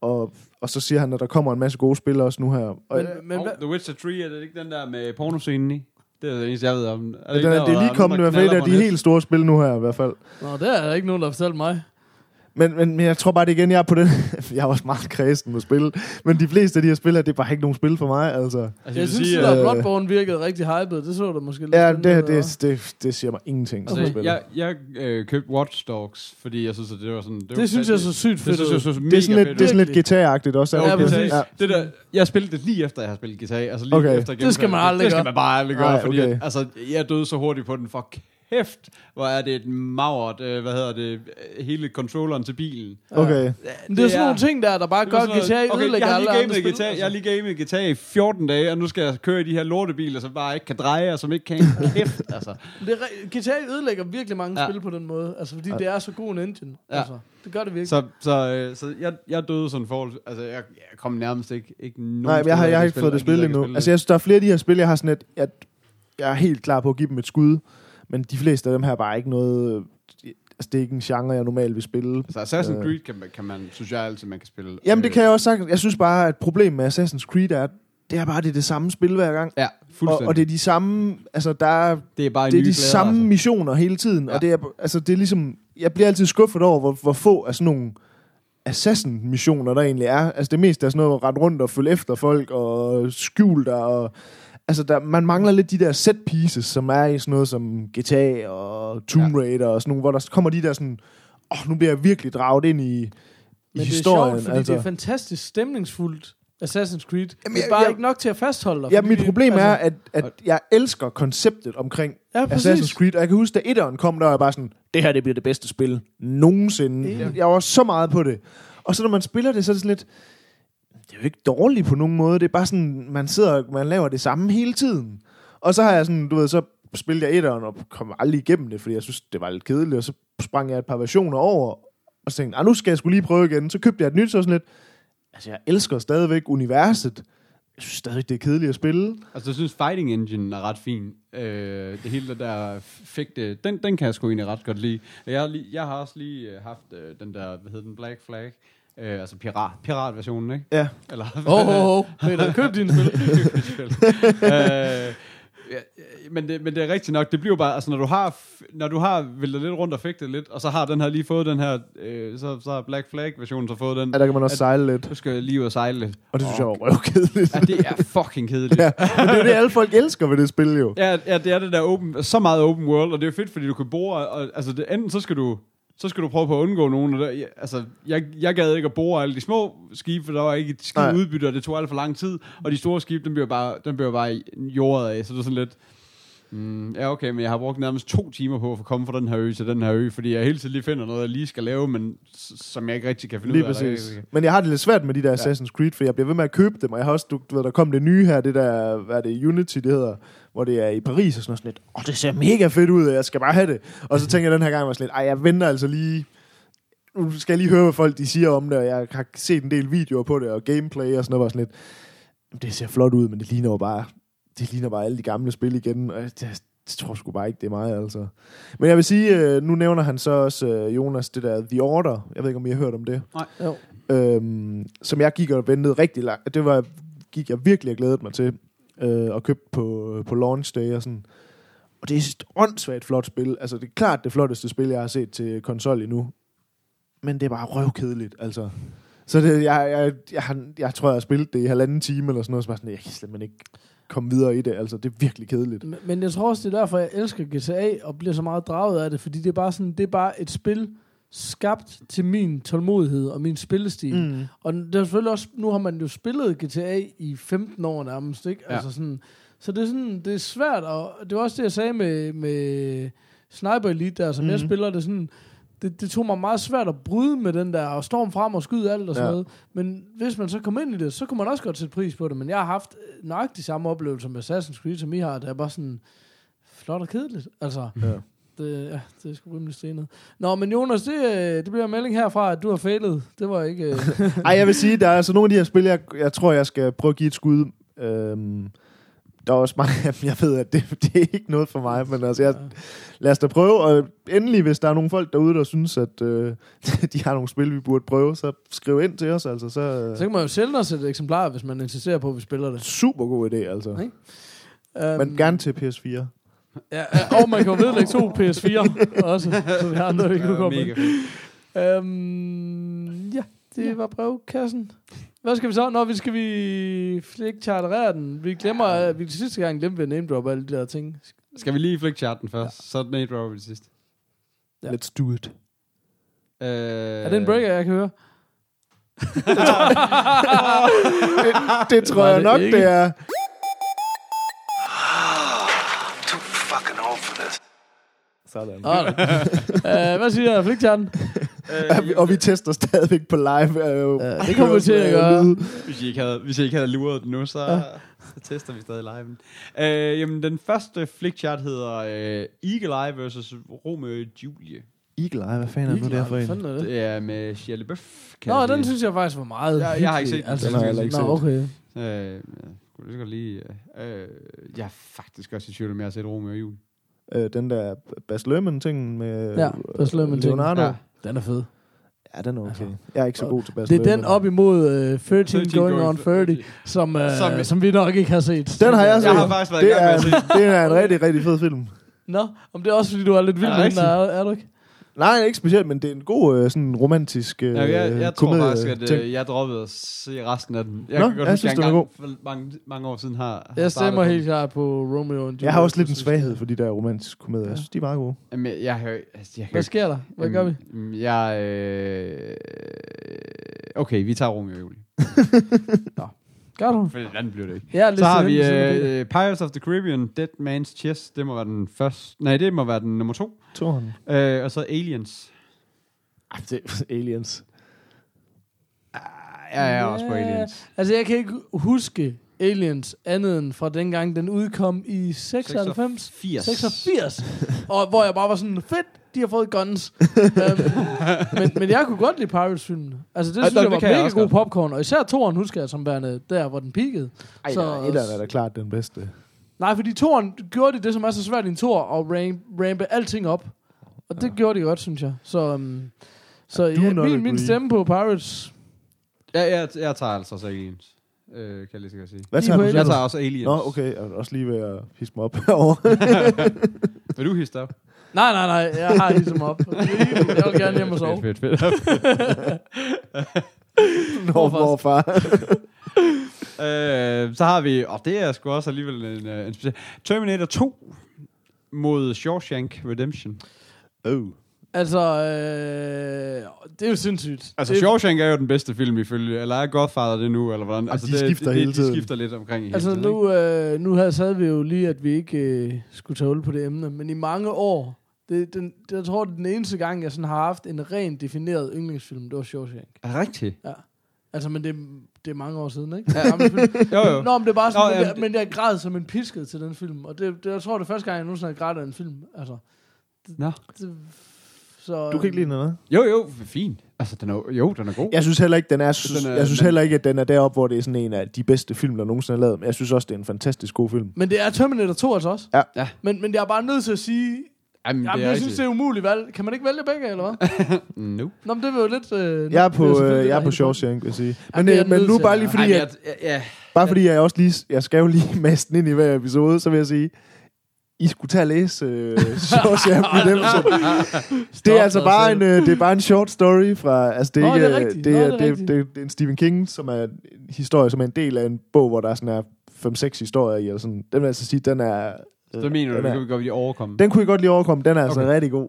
og, og så siger han, at der kommer en masse gode spil også nu her. Og, Men, men Oh, The Witcher 3, er det ikke den der med pornoscenen i? Det er det eneste, jeg ved om. Er det, ikke er, der, det er lige kommet i hvert fald et der af de helt store spil nu her i hvert fald. Nå, det er der ikke nogen, der har fortalt mig. Men, men, men jeg tror bare, det igen, jeg er på den... jeg er også meget kredsen med spil. Men de fleste af de her spil her, det er bare ikke nogen spil for mig, altså. Altså, jeg Jeg synes, sige, at øh, Bloodborne virkede rigtig hyped. Det så du måske lidt Ja, det, ud, det, det, det siger mig ingenting. Okay. Altså, Spil. jeg, jeg øh, købte Watch Dogs, fordi jeg synes, at det var sådan... Det, var Det synes jeg så sygt det fedt synes jeg så det er sådan lidt, det er sådan lidt guitar-agtigt også. Jo, er det Ja, det? præcis. Det der, jeg spillede det lige efter, jeg havde spillet GTA. Altså lige Okay. efter Det skal man aldrig Det skal gøre. man bare aldrig gøre, Nej, fordi okay. at, altså, jeg døde så hurtigt på den. For kæft, hvor er det et magert, øh, hvad hedder det, hele controlleren til bilen. Okay. Men det er sådan nogle ting der, der bare Det gør GTA okay, ødelægger jeg har alle lige andre gamet spil. GTA, jeg har altså. lige gamet GTA i 14 dage, og nu skal jeg køre i de her lortebiler, som bare ikke kan dreje, og som ikke kan kæft. Altså. Det GTA ødelægger virkelig mange Ja. spil på den måde. Altså, fordi det er så god en engine. Ja. Altså, det gør det virkelig. Så, så, øh, så jeg, jeg døde sådan forhold. Altså, jeg, jeg kom nærmest ikke, ikke nogen Nej, men jeg har, jeg har ikke fået det spillet endnu. Altså, jeg synes, der er flere af de her spil, jeg har sådan et... Jeg, jeg er helt klar på at give dem et skud, men de fleste af dem her er bare ikke noget... Altså, det er ikke en genre, jeg normalt vil spille. Altså, Assassin's Øh. Creed kan, man- kan man, synes jeg altid, man kan spille. Jamen, det Øh, kan jeg også sagt. Jeg synes bare, at problemet med Assassin's Creed er, at det er bare det, er det samme spil hver gang. Ja, Og, fuldstændig. og det er de samme... Altså, der er, det er bare det er de glæder, samme altså. missioner hele tiden. Ja. Og det er, altså, det er ligesom... Jeg bliver altid skuffet over, hvor, hvor få af sådan nogle assassin-missioner, der egentlig er. Altså det meste er sådan noget at rette rundt og følge efter folk og skjule dig. Og, altså der, man mangler lidt de der set pieces, som er i sådan noget som GTA og Tomb Raider og sådan nogle, hvor der kommer de der sådan, åh, oh, nu bliver jeg virkelig draget ind i, i Men historien. det er sjovt, fordi altså. det er fantastisk stemningsfuldt. Assassin's Creed. Jamen, det er bare jeg- ikke nok til at fastholde dig. Ja, mit problem altså, er, at, at jeg elsker konceptet omkring Ja, præcis. Assassin's Creed. Og jeg kan huske, da etteren kom, der var jeg bare sådan, det her det bliver det bedste spil nogensinde. Ja. Jeg, jeg var så meget på det. Og så når man spiller det, så er det sådan lidt, det er jo ikke dårligt på nogen måde. Det er bare sådan, man sidder man laver det samme hele tiden. Og så har jeg sådan, du ved, så spillede jeg etteren og kom aldrig igennem det, fordi jeg synes, det var lidt kedeligt. Og så sprang jeg et par versioner over, og så tænkte "Ah, nu skal jeg skulle lige prøve igen. Så købte jeg et nyt, så sådan lidt, altså jeg elsker stadigvæk universet. Jeg synes stadig, det er kedeligt at spille. Altså, jeg synes, Fighting Engine er ret fin. Øh, det hele det der fægte, den, den kan jeg sgu egentlig ret godt lide. Jeg har, lige, jeg har også lige øh, haft øh, den der, hvad hedder den, Black Flag. Øh, altså pirat, piratversionen, ikke? Ja. Eller, Åh, åh, åh. Peter, køb dine spil. øh, ja, men, det, men det er rigtigt nok, det bliver bare, altså når du har, når du har væltet lidt rundt og fægtet lidt, og så har den her lige fået den her, øh, så, så har Black Flag versionen så fået den, Ja, der kan man også At- sejle lidt. du skal lige ud og sejle lidt. Og det synes jeg var røvkedeligt. Ja, det er fucking kedeligt. Ja, men det er det, alle folk elsker ved det spil jo. Ja, ja, det er det der open, så meget open world, og det er fedt, fordi du kan bore, og, altså det, enten så skal du, så skal du prøve på at undgå nogen, og der, ja, altså, jeg, jeg gad ikke at bore alle de små skibe, for der var ikke et skib Nej. udbytte, og det tog alt for lang tid, og de store skibe, dem bliver bare, dem bliver bare jordet af, så det er sådan lidt, mm, ja okay, men jeg har brugt nærmest to timer på at få komme fra den her ø til den her ø, fordi jeg hele tiden lige finder noget, jeg lige skal lave, men som jeg ikke rigtig kan finde Lige ud af. præcis. Men jeg har det lidt svært med de der Assassin's Creed, for jeg bliver ved med at købe dem, og jeg har også, du, du ved, der kom det nye her, det der, hvad er det, Unity, det hedder, hvor det er i Paris og sådan noget, sådan lidt, åh, oh, det ser mega fedt ud, og jeg skal bare have det. Og så tænker jeg den her gang, var sådan lidt, ej, jeg venter altså lige, nu skal jeg lige høre, hvad folk de siger om det, og jeg har set en del videoer på det, og gameplay og sådan noget, var sådan lidt, "Jamen, det ser flot ud, men det ligner jo bare, det ligner bare alle de gamle spil igen, og jeg, jeg, jeg tror sgu bare ikke, det er mig, altså. Men jeg vil sige, øh, nu nævner han så også, øh, Jonas, det der The Order, jeg ved ikke, om I har hørt om det Jo. øhm, som jeg gik og ventede rigtig langt. Det var, gik jeg virkelig og glædede mig til øh, og købt på, på launch day og sådan. Og det er et åndssvagt flot spil. Altså, det er klart det flotteste spil, jeg har set til konsol endnu. Men det er bare røvkedeligt, altså. Så det, jeg, jeg, jeg, har, jeg tror, jeg har spillet det i halvanden time eller sådan noget, så var sådan, jeg kan simpelthen ikke komme videre i det. Altså, det er virkelig kedeligt. Men- Men jeg tror også, det er derfor, jeg elsker GTA og bliver så meget draget af det, fordi det er bare sådan, det er bare et spil skabt til min tålmodighed og min spillestil. Mm. Og det er selvfølgelig også, nu har man jo spillet GTA i 15 år nærmest, ikke? Ja. Altså sådan, så det er sådan, det er svært, og det var også det, jeg sagde med, med Sniper Elite der, som mm. jeg spiller, det sådan, det, det tog mig meget svært at bryde med den der, og storm frem og skyde alt og sådan Ja. noget. Men hvis man så kommer ind i det, så kunne man også godt sætte pris på det. Men jeg har haft nøjagtig samme oplevelse med Assassin's Creed, som I har. Det er bare sådan flot og kedeligt. Altså, Ja. Det, ja, det er sgu rimelig stenet. Nå, men Jonas, det, øh, det bliver en melding herfra, at du har failet. Det var ikke... øh, Ej, jeg vil sige, der er altså nogle af de her spil, jeg, jeg tror, jeg skal prøve at give et skud. Øhm, der er også mange af dem, jeg ved, at det, det er ikke noget for mig, men altså, jeg, lad os da prøve, og endelig, hvis der er nogle folk derude, der synes, at øh, de har nogle spil, vi burde prøve, så skriv ind til os, altså, så, så kan man jo sælge os et eksemplar, hvis man insisterer på, at vi spiller det. super god idé, altså. Ikke? Men Øhm, gerne til PS4. Ja, ja, og man kan jo vedlægge to PS4 også, så vi har noget, vi kan Ja, komme mega med. Øhm, ja, det var brevkassen. Hvad skal vi så? Nå, vi skal vi flik charterere den. Vi glemmer, at vi sidste gang glemte vi at name drop alle de der ting. Skal vi lige flikke charten først? Ja. Så er den et drop det sidste. Ja. Let's do it. Øh, Er det en breaker, jeg kan høre? Det tror Var jeg det nok, ikke? det er. Too fucking old for this. Sådan. Uh, hvad siger? Og vi, og vi tester stadigvæk på live. Jo Ja, det kommer vi til at gøre. Hvis I ikke havde, hvis I ikke havde luret den nu, så, ja. så tester vi stadig live. Øh, jamen, den første flickchart hedder øh, Eagle Eye versus Romeo og Julie. Eagle Eye, hvad fanden er det nu der for en? er det? Det er med Shia LaBeouf. kan Nå, den sige. synes jeg faktisk var meget Jeg- jeg har ikke set den. Den har jeg ikke Nå, set. okay. Øh, jeg kunne lige lige... Øh, jeg er faktisk også i tvivl om, jeg har set Romeo og Julie. Øh, den der Bas Lerman-ting med Ja, Baz Luhrmann-ting. Leonardo. Ja. Den er det ja, den er okay. Jeg er ikke så god til Bas Det er den Luhrmann. op imod uh, 13, 13 going, on 30, som, uh, Som- som, vi nok ikke har set. Den har jeg set. Jeg har faktisk været i det, gang med er, at se det er en rigtig, rigtig fed film. Nå, om det er også fordi, du er lidt vild med den, er, er du ikke? Nej, ikke specielt, men det er en god øh, sådan romantisk øh, Ja, jeg, jeg tror faktisk, at øh, jeg droppede at se resten af den. Jeg Nå, kan godt jeg synes, jeg var engang for mange, mange år siden har, Jeg stemmer helt klart på Romeo og Juliet. Jeg har også lidt en svaghed for de der romantiske komedier. Jeg synes, de er meget gode. Jamen, jeg, jeg, altså, jeg, Hvad sker der? Hvad gør vi? Jeg, øh, okay, vi tager Romeo og Julie. Gør du? For den anden blev det ikke. Lidt Så har vi øh, Pirates of the Caribbean, Dead Man's Chest. Det må være den første. Nej, det må være den nummer to. Toren. Øh, og så Aliens. Ej, det er Aliens. Jeg er også på Aliens. Altså, jeg kan ikke huske Aliens andet end fra dengang, den udkom i 96. 86. 86. og hvor jeg bare var sådan, fedt, de har fået guns. um, men, men jeg kunne godt lide Pirates-filmen. Altså, det Ja, synes det jeg var jeg mega også god popcorn. Og især toren husker jeg som værende der, hvor den peakede. Ej, Så- så, etteren er da klart den bedste. Nej, fordi toren gjorde de det, som er så svært i en tor, og ram, rampe alting op. Og det gjorde de godt, synes jeg. Så, um, så ja, min, min stemme på Pirates... Ja, jeg, jeg tager altså også Aliens. Øh, kan jeg lige så godt sige. Hvad tager du? Jeg tager også Aliens. Nå, okay. Jeg er også lige ved at hisse mig op herovre. Vil du hisse dig op? Nej, nej, nej, jeg har ligesom op. Jeg vil gerne hjem og sove. Fedt, fedt, fedt. Nå, morfar. øh, så har vi, og det er sgu også alligevel en, øh, en speciel... Terminator 2 mod Shawshank Redemption. oh. Altså, øh, det er jo sindssygt. Altså, det, Shawshank er jo den bedste film ifølge, eller er Godfather det nu, eller hvordan? Altså, de det, skifter det, hele det, tiden. De skifter lidt omkring i hele Altså, tiden, nu, øh, nu havde, sad vi jo lige, at vi ikke øh, skulle tage hul på det emne, men i mange år, det, den, det, jeg tror, det er den eneste gang, jeg sådan har haft en rent defineret yndlingsfilm, det var Shawshank. Er det rigtigt? Altså, men det, det er mange år siden, ikke? Ja, film. Jo, jo. Nå, men det er bare sådan, Nå, men, jamen, jeg, men jeg græd som en pisket til den film, og det, det jeg tror, det er første gang, jeg nogensinde har grædt af en film. Altså, det, Nå. det, så, Du kan ikke lide den, eller Jo, jo, fint. Altså, den er, jo, den er god. Jeg synes heller ikke, den er, Den er- jeg synes heller ikke, at den er deroppe, hvor det er sådan en af de bedste film, der nogensinde er lavet. Men jeg synes også, det er en fantastisk god film. Men det er Terminator 2 altså også. Ja. Ja. Men, men jeg er bare nødt til at sige, Jamen, jamen, det er jeg synes, det er umuligt valg. Kan man ikke vælge begge, eller hvad? No. Nå, men det er jo lidt... Øh, Jeg er på, øh, jeg er på Shawshank, vil jeg sige. Jamen, Men, det er øh, men nu bare lige fordi, Ej, at, jeg, ja, bare fordi jeg også lige, jeg skal jo lige maste den ind i hver episode, så vil jeg sige, I skulle tage og læse uh, Shawshank Redemption. det er altså bare en, uh, det er bare en short story fra... Altså, det er, Nå, ikke, det er øh, rigtigt. det, Nå, er, det er det, er, det, er, det er en Stephen King, som er en historie, som er en del af en bog, hvor der er sådan er 5-6 historier i. Eller sådan. Den vil jeg altså sige, den er... Så mener du, den er- kunne vi godt lige overkomme. Den kunne jeg godt lige overkomme. Den er altså Okay. rigtig god.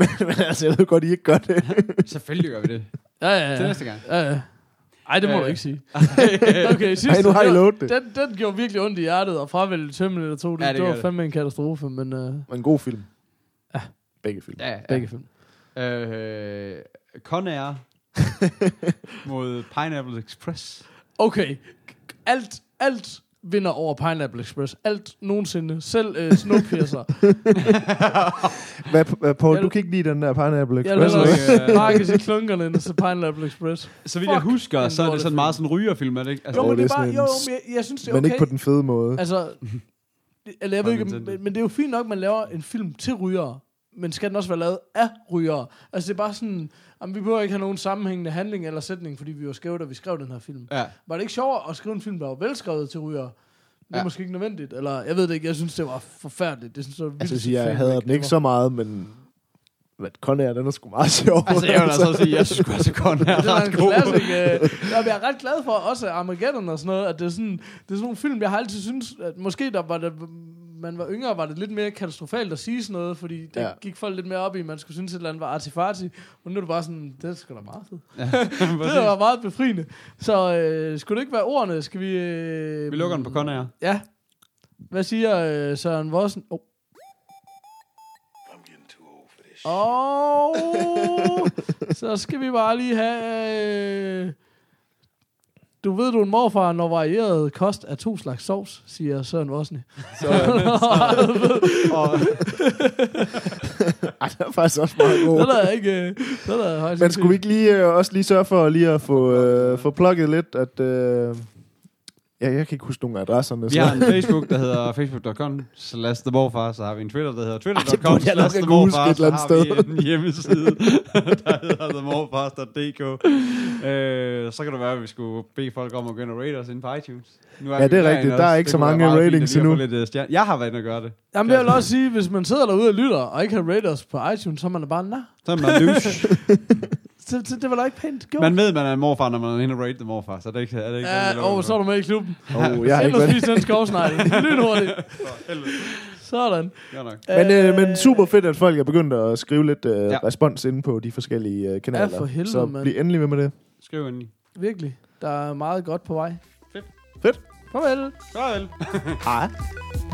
Men altså, jeg ved godt, I ikke gør det. Selvfølgelig gør vi det. Ja, ja, Til ja. næste gang. ja, ja. Ej, det må Ja, du ikke sige. okay, sidste, Ej, nu har I lovet det. Den, den gjorde virkelig ondt i hjertet, og fravælge Terminator 2, det, Ja, det det, var det. fandme en katastrofe, men uh, Men en god film. Ja. Begge film. Ja, ja. begge film. Øh, Conair mod Pineapple Express. Okay, alt, alt vinder over Pineapple Express. Alt nogensinde. Selv uh, Snowpiercer. Hvad, hvad, Paul, Jeg- du kan ikke lide den der Pineapple Jeg Express? hvad? ikke, øh, Marcus i klunkerne ind til Pineapple Express. Så vidt jeg husker, så er det sådan meget sådan en rygerfilm, er det ikke? Altså, Jo, men det er bare, sådan jo, en- men jeg, jeg synes, det er Men okay. ikke på den fede måde. Altså, eller jeg ved ikke, men, men det er jo fint nok, at man laver en film til rygere, men skal den også være lavet af rygere? Altså det er bare sådan, jamen, vi behøver ikke have nogen sammenhængende handling eller sætning, fordi vi var skæve, da vi skrev den her film. Ja. Var det ikke sjovere at skrive en film, der var velskrevet til rygere? Det er Ja. måske ikke nødvendigt, eller jeg ved det ikke, jeg synes, det var forfærdeligt. Det synes, jeg, var Altså, vildt jeg, siger, jeg fedt. hader den ikke Det så meget, men... Men Conair, den er sgu meget sjov. Altså, jeg vil altså sige, jeg synes også, at Conair var- er det ret en god. classic. Øh, jeg er ret glad for også Armageddon og sådan noget, at det er sådan, det er sådan nogle film, jeg har altid synes, at måske der var det, man var yngre, var det lidt mere katastrofalt at sige sådan noget, fordi det Ja. ja. gik folk lidt mere op i, man skulle synes, at et eller andet var artifarti, og nu er det bare sådan, det er sgu da meget fedt. det var meget befriende. Så øh, skulle det ikke være ordene, skal vi... Øh, Vi lukker den på Conair. Ja. Hvad siger øh, Søren Vossen? Oh. Og så skal vi bare lige have... Øh, du ved, du er en morfar, når varieret kost er to slags sovs, siger Søren Vossen. Så, Ej, det er faktisk også meget god. det er der ikke... øh, Det er der Men skulle vi ikke lige, øh, også lige sørge for lige at få, øh, få plukket lidt, at... Øh, ja, jeg kan ikke huske nogen af adresserne. Vi har en Facebook, der hedder facebook.com slash the morfar, så har vi en Twitter, der hedder twitter.com slash the have kunne huske morfar, et så har vi en hjemmeside, der hedder themorfars.dk. Øh, så kan det være, at vi skulle bede folk om at gå ind og rate os inde på iTunes. Nu Ja, vi det er rigtigt. Der er ikke Det så mange ratings endnu. Lidt, øh, jeg har været inde og gøre det. Jamen, jeg vil også sige, hvis man sidder derude og lytter, og ikke har rated os på iTunes, så er man da bare, nej, Så er man douche. det, det, det var da ikke pænt gjort. Man ved, man er en morfar, når man er inde og rate morfar, så det er ikke, er det ikke ja, lukker og så er du med i klubben. Oh, jeg har ikke Ellers den skovsnegle. Lynhurtigt. Sådan. Godt nok. Men, øh, men super fedt, at folk er begyndt at skrive lidt øh, Ja. ja. respons inde på de forskellige øh, kanaler. Ja, for helvede, så mand. bliv endelig ved med det. Skriv endelig. Virkelig. Der er meget godt på vej. Fedt. Fedt. Farvel. Farvel. Hej.